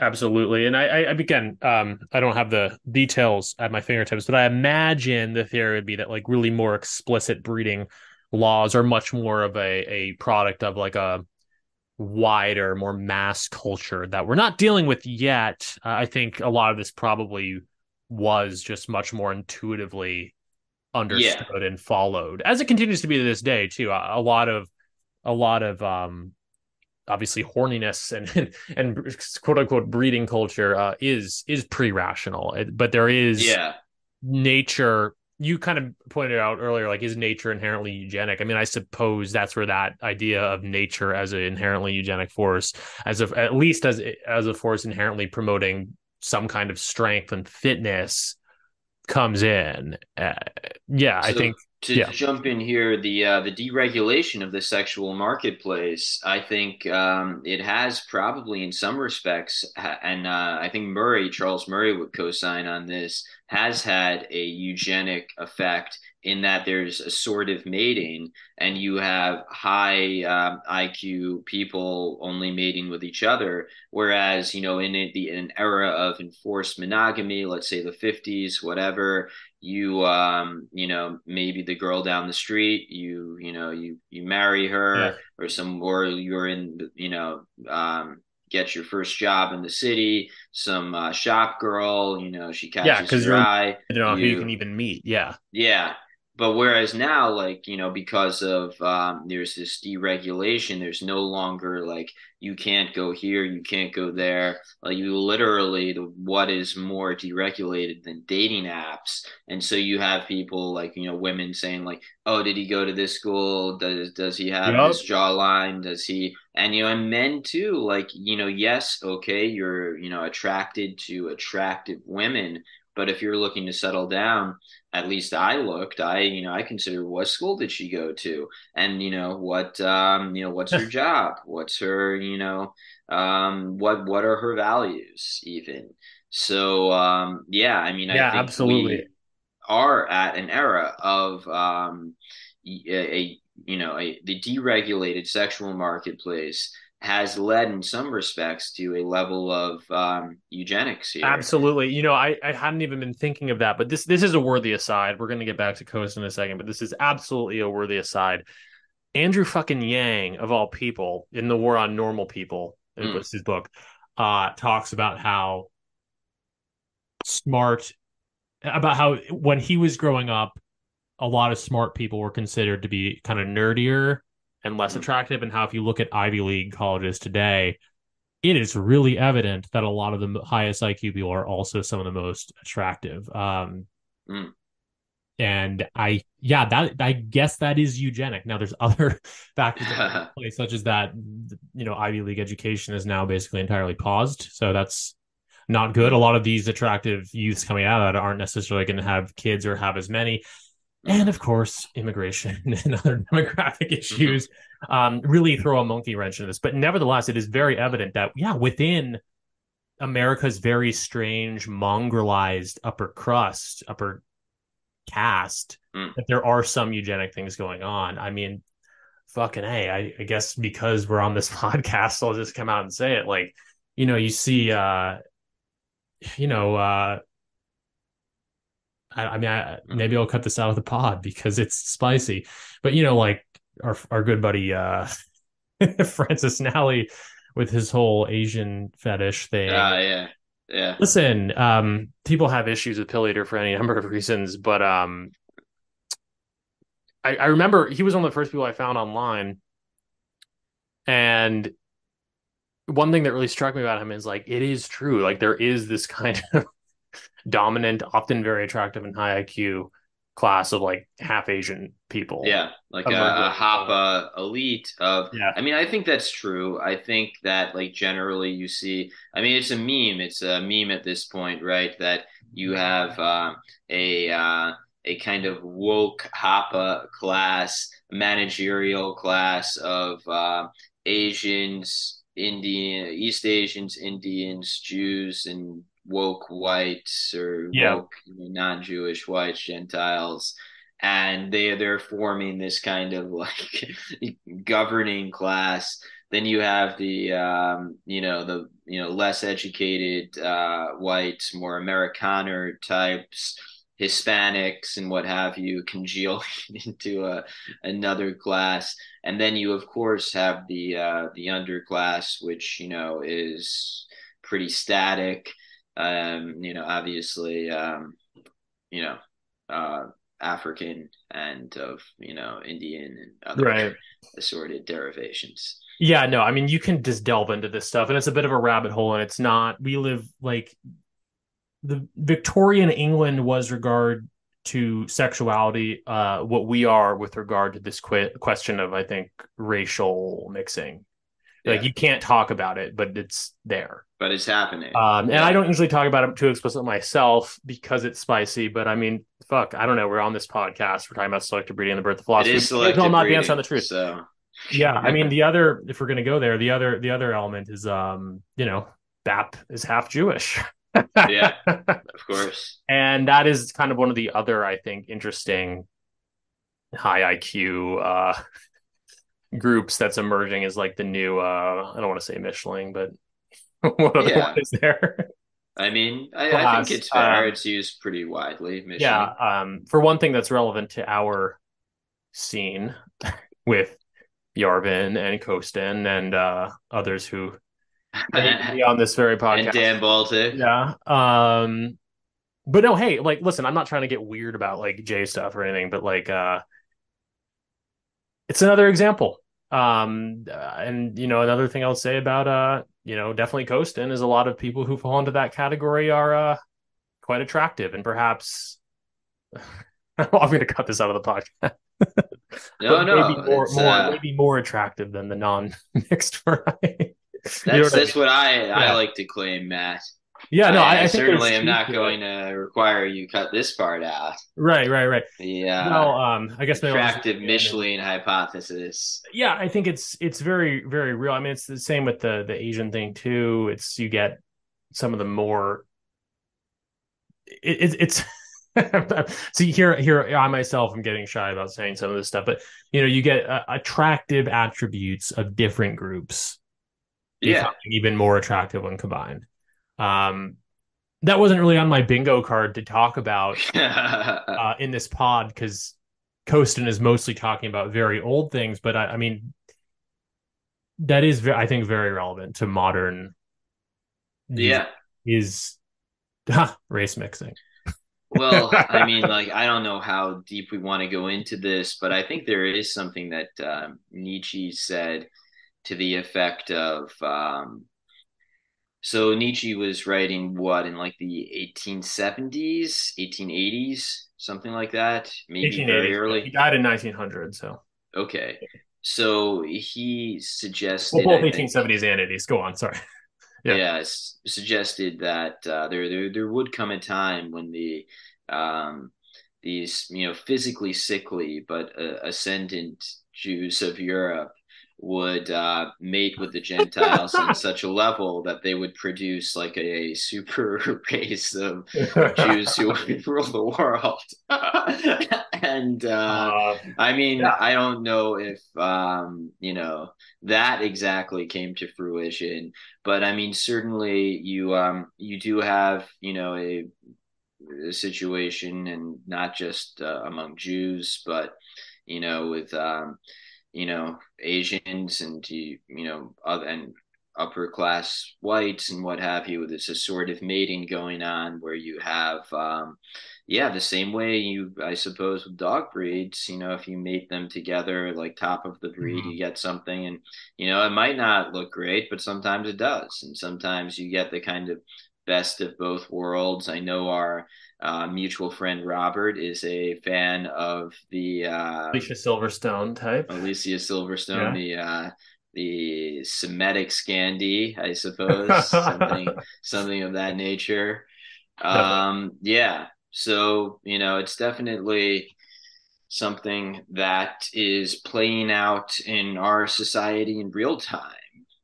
Absolutely. And I, I again, um, I don't have the details at my fingertips, but I imagine the theory would be that like really more explicit breeding laws are much more of a, a product of like a wider, more mass culture that we're not dealing with yet. Uh, I think a lot of this probably was just much more intuitively understood yeah. and followed, as it continues to be to this day too. A, a lot of a lot of um obviously horniness and and, and quote unquote breeding culture uh, is is pre-rational, but there is yeah nature you kind of pointed out earlier like is nature inherently eugenic? I mean i suppose that's where that idea of nature as an inherently eugenic force as a at least as as a force inherently promoting some kind of strength and fitness comes in. Uh, yeah so, i think to, yeah. jump in here, the uh, the deregulation of the sexual marketplace, I think um, it has probably, in some respects, and uh, I think Murray Charles Murray would co-sign on this, has had a eugenic effect in that there's assortive mating and you have high um, IQ people only mating with each other. Whereas, you know, in, a, the, in an era of enforced monogamy, let's say the 50s, whatever, you um you know maybe the girl down the street you you know you you marry her yeah. or some or you're in you know um get your first job in the city some uh, shop girl you know she catches yeah your eye you know you, who you can even meet yeah yeah but whereas now like you know because of um, there's this deregulation there's no longer like you can't go here you can't go there. Like you literally the, what is more deregulated than dating apps. And so you have people like you know women saying like oh did he go to this school? Does does he have yep. this jawline? Does he and you know and men too like you know yes okay you're you know attracted to attractive women. But if you're looking to settle down, at least I looked. I, you know, I considered what school did she go to, and you know what, um, you know, what's her job, what's her, you know, um, what what are her values, even. So, um, yeah, I mean, yeah, I think absolutely. we are at an era of um, a, a you know a, the deregulated sexual marketplace has led in some respects to a level of um, eugenics here. Absolutely. You know, I, I hadn't even been thinking of that, but this this is a worthy aside. We're going to get back to Costin a second, but this is absolutely a worthy aside. Andrew fucking Yang, of all people, in the War on Normal People, it mm. was his book, uh, talks about how smart, about how when he was growing up, a lot of smart people were considered to be kind of nerdier and less mm-hmm. attractive, and how if you look at Ivy League colleges today, it is really evident that a lot of the highest IQ people are also some of the most attractive. Um, mm. And I, yeah, that I guess that is eugenic. Now, there's other factors play, such as that you know Ivy League education is now basically entirely paused, so that's not good. A lot of these attractive youths coming out of that aren't necessarily going to have kids or have as many and of course immigration and other demographic mm-hmm. issues mm-hmm. um, really throw a monkey wrench into this but nevertheless it is very evident that yeah within america's very strange mongrelized upper crust upper caste mm. that there are some eugenic things going on i mean fucking hey I, I guess because we're on this podcast i'll just come out and say it like you know you see uh you know uh I, I mean, I, maybe I'll cut this out of the pod because it's spicy. But you know, like our our good buddy uh, Francis Nally with his whole Asian fetish thing. Ah, yeah, yeah. Listen, um, people have issues with Pill Eater for any number of reasons, but um, I, I remember he was one of the first people I found online, and one thing that really struck me about him is like it is true, like there is this kind of dominant, often very attractive and high IQ class of like half Asian people. Yeah, like a, Emerging. a Hapa elite of. Yeah. I mean, I think that's true. I think that like generally you see. I mean, it's a meme. It's a meme at this point, right? That you have uh, a uh, a kind of woke Hapa class, managerial class of uh, Asians, Indian, East Asians, Indians, Jews, and woke whites or Yeah. woke non-Jewish whites, Gentiles, and they they're forming this kind of like governing class. Then you have the um, you know the you know less educated uh, whites, more Americaner types, Hispanics, and what have you, congealing into a another class. And then you of course have the uh, the underclass, which you know is pretty static. Um, you know, obviously, um, you know, uh, African and of you know Indian and other Right. assorted derivations. Yeah, no, I mean you can just delve into this stuff and it's a bit of a rabbit hole and it's not we live like the Victorian England was regard to sexuality uh what we are with regard to this que- question of I think racial mixing. Like Yeah. you can't talk about it, but it's there. But it's happening. Um, and Yeah. I don't usually talk about it too explicitly myself because it's spicy. But I mean, fuck, I don't know. We're on this podcast. We're talking about selective breeding and the birth of it philosophy. is May as well not breeding, answering the truth. So Yeah, I mean, the other, if we're gonna go there, the other, the other element is, um, you know, Bap is half Jewish. Yeah. of course. and that is kind of one of the other, I think, interesting high IQ uh groups that's emerging is like the new uh I don't want to say Mischling, but what other Yeah. one is there? I mean, I, I think it's fair. um, it's used pretty widely. Mission. Yeah, um, for one thing that's relevant to our scene with Yarvin and Costin and uh, others who be on this very podcast. and Dan Baltic. Yeah. Um, but no, hey, like, listen, I'm not trying to get weird about like J stuff or anything, but like, uh, it's another example. Um, uh, and you know, another thing I'll say about uh, you know, definitely Costin is a lot of people who fall into that category are uh quite attractive and perhaps I'm to cut this out of the podcast. No, no, maybe more, more uh, maybe more attractive than the non-mixed variety. That's You know what I that's what I I Yeah. like to claim, Matt. Yeah, no, I, I think certainly am not truth to it. going to require you cut this part out. Right, right, right. Yeah. uh, well, um, I guess attractive Mischling hypothesis. Yeah, I think it's it's very very real. I mean, it's the same with the the Asian thing too. It's you get some of the more. It, it, it's see here here I myself am getting shy about saying some of this stuff, but you know you get uh, attractive attributes of different groups Yeah, even more attractive when combined. Um, that wasn't really on my bingo card to talk about uh, in this pod because Costin is mostly talking about very old things, but I, I mean, that is, I think, very relevant to modern. yeah. is ha, race mixing. Well, I mean, like I don't know how deep we want to go into this, but I think there is something that um, Nietzsche said to the effect of. Um, so Nietzsche was writing what in like the 1870s, 1880s, something like that, maybe very early. He died in 1900, so Okay, so he suggested. well, both I think- 1870s and 80s. Go on, sorry. Yeah. yeah, suggested that uh, there, there there would come a time when the um, these you know physically sickly but uh, ascendant Jews of Europe would uh, mate with the Gentiles on such a level that they would produce like a, super race of Jews who would rule the world. and uh, Uh, I mean, Yeah. I don't know if um, you know that exactly came to fruition, but I mean, certainly you um you do have you know a, a situation, and not just uh, among Jews, but you know with um you know Asians and you you know other and upper class whites and what have you. There's a sort of mating going on where you have, um, yeah, the same way you, I suppose, with dog breeds. You know, if you mate them together, like top of the breed, Mhm. you get something, and you know it might not look great, but sometimes it does, and sometimes you get the kind of best of both worlds. I know our uh, mutual friend Robert is a fan of the uh, Alicia Silverstone type. Alicia Yeah. Silverstone, the uh, the Semitic Scandi, I suppose, something something of that nature. Um, yeah, so you know, it's definitely something that is playing out in our society in real time,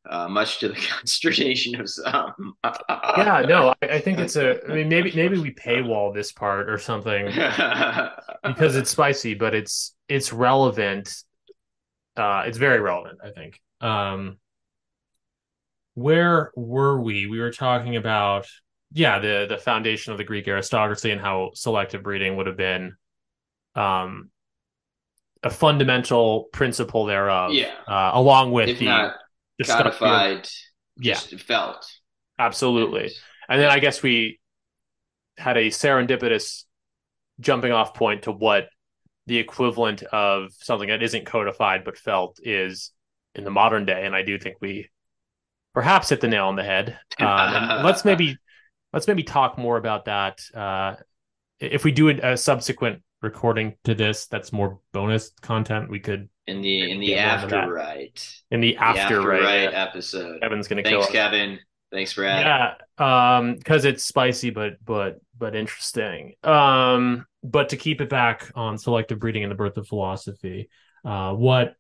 uh, much to the consternation of some. yeah, no, I, I think it's a. I mean, maybe maybe we paywall this part or something because it's spicy, but it's it's relevant. Uh, it's very relevant, I think. Um, where were we? We were talking about yeah, the the foundation of the Greek aristocracy and how selective breeding would have been, um, a fundamental principle thereof. Yeah. uh, along with if the not codified, yeah, felt. absolutely. And then I guess we had a serendipitous jumping off point to what the equivalent of something that isn't codified but felt is in the modern day. And I do think we perhaps hit the nail on the head. Um, let's maybe let's maybe talk more about that. Uh, if we do a, a subsequent recording to this, that's more bonus content. We could in the in the Get after right in the after, the right, right yeah, episode. Kevin's gonna kill Thanks, us. Kevin. Thanks for adding. Yeah, um, because it's spicy, but but but interesting. Um, but to keep it back on selective breeding and the birth of philosophy, uh, what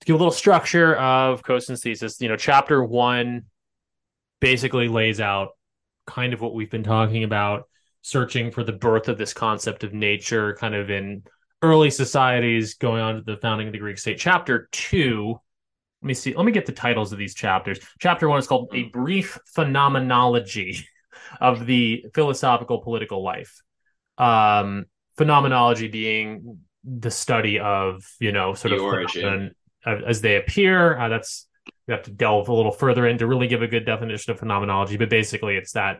to give a little structure of Costin's thesis. You know, chapter one basically lays out kind of what we've been talking about, searching for the birth of this concept of nature, kind of in early societies, going on to the founding of the Greek state. Chapter two let me see. Let me get the titles of these chapters. Chapter one is called A Brief Phenomenology of the Philosophical Political Life. Um, phenomenology being the study of, you know, sort The of origin. as they appear. Uh, that's, we have to delve a little further in to really give a good definition of phenomenology. But basically, it's that,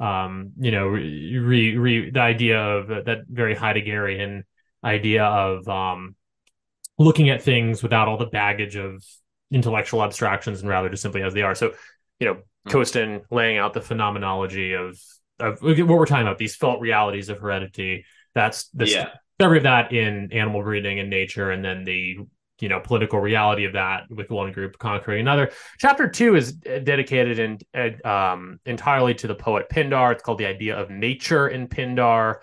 um, you know, re, re, re, the idea of uh, that very Heideggerian idea of, um, looking at things without all the baggage of intellectual abstractions and rather just simply as they are. So, you know, Mm. Costin laying out the phenomenology of of what we're talking about, these felt realities of heredity. That's the Yeah. discovery of that in animal breeding and nature, and then the you know political reality of that with one group conquering another. Chapter two is dedicated in, um, entirely to the poet Pindar. It's called the idea of nature in Pindar.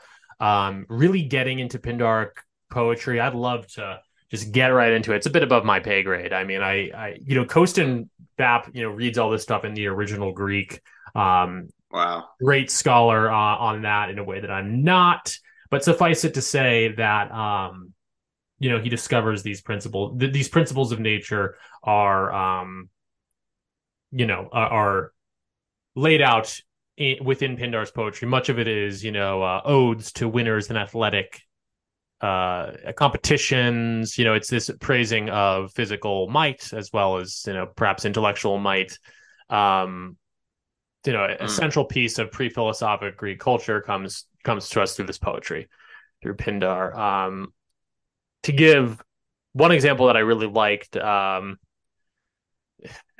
Um, really getting into Pindaric poetry. I'd love to just get right into it. It's a bit above my pay grade. I mean, I, I you know, Costin Bap, you know, reads all this stuff in the original Greek. Um, Wow. great scholar uh, on that in a way that I'm not. But suffice it to say that um, you know he discovers these principles. Th- these principles of nature are um, you know are, are laid out in, within Pindar's poetry. Much of it is you know uh, odes to winners in athletic uh competitions you know it's this praising of physical might as well as you know perhaps intellectual might um you know a Mm. central piece of pre-philosophic greek culture comes comes to us through this poetry through pindar um to give one example that i really liked um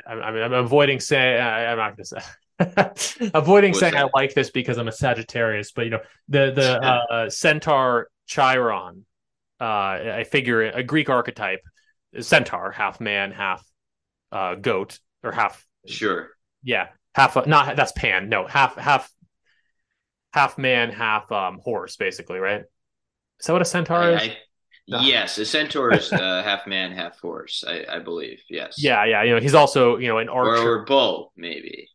i, I mean i'm avoiding saying i'm not gonna say avoiding saying i like this because i'm a sagittarius but you know the the uh, centaur chiron uh a figure a greek archetype centaur half man half uh goat or half Sure. yeah half not that's pan no half half half man half um horse basically right is that what a centaur I, is I, No. Yes, a centaur is uh, half man, half horse. I, I believe. Yes. yeah yeah you know he's also you know an Or, archer or bull, maybe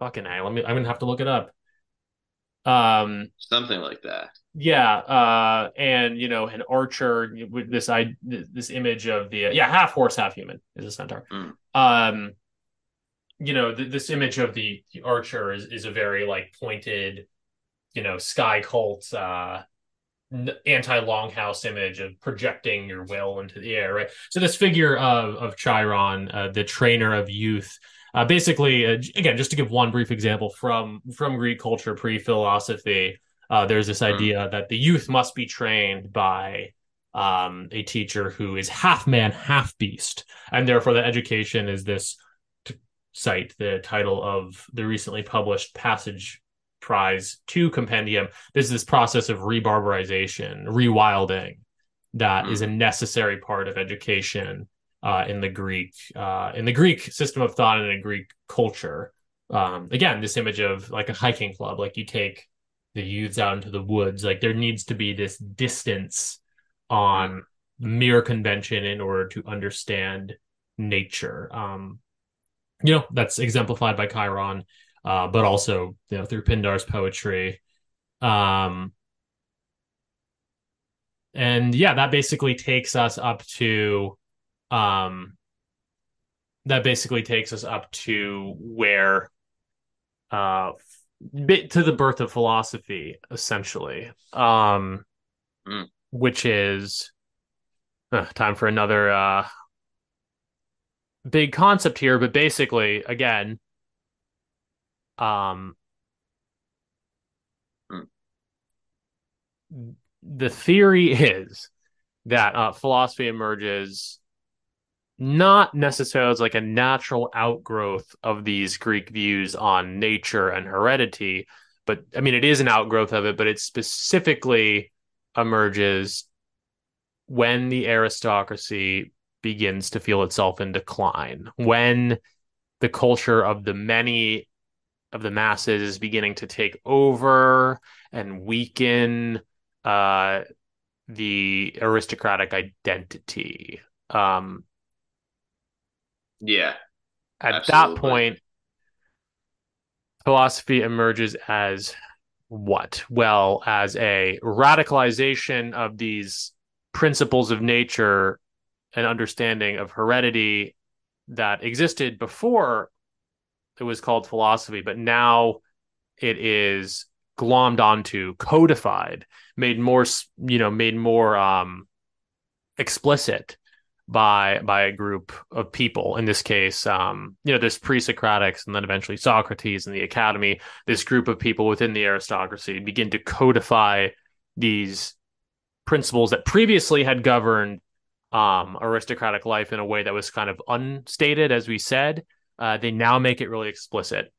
fucking A. let me i'm gonna have to look it up um something like that. yeah uh and you know an archer with this i this image of the yeah half horse half human is a centaur Mm. um you know th- this image of the, the archer is is a very like pointed you know sky cult uh anti-longhouse image of projecting your will into the air, right? So this figure of of Chiron, uh, the trainer of youth, uh, basically, uh, again, just to give one brief example from from Greek culture pre-philosophy, uh, there's this Mm. idea that the youth must be trained by um, a teacher who is half man, half beast, and therefore the education is this. To cite the title of the recently published Passage Prize Two compendium, there's this process of rebarbarization, rewilding, that is a necessary part of education uh, in the Greek uh, in the Greek system of thought and in Greek culture. Um, again, this image of like a hiking club, like you take the youths out into the woods, like there needs to be this distance on mere convention in order to understand nature. Um, you know, that's exemplified by Chiron, uh, but also you know through Pindar's poetry. Um, and yeah, that basically takes us up to um that basically takes us up to where uh bit to the birth of philosophy essentially um Mm. which is uh, time for another uh big concept here but basically again um Mm. the theory is that uh, philosophy emerges not necessarily as like a natural outgrowth of these Greek views on nature and heredity, but I mean, it is an outgrowth of it, but it specifically emerges when the aristocracy begins to feel itself in decline, when the culture of the many of the masses is beginning to take over and weaken uh, the aristocratic identity. Um, Yeah. at Absolutely. that point, philosophy emerges as what? Well, as a radicalization of these principles of nature and understanding of heredity that existed before it was called philosophy, but now it is glommed onto, codified, made more, you know, made more um, explicit by by a group of people. In this case, um, you know, there's pre-Socratics and then eventually Socrates and the Academy. This group of people within the aristocracy begin to codify these principles that previously had governed um, aristocratic life in a way that was kind of unstated, as we said. Uh, they now make it really explicit.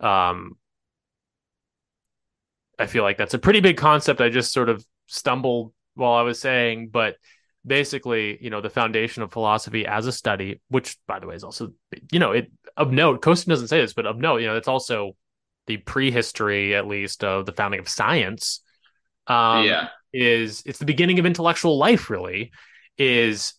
Um, I feel like that's a pretty big concept. I just sort of stumbled while I was saying, but basically, you know, the foundation of philosophy as a study, which by the way is also, you know, it of note, Costin doesn't say this, but of note, you know, it's also the prehistory, at least, of the founding of science. Um, yeah. is it's the beginning of intellectual life really is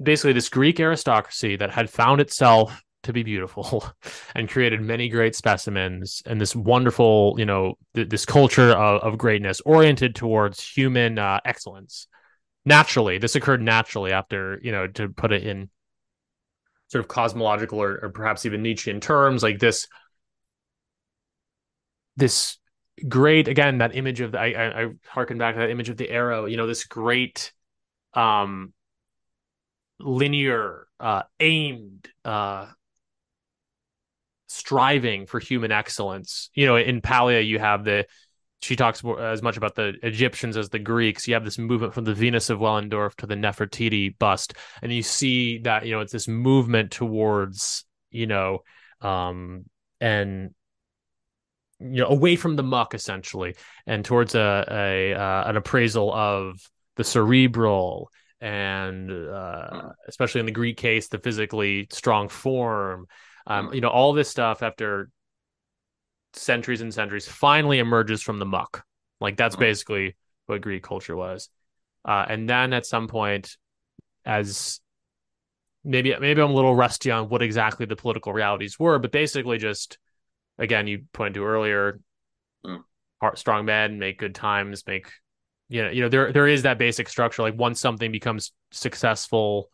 basically this greek aristocracy that had found itself to be beautiful and created many great specimens and this wonderful you know th- this culture of, of greatness oriented towards human uh, excellence naturally this occurred naturally after you know to put it in sort of cosmological or, or perhaps even nietzschean terms like this this great again that image of the, I, I I harken back to that image of the arrow you know this great um linear uh aimed uh striving for human excellence. You know in Paglia you have the she talks more, as much about the Egyptians as the Greeks. You have this movement from the Venus of Willendorf to the Nefertiti bust, and you see that you know it's this movement towards you know, um, and you know away from the muck essentially, and towards a, a uh, an appraisal of the cerebral and uh, especially in the Greek case, the physically strong form. Um, you know, all this stuff after centuries and centuries finally emerges from the muck. Like that's Mhm. basically what Greek culture was. Uh, and then at some point, as maybe maybe I'm a little rusty on what exactly the political realities were, but basically just again, you pointed to earlier, Mm. strong men make good times, make you know, you know, there there is that basic structure. Like once something becomes successful,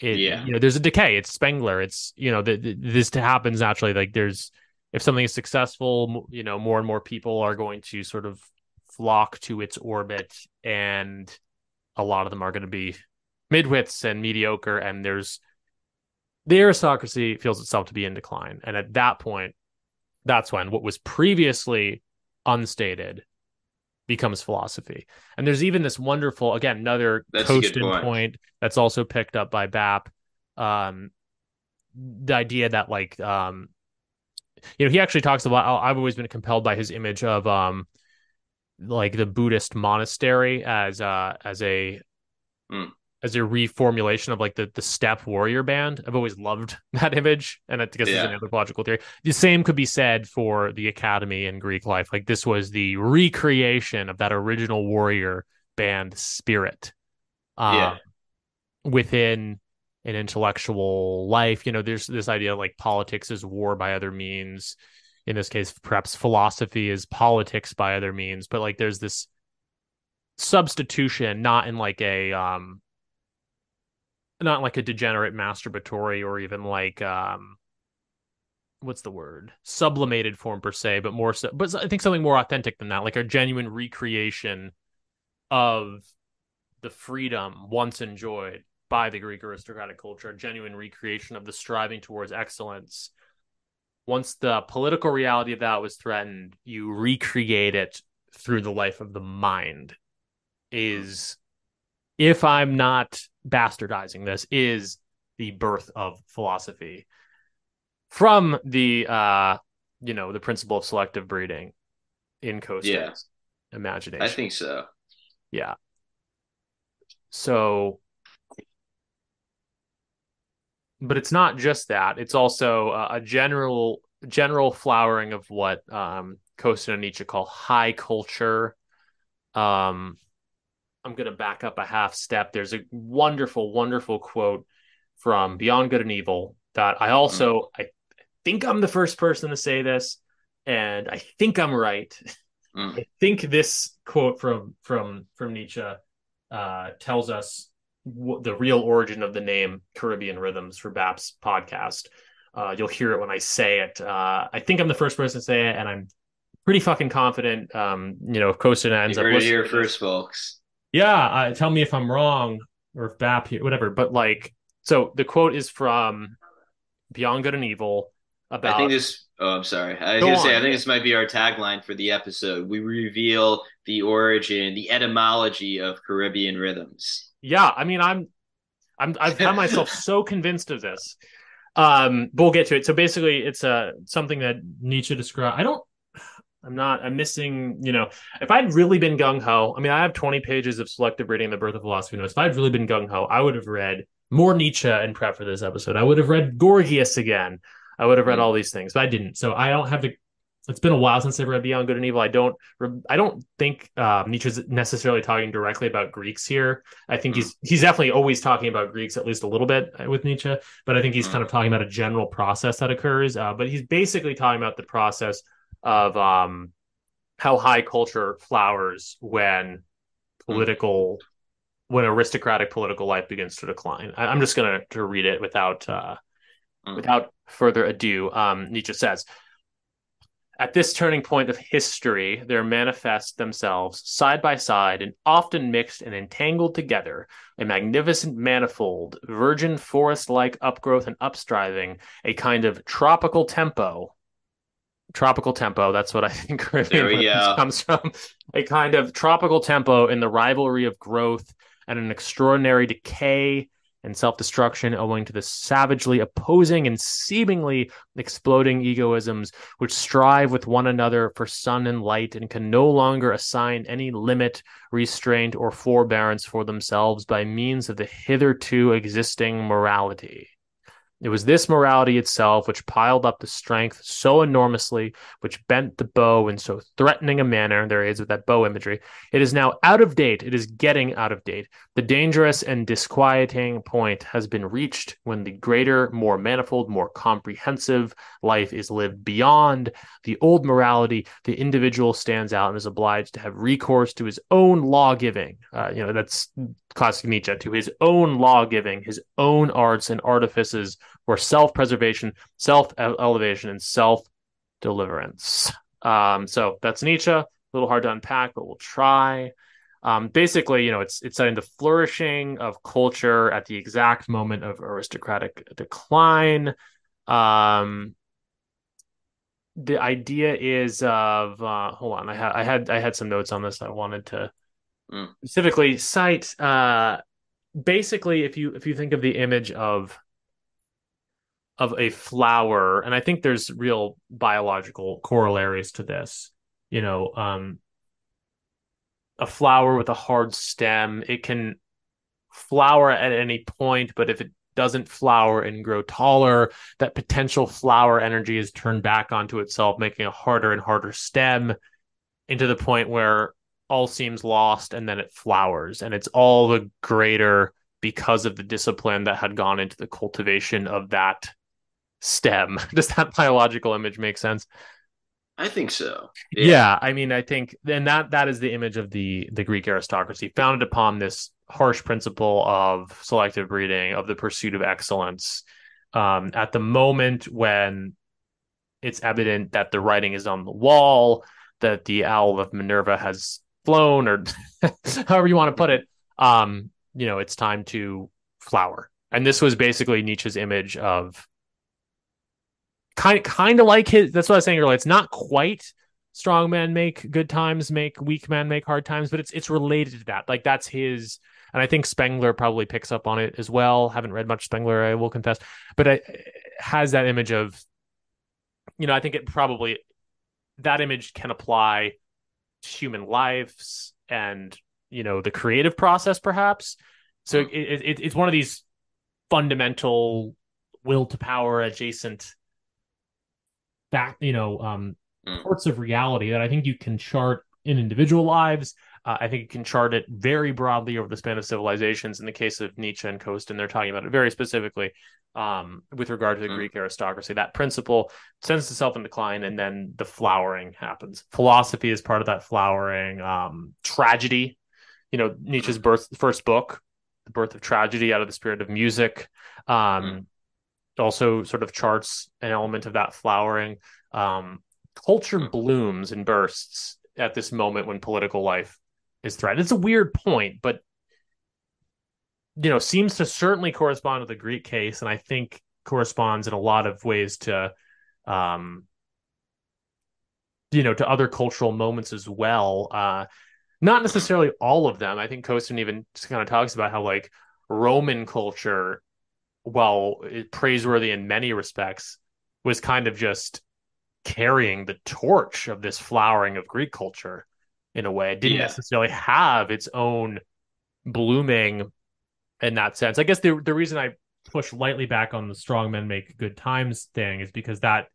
it Yeah. you know, there's a decay. It's Spengler. It's you know, the, the, this happens naturally. Like there's if something is successful, you know, more and more people are going to sort of flock to its orbit, and a lot of them are going to be midwits and mediocre. And there's the aristocracy feels itself to be in decline. And at that point, that's when what was previously unstated becomes philosophy. And there's even this wonderful, again, another That's Costin point. point that's also picked up by BAP. Um, the idea that like um, you know, he actually talks about. I've always been compelled by his image of um, like the Buddhist monastery as uh as a Hmm. as a reformulation of like the the steppe warrior band. I've always loved that image, and I guess it's an Yeah. anthropological theory. The same could be said for the academy in Greek life. Like this was the recreation of that original warrior band spirit. Uh, Yeah. Within an intellectual life, you know, there's this idea like politics is war by other means. In this case, perhaps philosophy is politics by other means, but like there's this substitution, not in like a um not like a degenerate masturbatory or even like um what's the word? Sublimated form per se but more so but i think something more authentic than that like a genuine recreation of the freedom once enjoyed by the greek aristocratic culture a genuine recreation of the striving towards excellence. Once the political reality of that was threatened you recreate it through the life of the mind. Is if i'm not bastardizing this is the birth of philosophy. From the uh you know the principle of selective breeding in Costin's Yeah. imagination. I think so. yeah. So but it's not just that. It's also uh, a general general flowering of what um Costin and Nietzsche call high culture. Um I'm going to back up a half step. There's a wonderful wonderful quote from Beyond Good and Evil that I also I think I'm the first person to say this and I think I'm right. Mm. I think this quote from from from Nietzsche uh, tells us w- the real origin of the name Caribbean Rhythms for BAP's podcast. Uh, you'll hear it when I say it. Uh, I think I'm the first person to say it, and I'm pretty fucking confident. Um, you know, if Costin ends You up here first, folks. yeah, uh, tell me if I'm wrong or if BAP here, whatever. But like, so the quote is from Beyond Good and Evil about I think this. Oh, I'm sorry. I was Go gonna say. on, I think this might be our tagline for the episode. We reveal the origin, the etymology of Caribbean rhythms. yeah i mean i'm i'm i've found myself so convinced of this um but we'll get to it so basically it's uh something that nietzsche described i don't i'm not i'm missing you know if i'd really been gung-ho i mean i have 20 pages of selective reading the birth of philosophy notes if i'd really been gung-ho i would have read more nietzsche in prep for this episode i would have read gorgias again i would have read all these things but i didn't so i don't have to it's been a while since I've read Beyond Good and Evil. I don't, I don't think uh, Nietzsche's necessarily talking directly about Greeks here. I think he's he's definitely always talking about Greeks at least a little bit uh, with Nietzsche, but I think he's Mm. kind of talking about a general process that occurs. Uh, but he's basically talking about the process of um, how high culture flowers when political, when aristocratic political life begins to decline. I, I'm just gonna to read it without uh, without further ado. Um, Nietzsche says. At this turning point of history, there manifest themselves side by side and often mixed and entangled together a magnificent manifold, virgin forest like upgrowth and upstriving, a kind of tropical tempo. Tropical tempo, that's what I think Caribbean There we comes from. A kind of tropical tempo in the rivalry of growth and an extraordinary decay and self destruction owing to the savagely opposing and seemingly exploding egoisms which strive with one another for sun and light and can no longer assign any limit, restraint, or forbearance for themselves by means of the hitherto existing morality. It was this morality itself which piled up the strength so enormously, which bent the bow in so threatening a manner. There is with that bow imagery. It is now out of date. It is getting out of date. The dangerous and disquieting point has been reached when the greater, more manifold, more comprehensive life is lived beyond the old morality. The individual stands out and is obliged to have recourse to his own law giving. Uh, you know, that's classic Nietzsche, to his own law giving, his own arts and artifices for self preservation, self elevation, and self deliverance. Um, so that's Nietzsche. A little hard to unpack, but we'll try. Um, basically, you know, it's it's setting the flourishing of culture at the exact moment of aristocratic decline. Um, the idea is of uh, hold on, I had I had I had some notes on this I wanted to Mm. specifically cite. Uh, basically, if you if you think of the image of of a flower, and I think there's real biological corollaries to this. You know, um, a flower with a hard stem, it can flower at any point, but if it doesn't flower and grow taller, that potential flower energy is turned back onto itself, making a harder and harder stem into the point where all seems lost and then it flowers. And it's all the greater because of the discipline that had gone into the cultivation of that stem. Does that biological image make sense? I think so. Yeah. I mean, I think, and that that is the image of the the Greek aristocracy, founded upon this harsh principle of selective breeding, of the pursuit of excellence. Um, at the moment when it's evident that the writing is on the wall, that the owl of Minerva has flown, or however you want to put it, um, you know, it's time to flower. And this was basically Nietzsche's image of kind kind of like his. That's what I was saying earlier. It's not quite strong men make good times, make weak men make hard times, but it's it's related to that. Like that's his. And I think Spengler probably picks up on it as well. Haven't read much Spengler, I will confess, but it has that image of, you know, I think it probably that image can apply to human lives and you know the creative process, perhaps. So hmm. it, it, it's one of these fundamental will to power adjacent back you know um Mm. parts of reality that i think you can chart in individual lives. Uh, i think you can chart it very broadly over the span of civilizations. In the case of nietzsche and Costin they're talking about it very specifically um, with regard to the Mm. greek aristocracy. That principle sends itself in decline and then the flowering happens. Philosophy is part of that flowering um, tragedy. You know nietzsche's birth first book the birth of tragedy out of the spirit of music um, also sort of charts an element of that flowering um, culture blooms and bursts at this moment when political life is threatened. It's a weird point, but you know, seems to certainly correspond to the Greek case, and I think corresponds in a lot of ways to um you know to other cultural moments as well. Uh not necessarily all of them. I think Costin even just kind of talks about how like Roman culture, while praiseworthy in many respects, was kind of just carrying the torch of this flowering of Greek culture in a way. It didn't Yeah. necessarily have its own blooming in that sense. I guess the the reason I push lightly back on the strong men make good times thing is because that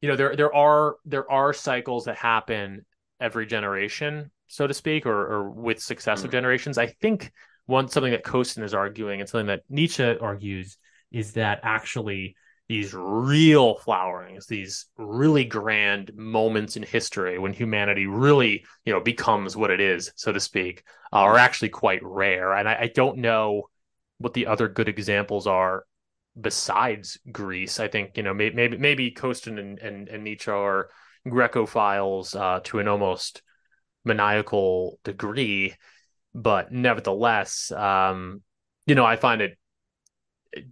you know there there are there are cycles that happen every generation, so to speak, or or with successive Mm. generations. I think one something that Costin is arguing and something that Nietzsche argues is that actually these real flowerings, these really grand moments in history when humanity really, you know, becomes what it is, so to speak, uh, are actually quite rare. And I, I don't know what the other good examples are besides Greece. I think, you know, maybe maybe, maybe Costin and, and, and Nietzsche are Grecophiles uh, to an almost maniacal degree, but nevertheless, um, you know, I find it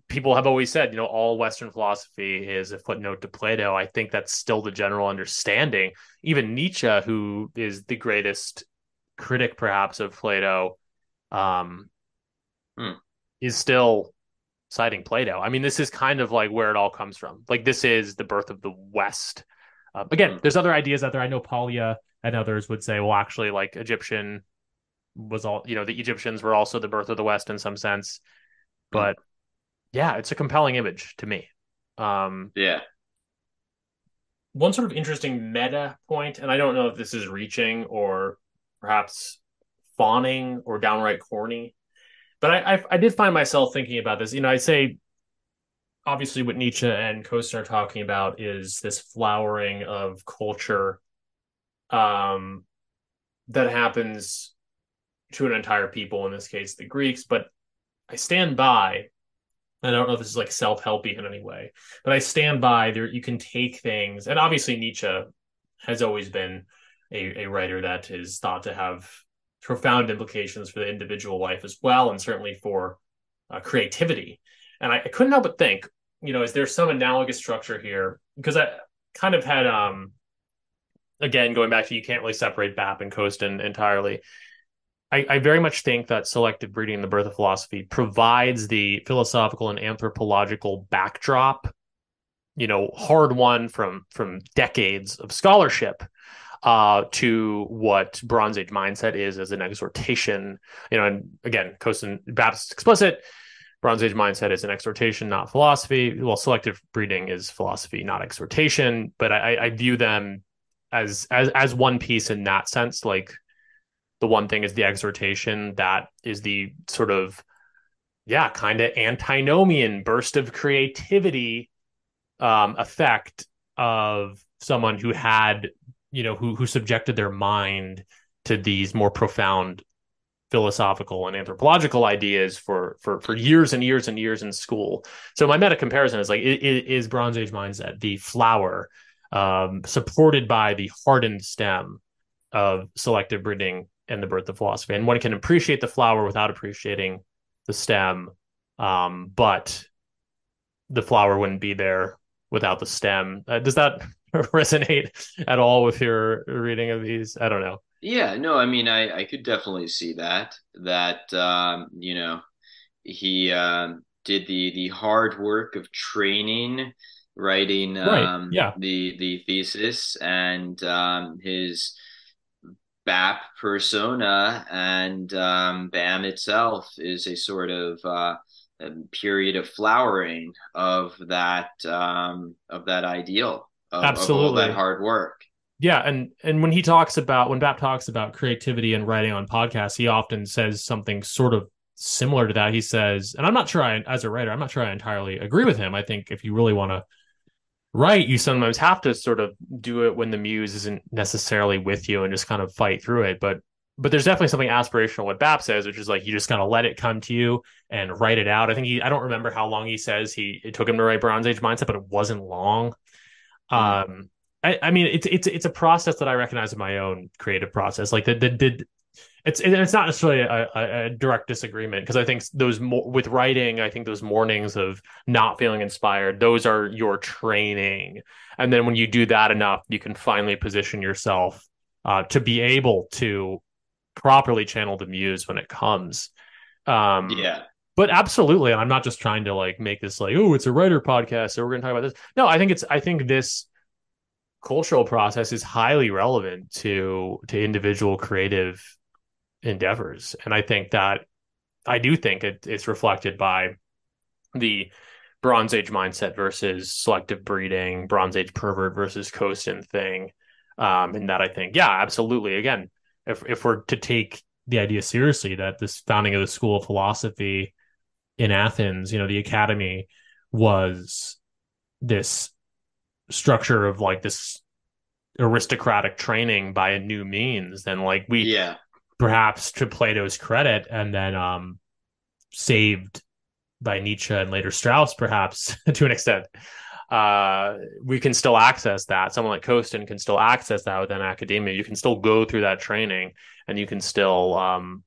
people have always said, you know, all Western philosophy is a footnote to Plato. I think that's still the general understanding. Even Nietzsche, who is the greatest critic, perhaps, of Plato, um, Hmm. is still citing Plato. I mean, this is kind of like where it all comes from. Like, this is the birth of the West. Uh, again, Hmm. there's other ideas out there. I know Paglia and others would say, well, actually, like Egyptian was all, you know, the Egyptians were also the birth of the West in some sense. But yeah, it's a compelling image to me. Um, Yeah. one sort of interesting meta point, and I don't know if this is reaching or perhaps fawning or downright corny, but I, I I did find myself thinking about this. You know, I say obviously what Nietzsche and Costin are talking about is this flowering of culture um, that happens to an entire people, in this case, the Greeks. But I stand by, and I don't know if this is like self helpy in any way, but I stand by there. You can take things, and obviously Nietzsche has always been a, a writer that is thought to have profound implications for the individual life as well, and certainly for uh, creativity. And I, I, couldn't help but think, you know, is there some analogous structure here? Because I kind of had, um, again, going back to you can't really separate BAP and Costin entirely. I, I, very much think that selective breeding in the birth of philosophy provides the philosophical and anthropological backdrop, you know, hard won from from decades of scholarship uh, to what Bronze Age mindset is as an exhortation. You know, and again, Costin Baptist explicit. Bronze Age mindset is an exhortation, not philosophy. Well, selective breeding is philosophy, not exhortation. But I, I view them as as as one piece in that sense. Like the one thing is the exhortation that is the sort of yeah kind of antinomian burst of creativity um, effect of someone who had you know who who subjected their mind to these more profound philosophical and anthropological ideas for for for years and years and years in school. So my meta comparison is like it, it is Bronze Age mindset the flower um, supported by the hardened stem of selective breeding and the birth of philosophy, and one can appreciate the flower without appreciating the stem, um, but the flower wouldn't be there without the stem. Uh, does that resonate at all with your reading of these? I don't know. Yeah, no, I mean, I, I could definitely see that, that, um, you know, he, um, did the, the hard work of training, writing, right. um, yeah. the, the thesis and, um, his BAP persona and, um, BAM itself is a sort of, uh, period of flowering of that, um, of that ideal of, absolutely of that hard work. Yeah, and and when he talks about when Bap talks about creativity and writing on podcasts, he often says something sort of similar to that. He says, and I'm not sure I, as a writer, I'm not sure I entirely agree with him. I think if you really want to write, you sometimes have to sort of do it when the muse isn't necessarily with you and just kind of fight through it. But but there's definitely something aspirational what Bap says, which is like you just kind of let it come to you and write it out. I think he I don't remember how long he says he it took him to write Bronze Age mindset, but it wasn't long. Mm-hmm. Um, I, I, mean, it's it's it's a process that I recognize in my own creative process. Like the the, the it's it's not necessarily a, a, a direct disagreement because I think those mo- with writing, I think those mornings of not feeling inspired, those are your training, and then when you do that enough, you can finally position yourself uh, to be able to properly channel the muse when it comes. Um, yeah, but absolutely and i'm not just trying to like make this like oh it's a writer podcast so we're going to talk about this. No i think it's i think this cultural process is highly relevant to to individual creative endeavors. And i think that i do think it, it's reflected by the bronze age mindset versus selective breeding bronze age pervert versus Costin thing. Um and that i think yeah absolutely. Again if if we're to take the idea seriously that this founding of the school of philosophy in Athens, you know, the academy was this structure of like this aristocratic training by a new means. Then like we yeah perhaps to plato's credit and then um saved by nietzsche and later strauss perhaps to an extent uh we can still access that. Someone like Costin can still access that within academia. You can still go through that training and you can still um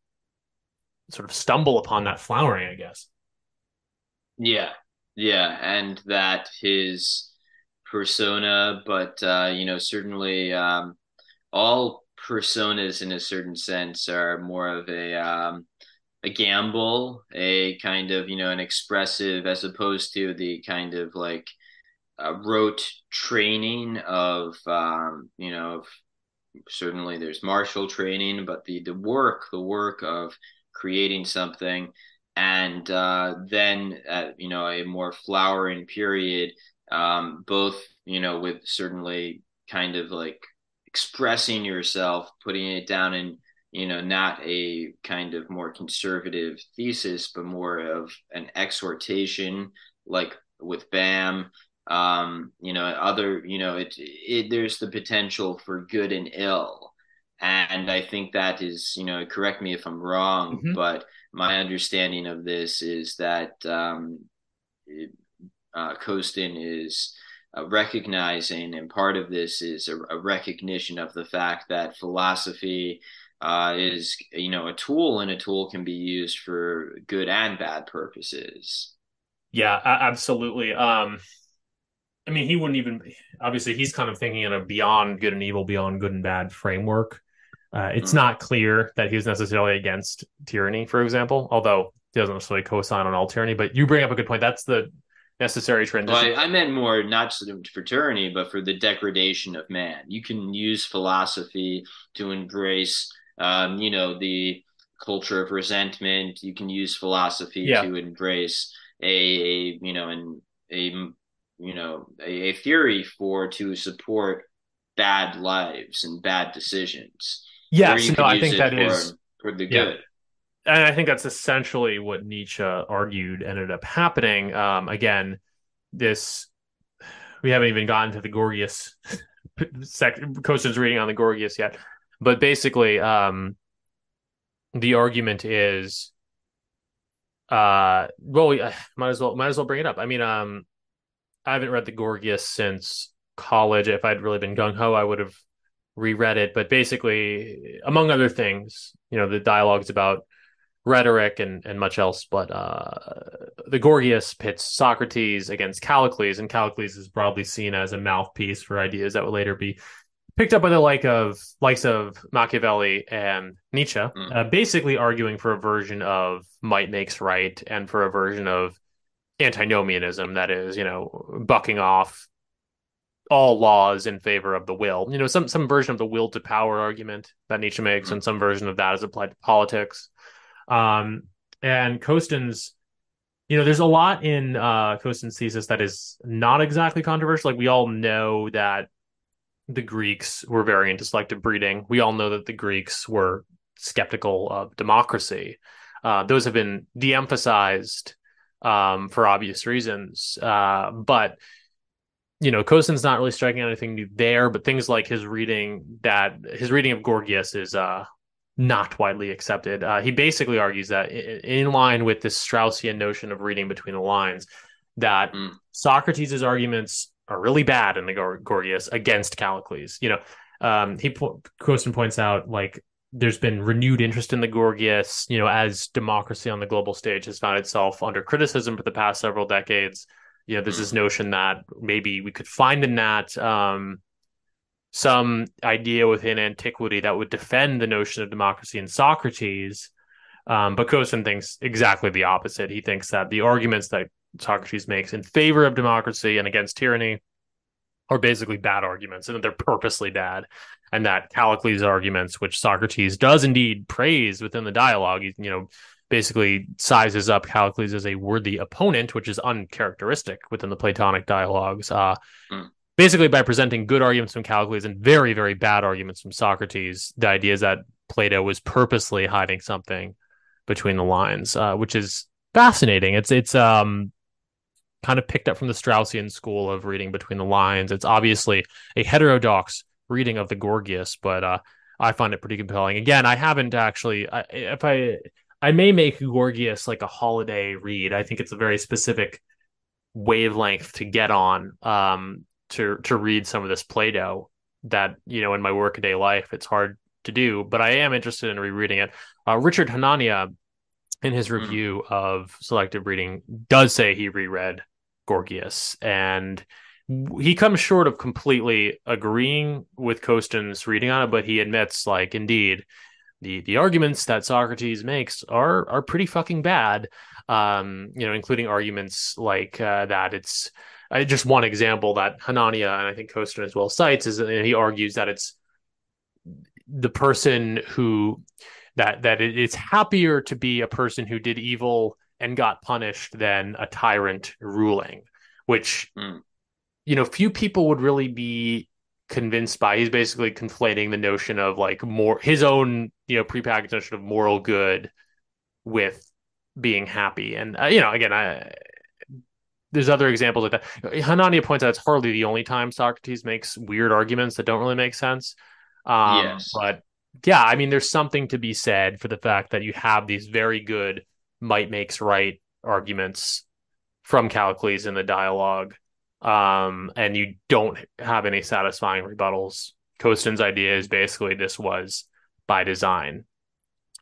sort of stumble upon that flowering i guess. Yeah, yeah, and that his persona, but uh, you know, certainly um, all personas in a certain sense are more of a um, a gamble, a kind of you know an expressive as opposed to the kind of like uh, rote training of um, you know of certainly there's martial training, but the the work the work of creating something and uh, then at you know a more flowering period, um, both you know with certainly kind of like expressing yourself, putting it down in you know not a kind of more conservative thesis, but more of an exhortation, like with Bam. Um, you know, other, you know, it, it there's the potential for good and ill, and I think that is, you know, correct me if I'm wrong, mm-hmm. but my understanding of this is that um, it, uh, Costin is uh, recognizing, and part of this is a, a, recognition of the fact that philosophy uh, is, you know, a tool, and a tool can be used for good and bad purposes. Yeah, absolutely. Um, I mean, he wouldn't even. Obviously, he's kind of thinking in a beyond good and evil, beyond good and bad framework. Uh, it's mm. not clear that he's necessarily against tyranny, for example, although he doesn't necessarily co-sign on all tyranny. But you bring up a good point. That's the necessary transition. Well, I, I, meant more not for tyranny, but for the degradation of man. You can use philosophy to embrace, um, you know, the culture of resentment. You can use philosophy yeah. to embrace a, a, you know, an a you know a, a theory for to support bad lives and bad decisions. Yes, no, I think that for, is for the yeah. good. And I think that's essentially what Nietzsche argued ended up happening. Um, again, this we haven't even gotten to the Gorgias sec- Costin's reading on the Gorgias yet, but basically, um, the argument is, uh, well, we uh, might as well might as well bring it up. I mean, um, I haven't read the Gorgias since college. If I'd really been gung ho, I would have reread it. But basically, among other things, you know, the dialogues about rhetoric and, and much else. But uh, the Gorgias pits Socrates against Callicles, and Callicles is broadly seen as a mouthpiece for ideas that would later be picked up by the like of likes of Machiavelli and Nietzsche, mm. uh, basically arguing for a version of might makes right and for a version of antinomianism that is, you know, bucking off all laws in favor of the will. You know, some some version of the will to power argument that Nietzsche makes, mm-hmm. and some version of that is applied to politics. Um, and Costin's, you know, there's a lot in uh, Costin's thesis that is not exactly controversial. Like we all know that the Greeks were very into selective breeding. We all know that the Greeks were skeptical of democracy. Uh, those have been de-emphasized um, for obvious reasons. Uh, but you know, Costin's not really striking anything new there, but things like his reading that his reading of Gorgias is uh, not widely accepted. Uh, he basically argues that in line with this Straussian notion of reading between the lines, that mm. Socrates' arguments are really bad in the Gorgias against Callicles. You know, um, he Costin points out like there's been renewed interest in the Gorgias, you know, as democracy on the global stage has found itself under criticism for the past several decades. You know, there's this notion that maybe we could find in that um, some idea within antiquity that would defend the notion of democracy in Socrates. Um, but Costin thinks exactly the opposite. He thinks that the arguments that Socrates makes in favor of democracy and against tyranny are basically bad arguments and that they're purposely bad and that Callicles' arguments, which Socrates does indeed praise within the dialogue, you know, basically sizes up Callicles as a worthy opponent, which is uncharacteristic within the Platonic dialogues. Uh, mm. Basically, by presenting good arguments from Callicles and very, very bad arguments from Socrates, the idea is that Plato was purposely hiding something between the lines, uh, which is fascinating. It's it's um kind of picked up from the Straussian school of reading between the lines. It's obviously a heterodox reading of the Gorgias, but uh, I find it pretty compelling. Again, I haven't actually. I, if I, I may make Gorgias like a holiday read. I think it's a very specific wavelength to get on um, to to read some of this Plato that you know in my workaday life it's hard to do. But I am interested in rereading it. Uh, Richard Hanania, in his hmm. review mm. of Selective Breeding, does say he reread Gorgias and he comes short of completely agreeing with Costin's reading on it, but he admits, like, indeed, the the arguments that Socrates makes are are pretty fucking bad. Um, you know, including arguments like uh, that it's uh, just one example that Hanania and I think Costin as well cites is that he argues that it's the person who that that it's happier to be a person who did evil and got punished than a tyrant ruling, which mm you know, few people would really be convinced by. He's basically conflating the notion of like more his own, you know, prepackaged notion of moral good with being happy. And uh, you know, again, I there's other examples like that. Hanania points out it's hardly the only time Socrates makes weird arguments that don't really make sense. Um, yes. But yeah, I mean, there's something to be said for the fact that you have these very good might makes right arguments from Callicles in the dialogue um, and you don't have any satisfying rebuttals. Costin's idea is basically this was by design,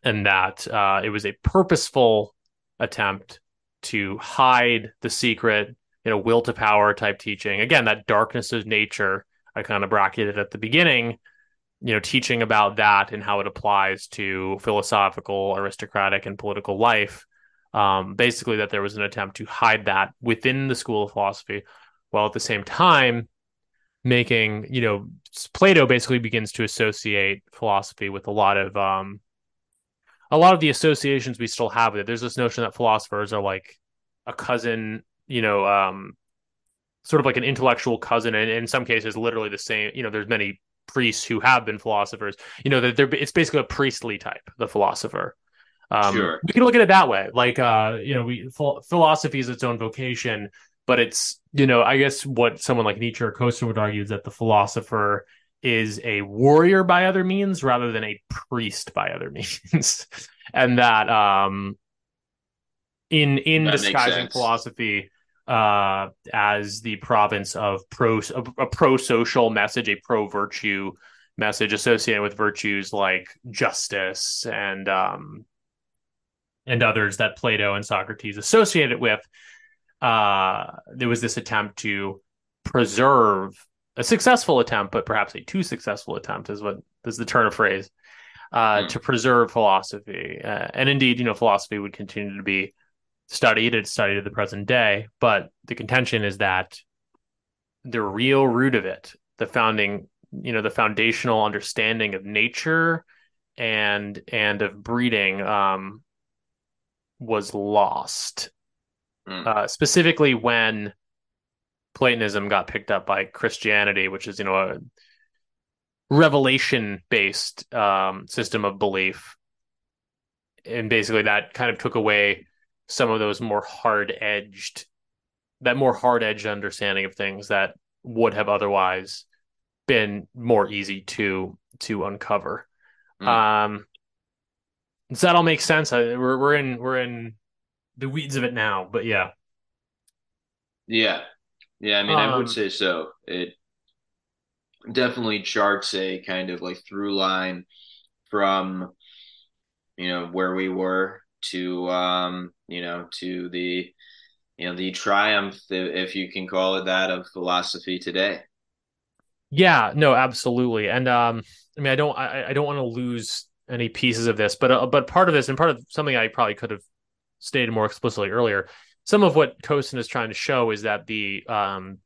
and that uh, it was a purposeful attempt to hide the secret, you know, will to power type teaching. Again, that darkness of nature I kind of bracketed at the beginning, you know, teaching about that and how it applies to philosophical, aristocratic, and political life. Um, basically, that there was an attempt to hide that within the school of philosophy, while at the same time making, you know, Plato basically begins to associate philosophy with a lot of um, a lot of the associations we still have with it. There's this notion that philosophers are like a cousin, you know, um, sort of like an intellectual cousin, and in some cases, literally the same. You know, there's many priests who have been philosophers. You know, that they're it's basically a priestly type, the philosopher. Um, Sure. We can look at it that way. Like, uh, you know, we phil- philosophy is its own vocation, but it's you know, I guess what someone like Nietzsche or Costin would argue is that the philosopher is a warrior by other means rather than a priest by other means, and that um, in in That disguising philosophy uh, as the province of pro a, a pro social message, a pro virtue message associated with virtues like justice and um, and others that Plato and Socrates associated with. Uh, there was this attempt to preserve a successful attempt, but perhaps a too successful attempt is what is the turn of phrase uh, Hmm. to preserve philosophy. Uh, and indeed, you know, philosophy would continue to be studied. It's studied to the present day, but the contention is that the real root of it, the founding, you know, the foundational understanding of nature and and of breeding, um, was lost. Hmm. Uh, specifically when Platonism got picked up by Christianity, which is you know a revelation based um, system of belief, and basically that kind of took away some of those more hard edged, that more hard edged understanding of things that would have otherwise been more easy to to uncover. Mm. Um, does that all make sense? I, we're we're in we're in the weeds of it now, but yeah. Yeah. Yeah, I mean, I Um, would say so. It definitely charts a kind of like through line from, you know, where we were to, um, you know, to the, you know, the triumph, if you can call it that, of philosophy today. Yeah, no, absolutely. And um I mean I don't I, I don't want to lose any pieces of this, but uh, but part of this and part of something I probably could have stated more explicitly earlier, some of what Costin is trying to show is that the um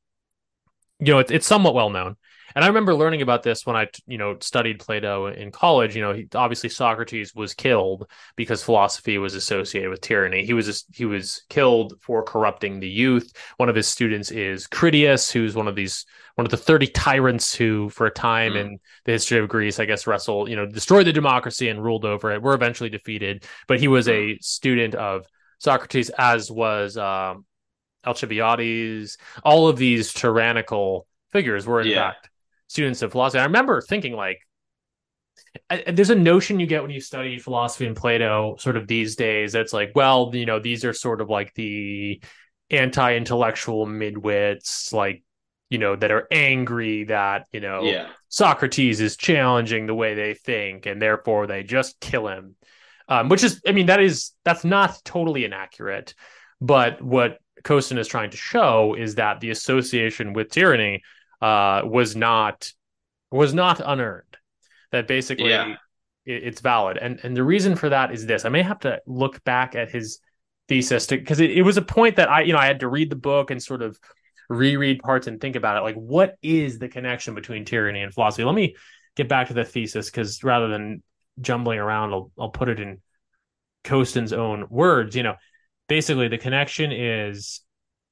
you know it's it's somewhat well known. And I remember learning about this when I you know studied Plato in college, you know, he, obviously Socrates was killed because philosophy was associated with tyranny. He was he was killed for corrupting the youth. One of his students is Critias, who's one of these one of the 30 tyrants who for a time Mm. in the history of Greece, I guess wrestled, you know, destroyed the democracy and ruled over it. Were eventually defeated, but he was a student of Socrates as was um Alcibiades. All of these tyrannical figures were in Yeah. fact students of philosophy. I remember thinking like I, there's a notion you get when you study philosophy and Plato sort of these days that's like, well, you know, these are sort of like the anti-intellectual midwits, like, you know, that are angry that, you know, Yeah. Socrates is challenging the way they think and therefore they just kill him. Um, which is, I mean, that is, that's not totally inaccurate. But what Costin is trying to show is that the association with tyranny uh, was not was not unearned. That basically Yeah. it- it's valid, and and the reason for that is this. I may have to look back at his thesis because it, it was a point that I you know I had to read the book and sort of reread parts and think about it. Like, what is the connection between tyranny and philosophy? Let me get back to the thesis because rather than jumbling around, I'll I'll put it in Costin's own words. You know, basically the connection is.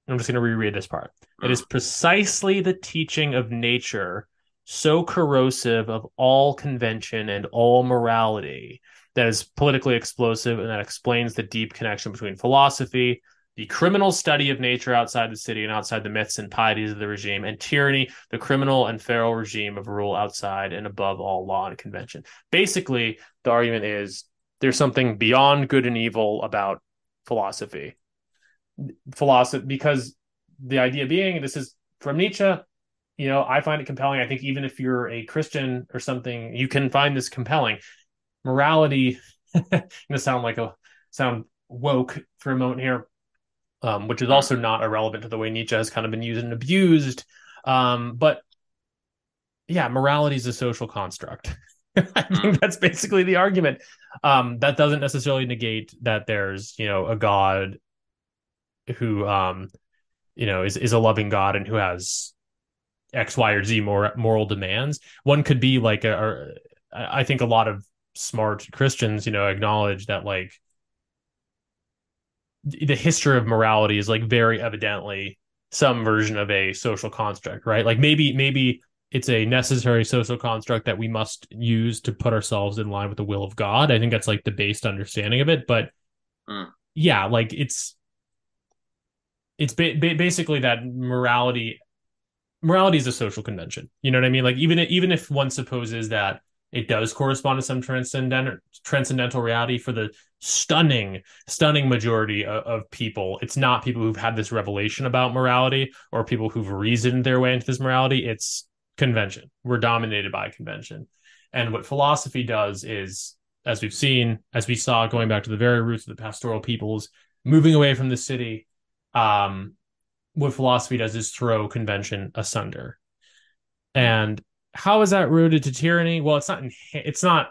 I'm just going to reread this part. It hmm. is precisely the teaching of nature, so corrosive of all convention and all morality, that is politically explosive and that explains the deep connection between philosophy, the criminal study of nature outside the city and outside the myths and pieties of the regime, and tyranny, the criminal and feral regime of rule outside and above all law and convention. Basically, the argument is there's something beyond good and evil about philosophy. Philosophy, because the idea being this is from Nietzsche, you know, I find it compelling. I think even if you're a Christian or something, you can find this compelling. Morality, gonna sound like a sound woke for a moment here, um, which is also not irrelevant to the way Nietzsche has kind of been used and abused. Um, but yeah, morality is a social construct. I think that's basically the argument. Um, that doesn't necessarily negate that there's, you know, a God who, um, you know, is is a loving God and who has X, Y, or Z more moral demands. One could be like a, or I think a lot of smart Christians, you know, acknowledge that like the history of morality is like very evidently some version of a social construct, right? Like maybe maybe it's a necessary social construct that we must use to put ourselves in line with the will of God. I think that's like the based understanding of it, but Mm. yeah, like it's it's ba- ba- basically that morality morality is a social convention. You know what I mean? Like even even if one supposes that it does correspond to some transcendental transcendental reality for the stunning stunning majority of, of, people. It's not people who've had this revelation about morality or people who've reasoned their way into this morality. It's convention. We're dominated by convention. And what philosophy does is as we've seen as we saw going back to the very roots of the pastoral peoples moving away from the city um what philosophy does is throw convention asunder. And how is that rooted to tyranny? Well, it's not. It's not.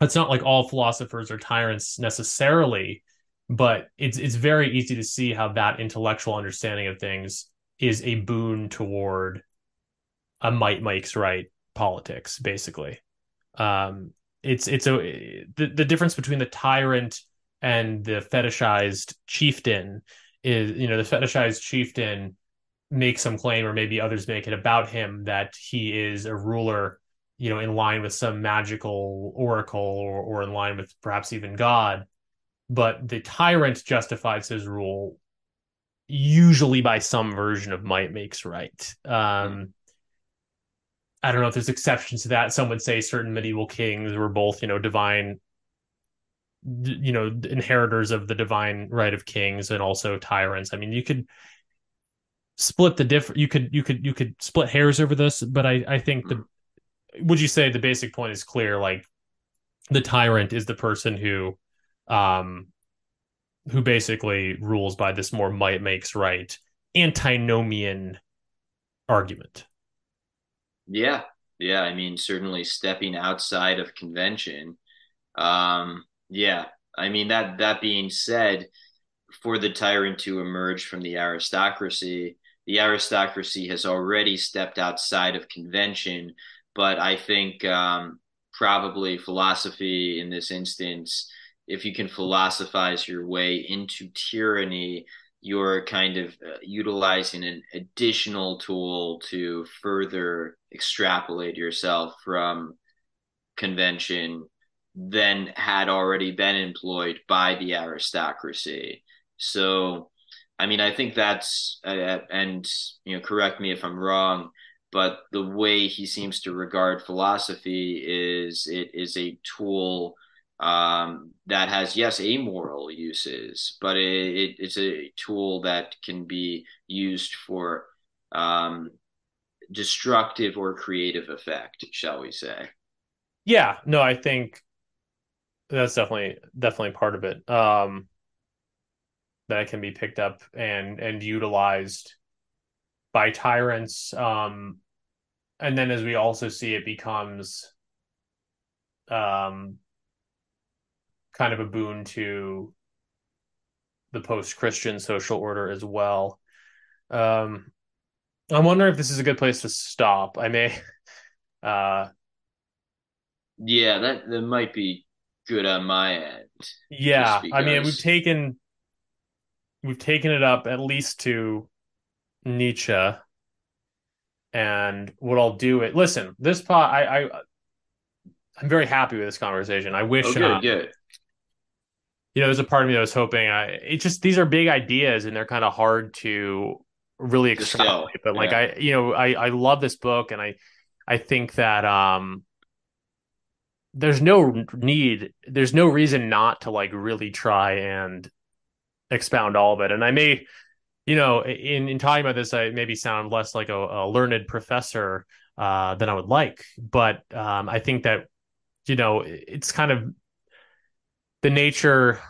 It's not like all philosophers are tyrants necessarily, but it's it's very easy to see how that intellectual understanding of things is a boon toward a might makes right politics. Basically, um, it's it's a the, the difference between the tyrant and the fetishized chieftain is you know the fetishized chieftain make some claim or maybe others make it about him that he is a ruler you know in line with some magical oracle or, or in line with perhaps even god. But the tyrant justifies his rule usually by some version of might makes right. Um i don't know if there's exceptions to that. Some would say certain medieval kings were both you know divine you know inheritors of the divine right of kings and also tyrants. I mean you could split the different you could you could you could split hairs over this but i i think the would you say the basic point is clear? Like the tyrant is the person who um who basically rules by this more might makes right antinomian argument. Yeah. Yeah. I mean certainly stepping outside of convention. Um yeah. I mean that that being said for the tyrant to emerge from the aristocracy the aristocracy has already stepped outside of convention, but I think um, probably philosophy in this instance, if you can philosophize your way into tyranny, you're kind of uh, utilizing an additional tool to further extrapolate yourself from convention than had already been employed by the aristocracy. So I mean, I think that's, uh, and, you know, correct me if I'm wrong, but the way he seems to regard philosophy is it is a tool um, that has, yes, amoral uses, but it, it, it's a tool that can be used for um, destructive or creative effect, shall we say. Yeah, no, I think that's definitely definitely part of it. Um, that can be picked up and and utilized by tyrants um and then as we also see it becomes um kind of a boon to the post-christian social order as well. Um i'm wondering if this is a good place to stop. I may uh yeah that that might be good on my end yeah i mean we've taken we've taken it up at least to Nietzsche. And what I'll do it. Listen, this pot, I, I, I'm very happy with this conversation. I wish. Oh, good, uh, good. You know, there's a part of me that was hoping. I, it just these are big ideas, and they're kind of hard to really extrapolate. But like yeah. I, you know, I, I love this book, and I, I think that um, there's no need, there's no reason not to like really try and expound all of it. And I may you know, in in talking about this, I maybe sound less like a, a learned professor uh, than I would like, but um, I think that you know it's kind of the nature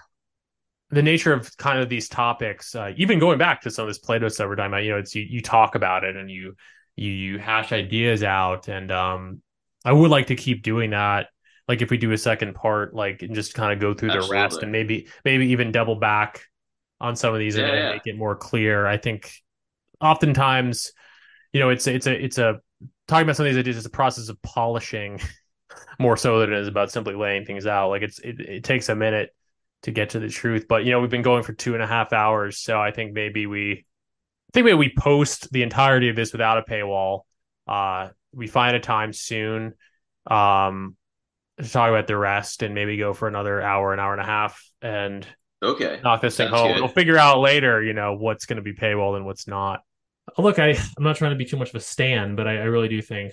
the nature of kind of these topics uh, even going back to some of this plato stuff we're talking about you know it's you, you talk about it and you you you hash ideas out and um i would like to keep doing that like if we do a second part like and just kind of go through Absolutely. the rest and maybe maybe even double back on some of these and, Yeah, and yeah. make it more clear. I think oftentimes you know it's it's a it's a talking about some of these ideas is a process of polishing more so than it is about simply laying things out. Like it's it, it takes a minute to get to the truth but you know we've been going for two and a half hours so i think maybe we I think maybe we post the entirety of this without a paywall. Uh we find a time soon um to talk about the rest and maybe go for another hour an hour and a half and Okay. knock this thing home good. we'll figure out later you know what's going to be paywall and what's not oh, look i i'm not trying to be too much of a stan, but i, I really do think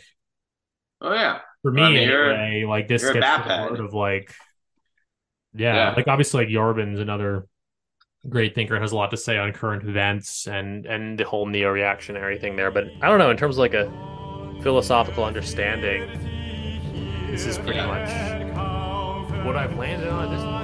Oh yeah. for me I mean, anyway, like this gets to the Baphead. heart of like, yeah, Yeah. like obviously like Yarvin's another great thinker has a lot to say on current events and and the whole neo reactionary thing there. But I don't know in terms of like a philosophical understanding, this is pretty Yeah. much what I've landed on at this point.